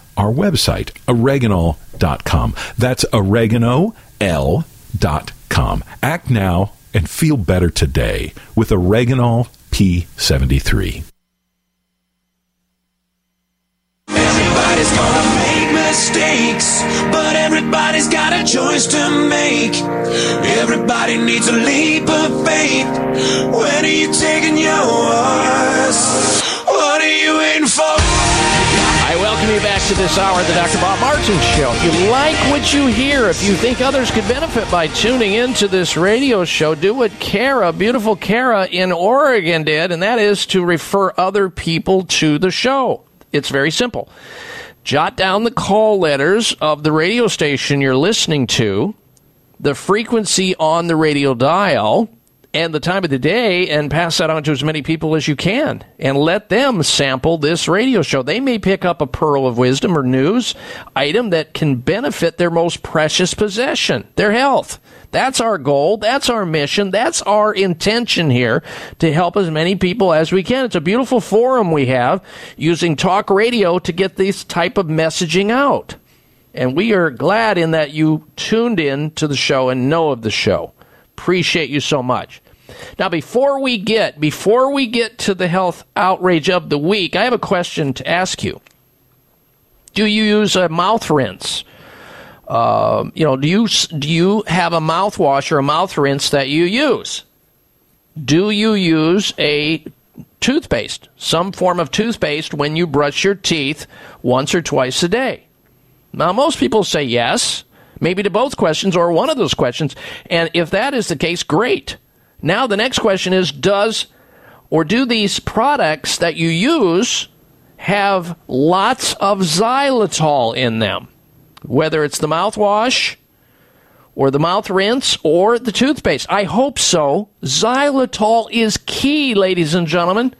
our website, oreganol.com. That's oregano.l.com. Act now and feel better today with Oreganol P73. Everybody's gonna make mistakes, but everybody's got a choice to make. Everybody needs a leap of faith. When are you taking yours? What are you waiting for? I welcome you back to this hour of the Dr. Bob Martin Show. If you like what you hear, if you think others could benefit by tuning into this radio show, do what Kara, beautiful Kara in Oregon did, and that is to refer other people to the show. It's very simple. Jot down the call letters of the radio station you're listening to, the frequency on the radio dial, and the time of the day, and pass that on to as many people as you can. And let them sample this radio show. They may pick up a pearl of wisdom or news item that can benefit their most precious possession, their health. That's our goal. That's our mission. That's our intention here to help as many people as we can. It's a beautiful forum we have using talk radio to get this type of messaging out. And we are glad in that you tuned in to the show and know of the show. Appreciate you so much. Now, before we get before we get to the health outrage of the week, I have a question to ask you. Do you use a mouth rinse? Uh, you know, do you do you have a mouthwash or a mouth rinse that you use? Do you use a toothpaste, some form of toothpaste, when you brush your teeth once or twice a day? Now, most people say yes, maybe to both questions or one of those questions. And if that is the case, great. Now, the next question is Does or do these products that you use have lots of xylitol in them? Whether it's the mouthwash or the mouth rinse or the toothpaste. I hope so. Xylitol is key, ladies and gentlemen,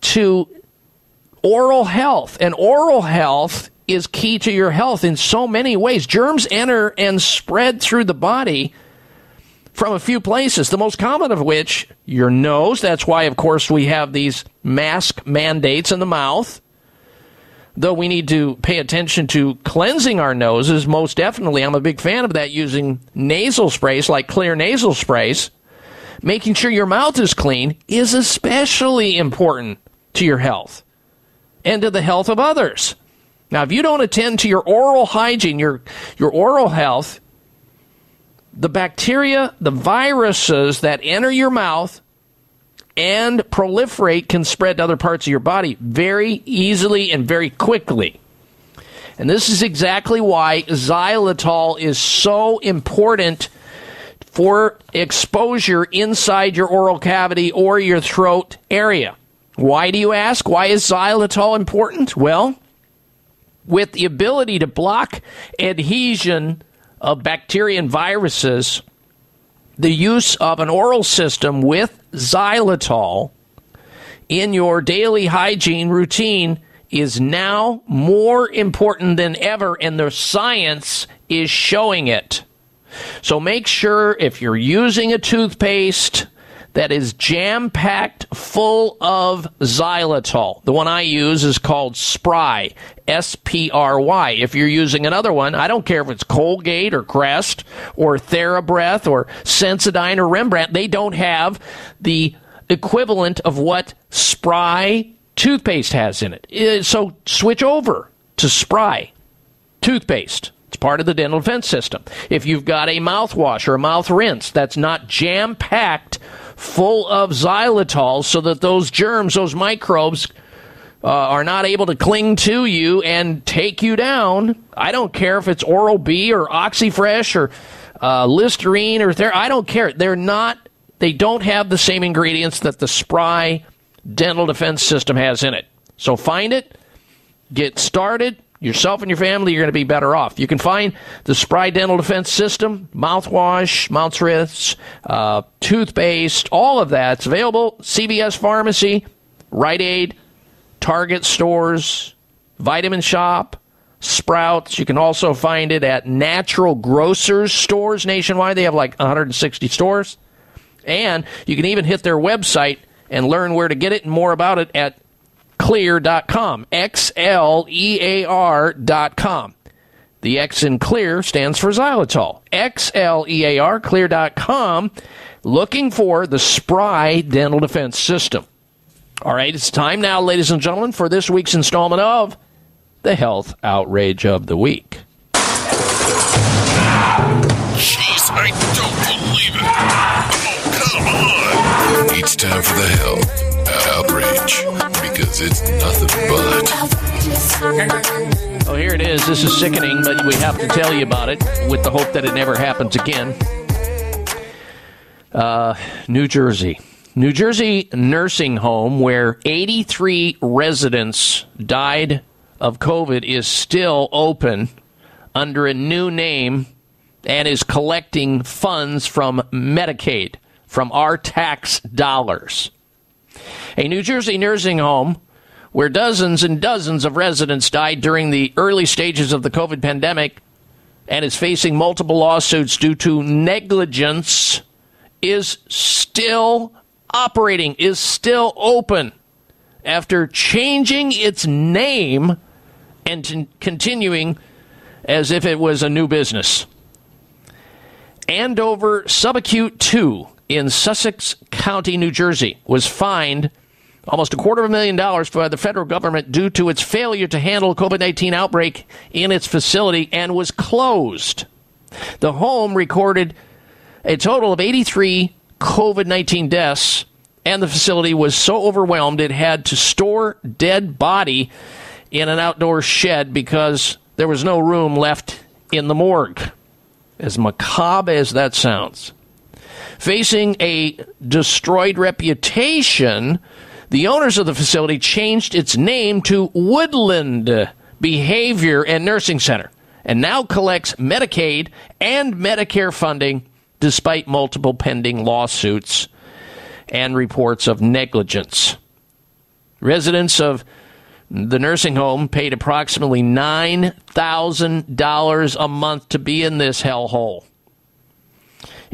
to oral health. And oral health is key to your health in so many ways. Germs enter and spread through the body from a few places, the most common of which, your nose. That's why, of course, we have these mask mandates in the mouth. Though we need to pay attention to cleansing our noses, most definitely, I'm a big fan of that using nasal sprays like Xlear nasal sprays. Making sure your mouth is clean is especially important to your health and to the health of others. Now, if you don't attend to your oral hygiene, your, your oral health, the bacteria, the viruses that enter your mouth and proliferate can spread to other parts of your body very easily and very quickly. And this is exactly why xylitol is so important for exposure inside your oral cavity or your throat area. Why do you ask? Why is xylitol important? Well, with the ability to block adhesion of bacteria and viruses, the use of an oral system with xylitol in your daily hygiene routine is now more important than ever, and the science is showing it. So make sure if you're using a toothpaste that is jam packed full of xylitol. The one I use is called Spry, S P R Y. If you're using another one, I don't care if it's Colgate or Crest or TheraBreath or Sensodyne or Rembrandt, they don't have the equivalent of what Spry toothpaste has in it. Uh, So switch over to Spry toothpaste. It's part of the dental defense system. If you've got a mouthwash or a mouth rinse that's not jam packed full of xylitol so that those germs, those microbes, uh, are not able to cling to you and take you down. I don't care if it's Oral B or Oxyfresh or uh, Listerine or there. I don't care. They're not. They don't have the same ingredients that the Spry dental defense system has in it. So find it, get started. Yourself and your family, you're going to be better off. You can find the Spry Dental Defense System, mouthwash, mouth rinse, uh, toothpaste, all of that's available. CVS Pharmacy, Rite Aid, Target stores, Vitamin Shoppe, Sprouts. You can also find it at natural grocers stores nationwide. They have like 160 stores. And you can even hit their website and learn where to get it and more about it at xlear.com. X L E A R.com. The X in Xlear stands for xylitol. X L E A R, xlear.com. Looking for the Spry Dental Defense System. All right, it's time now, ladies and gentlemen, for this week's installment of the Health Outrage of the Week. Jeez, I don't believe it. Oh, come on. It's time for the hell outrage because it's nothing but. Oh, here it is. This is sickening, but we have to tell you about it with the hope that it never happens again. Uh, New Jersey. New Jersey nursing home where 83 residents died of COVID is still open under a new name and is collecting funds from Medicaid, from our tax dollars. A New Jersey nursing home where dozens and dozens of residents died during the early stages of the COVID pandemic and is facing multiple lawsuits due to negligence is still operating, is still open after changing its name and t- continuing as if it was a new business. Andover Subacute 2 in Sussex County, New Jersey, was fined almost a quarter of a million dollars by the federal government due to its failure to handle COVID 19 outbreak in its facility and was closed. The home recorded a total of 83 COVID 19 deaths, and the facility was so overwhelmed it had to store dead body in an outdoor shed because there was no room left in the morgue. As macabre as that sounds. Facing a destroyed reputation, the owners of the facility changed its name to Woodland Behavior and Nursing Center and now collects Medicaid and Medicare funding despite multiple pending lawsuits and reports of negligence. Residents of the nursing home paid approximately $9,000 a month to be in this hellhole.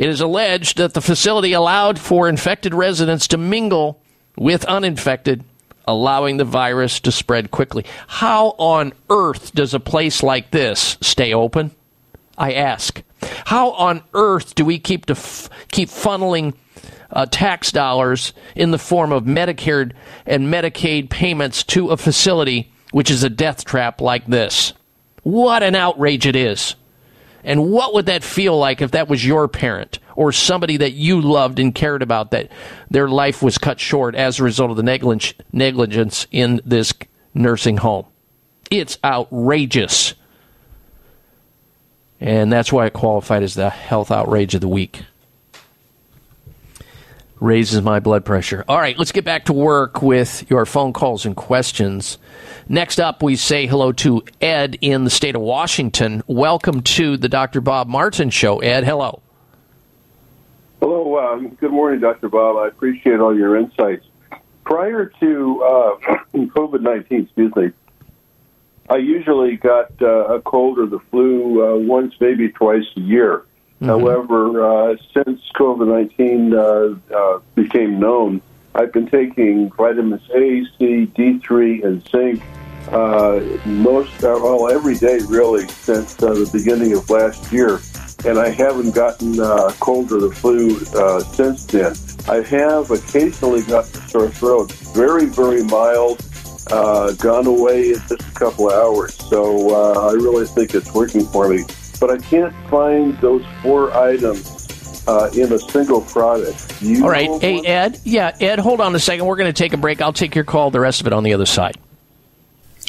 It is alleged that the facility allowed for infected residents to mingle with uninfected, allowing the virus to spread quickly. How on earth does a place like this stay open? I ask. How on earth do we keep to f- keep funneling uh, tax dollars in the form of Medicare and Medicaid payments to a facility which is a death trap like this? What an outrage it is. And what would that feel like if that was your parent or somebody that you loved and cared about that their life was cut short as a result of the negligence in this nursing home? It's outrageous. And that's why it qualified as the health outrage of the week. Raises my blood pressure. All right, let's get back to work with your phone calls and questions. Next up, we say hello to Ed in the state of Washington. Welcome to the Dr. Bob Martin Show. Ed, hello. Hello, um, good morning, Dr. Bob. I appreciate all your insights. Prior to uh, COVID 19, excuse me, I usually got uh, a cold or the flu uh, once, maybe twice a year. However, uh, since COVID 19 uh, uh, became known, I've been taking vitamins A, C, D3, and zinc uh, most, uh, well, every day really since uh, the beginning of last year. And I haven't gotten uh, cold or the flu uh, since then. I have occasionally gotten a sore throat, very, very mild, uh, gone away in just a couple of hours. So uh, I really think it's working for me. But I can't find those four items uh, in a single product. You All right. Hey, one? Ed. Yeah, Ed, hold on a second. We're going to take a break. I'll take your call, the rest of it on the other side.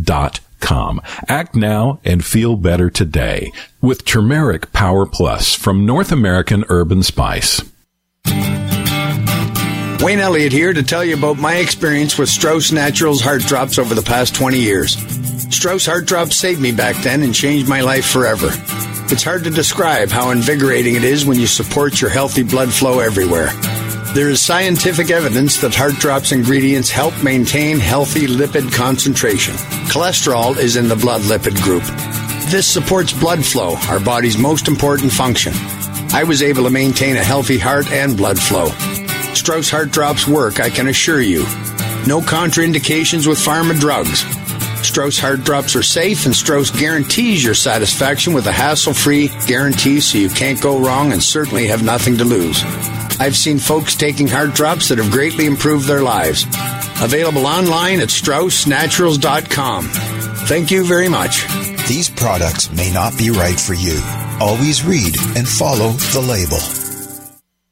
dot. Act now and feel better today with Turmeric Power Plus from North American Herb and Spice. Wayne Elliott here to tell you about my experience with Strauss Naturals Heart Drops over the past 20 years. Strauss Heart Drops saved me back then and changed my life forever. It's hard to describe how invigorating it is when you support your healthy blood flow everywhere. There is scientific evidence that Heart Drops ingredients help maintain healthy lipid concentration. Cholesterol is in the blood lipid group. This supports blood flow, our body's most important function. I was able to maintain a healthy heart and blood flow. Strauss Heart Drops work, I can assure you. No contraindications with pharma drugs. Strauss Heart Drops are safe, and Strauss guarantees your satisfaction with a hassle free guarantee so you can't go wrong and certainly have nothing to lose. I've seen folks taking heart drops that have greatly improved their lives. Available online at StraussNaturals.com. Thank you very much. These products may not be right for you. Always read and follow the label.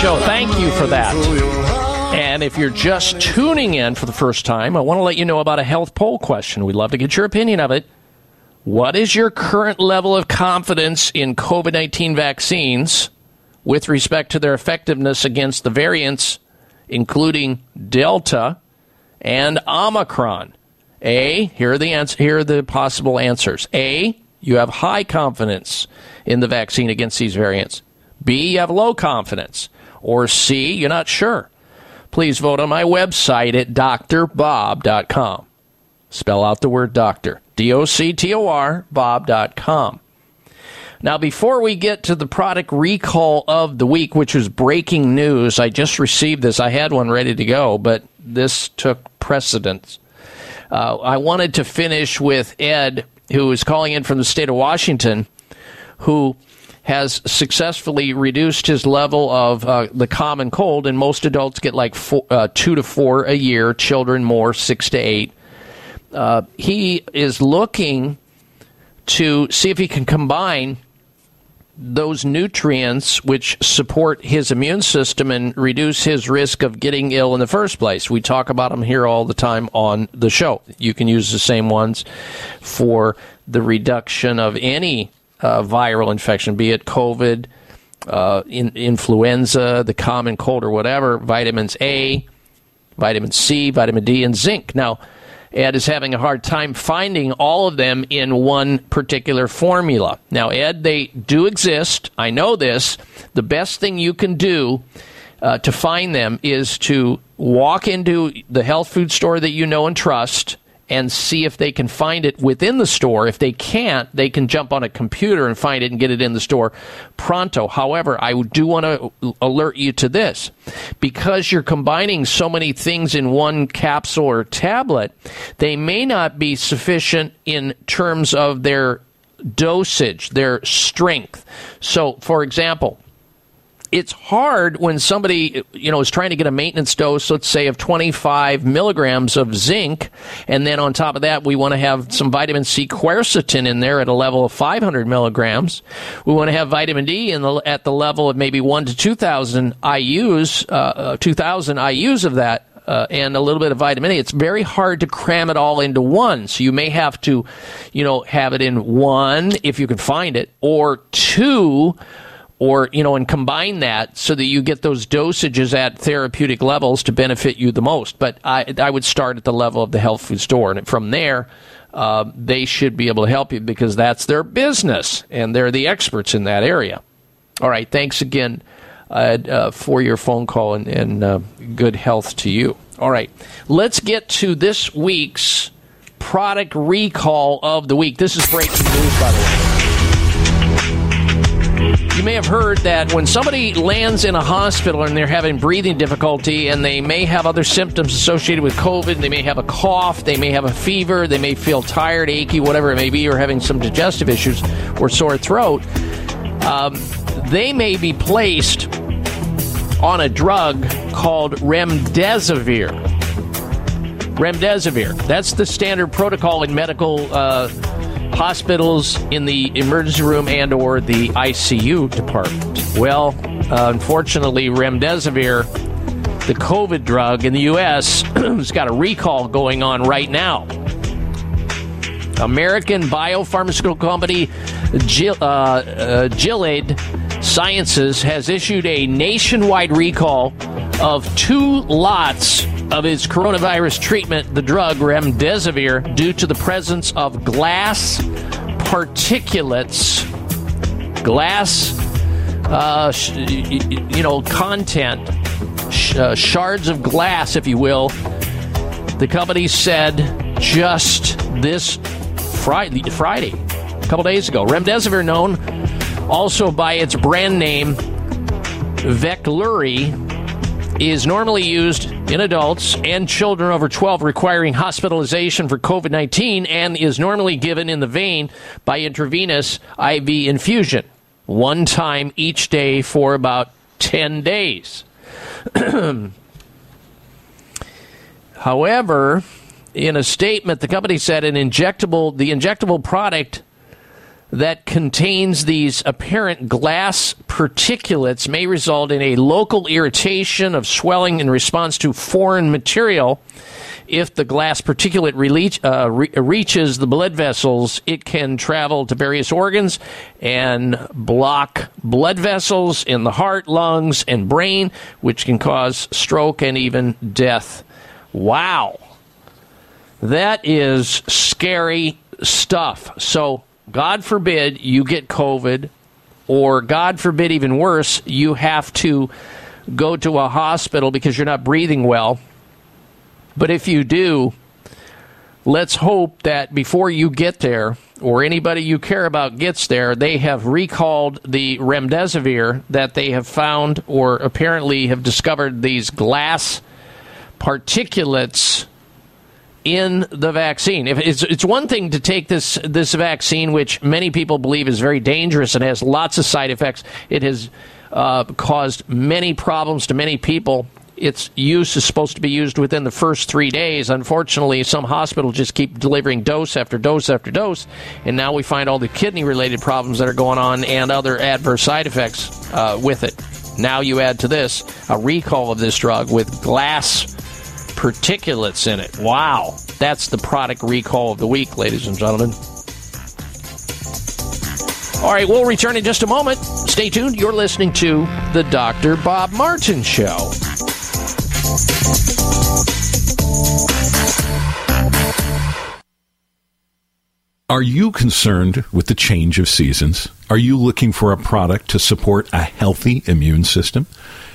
Show. Thank you for that. And if you're just tuning in for the first time, I want to let you know about a health poll question. We'd love to get your opinion of it. What is your current level of confidence in COVID 19 vaccines with respect to their effectiveness against the variants, including Delta and Omicron? A, here are the ans- here are the possible answers. A, you have high confidence in the vaccine against these variants. B, you have low confidence. Or C, you're not sure. please vote on my website at drbob.com. Spell out the word doctor. D O C T O R, bob.com. Now, before we get to the product recall of the week, which is breaking news, I just received this. I had one ready to go, but this took precedence. Uh, I wanted to finish with Ed, who is calling in from the state of Washington, who has successfully reduced his level of uh, the common cold, and most adults get like four, uh, two to four a year, children more, six to eight. Uh, he is looking to see if he can combine those nutrients which support his immune system and reduce his risk of getting ill in the first place. We talk about them here all the time on the show. You can use the same ones for the reduction of any uh, viral infection, be it COVID, uh, in, influenza, the common cold, or whatever. Vitamins A, vitamin C, vitamin D, and zinc. Now, Ed is having a hard time finding all of them in one particular formula. Now, Ed, they do exist. I know this. The best thing you can do uh, to find them is to walk into the health food store that you know and trust and see if they can find it within the store. If they can't, they can jump on a computer and find it and get it in the store pronto. However, I do want to alert you to this. Because you're combining so many things in one capsule or tablet, they may not be sufficient in terms of their dosage, their strength. So, for example, it's hard when somebody you know is trying to get a maintenance dose let's say of 25 milligrams of zinc and then on top of that we want to have some vitamin c quercetin in there at a level of 500 milligrams we want to have vitamin d in the, at the level of maybe 1 to 2000 ius uh, uh, 2000 ius of that uh, and a little bit of vitamin A. It's very hard to cram it all into one. So you may have to, you know, have it in one if you can find it, or two or you know and combine that so that you get those dosages at therapeutic levels to benefit you the most. But i, I would start at the level of the health food store and from there uh, they should be able to help you because that's their business and they're the experts in that area. All right thanks again uh, for your phone call and, and uh, good health to you. All right let's get to this week's product recall of the week. This is breaking news by the way you may have heard that when somebody lands in a hospital and they're having breathing difficulty and they may have other symptoms associated with COVID, they may have a cough, they may have a fever, they may feel tired, achy, whatever it may be, or having some digestive issues or sore throat, um, they may be placed on a drug called remdesivir. Remdesivir. That's the standard protocol in medical uh, hospitals in the emergency room and or the ICU department. Well, uh, unfortunately, remdesivir, the COVID drug in the U.S., has got a recall going on right now. American biopharmaceutical company Gil, uh, uh, Gilead Sciences has issued a nationwide recall of two lots of its coronavirus treatment, the drug remdesivir, due to the presence of glass particulates, glass, uh, sh- you know, content, sh- uh, shards of glass, if you will. The company said just this Friday, Friday, a couple days ago, remdesivir, known also by its brand name Veklury, is normally used in adults and children over 12 requiring hospitalization for COVID 19 and is normally given in the vein by intravenous IV infusion, one time each day for about 10 days. However, in a statement, the company said an injectable, the injectable product that contains these apparent glass particulates may result in a local irritation of swelling in response to foreign material. If the glass particulate uh, re- reaches the blood vessels, it can travel to various organs and block blood vessels in the heart, lungs, and brain, which can cause stroke and even death. Wow. That is scary stuff. So, God forbid you get COVID, or God forbid, even worse, you have to go to a hospital because you're not breathing well. But if you do, let's hope that before you get there or anybody you care about gets there, they have recalled the remdesivir that they have found or apparently have discovered these glass particulates in the vaccine. If it's it's one thing to take this this vaccine, which many people believe is very dangerous and has lots of side effects. It has uh, caused many problems to many people. Its use is supposed to be used within the first three days. Unfortunately, some hospitals just keep delivering dose after dose after dose, and now we find all the kidney-related problems that are going on and other adverse side effects uh, with it. Now you add to this a recall of this drug with glass particulates in it. Wow. That's the product recall of the week, ladies and gentlemen. All right, we'll return in just a moment. Stay tuned. You're listening to The Dr. Bob Martin Show. Are you concerned with the change of seasons? Are you looking for a product to support a healthy immune system?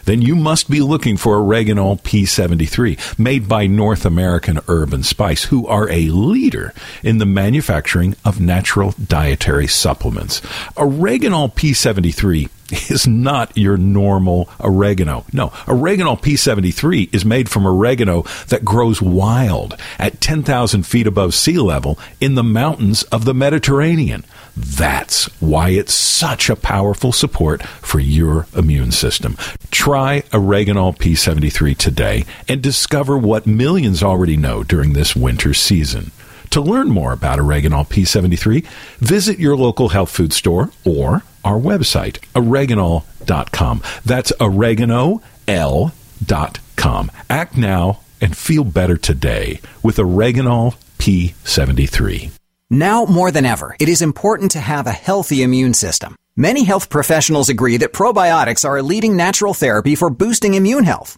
Then you must be looking for Oreganol P73, made by North American Herb and Spice, who are a leader in the manufacturing of natural dietary supplements. Oreganol P73 is not your normal oregano. No, Oreganol P73 is made from oregano that grows wild at 10,000 feet above sea level in the mountains of the Mediterranean. That's why it's such a powerful support for your immune system. Try Oreganol P73 today and discover what millions already know during this winter season. To learn more about Oreganol P73, visit your local health food store or our website, oreganol.com. That's oregano.l.com. Act now and feel better today with Oreganol P73. Now more than ever, it is important to have a healthy immune system. Many health professionals agree that probiotics are a leading natural therapy for boosting immune health.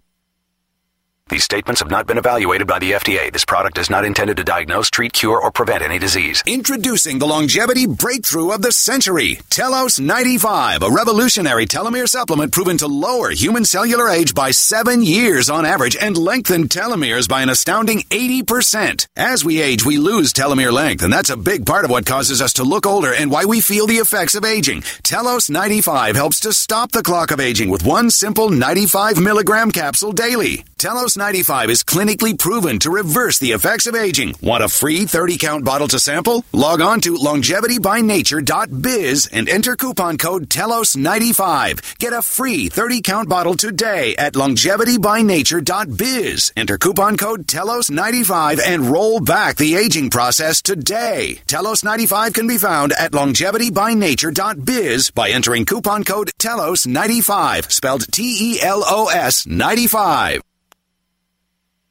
These statements have not been evaluated by the FDA. This product is not intended to diagnose, treat, cure, or prevent any disease. Introducing the longevity breakthrough of the century, Telos 95, a revolutionary telomere supplement proven to lower human cellular age by seven years on average and lengthen telomeres by an astounding 80%. As we age, we lose telomere length, and that's a big part of what causes us to look older and why we feel the effects of aging. Telos 95 helps to stop the clock of aging with one simple 95 milligram capsule daily. Telos 95 is clinically proven to reverse the effects of aging. Want a free 30 count bottle to sample? Log on to longevitybynature.biz and enter coupon code TELOS95. Get a free 30 count bottle today at longevitybynature.biz. Enter coupon code TELOS95 and roll back the aging process today. TELOS95 can be found at longevitybynature.biz by entering coupon code TELOS95, spelled T E L O S 95.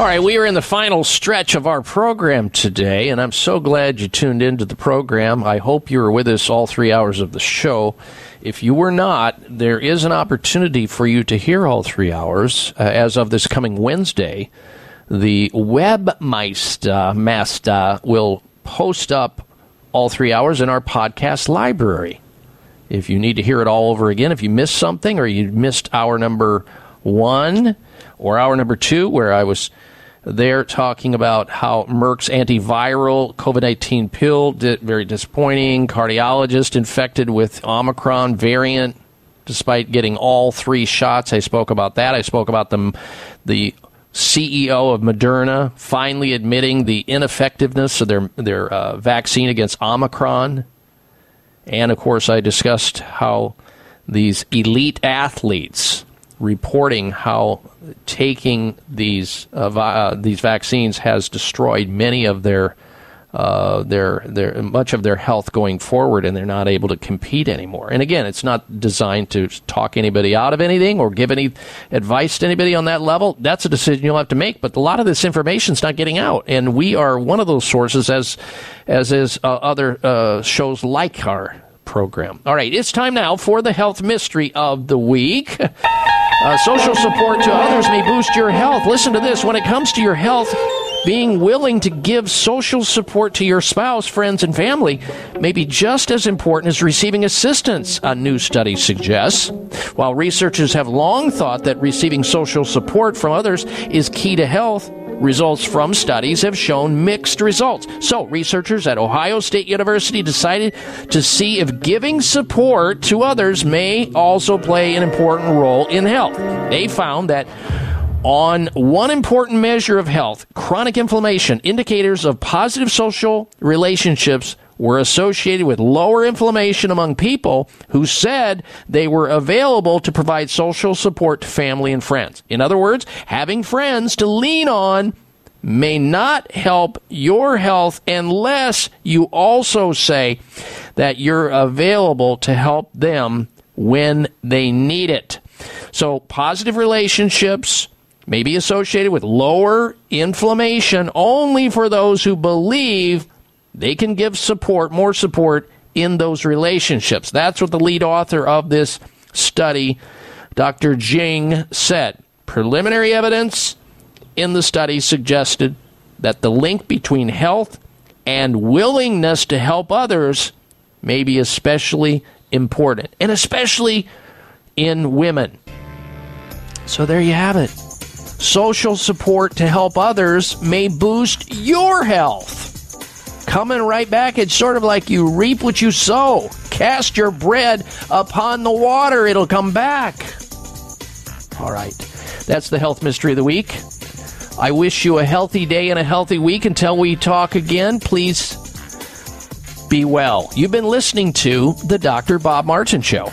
All right, we are in the final stretch of our program today, and I'm so glad you tuned into the program. I hope you were with us all three hours of the show. If you were not, there is an opportunity for you to hear all three hours uh, as of this coming Wednesday. The Webmeister Master will post up all three hours in our podcast library. If you need to hear it all over again, if you missed something or you missed hour number one, or hour number two, where I was there talking about how Merck's antiviral COVID 19 pill did very disappointing. Cardiologist infected with Omicron variant despite getting all three shots. I spoke about that. I spoke about them, the CEO of Moderna finally admitting the ineffectiveness of their their uh, vaccine against Omicron, and of course, I discussed how these elite athletes reporting how taking these uh, vi- uh, these vaccines has destroyed many of their uh, their their much of their health going forward, and they're not able to compete anymore. And again, it's not designed to talk anybody out of anything or give any advice to anybody on that level. That's a decision you'll have to make. But a lot of this information is not getting out, and we are one of those sources, as as is uh, other uh, shows like our program. All right, it's time now for the health mystery of the week. Uh, social support to others may boost your health. Listen to this: when it comes to your health being willing to give social support to your spouse, friends, and family may be just as important as receiving assistance, a new study suggests. While researchers have long thought that receiving social support from others is key to health, results from studies have shown mixed results. So, researchers at Ohio State University decided to see if giving support to others may also play an important role in health. They found that on one important measure of health, chronic inflammation, indicators of positive social relationships were associated with lower inflammation among people who said they were available to provide social support to family and friends. In other words, having friends to lean on may not help your health unless you also say that you're available to help them when they need it. So, positive relationships may be associated with lower inflammation only for those who believe they can give support, more support in those relationships. That's what the lead author of this study, Dr. Jing, said. Preliminary evidence in the study suggested that the link between health and willingness to help others may be especially important, and especially in women. So there you have it. Social support to help others may boost your health. Coming right back, it's sort of like you reap what you sow. Cast your bread upon the water, it'll come back. All right, that's the health mystery of the week. I wish you a healthy day and a healthy week until we talk again. Please be well. You've been listening to The Dr. Bob Martin Show.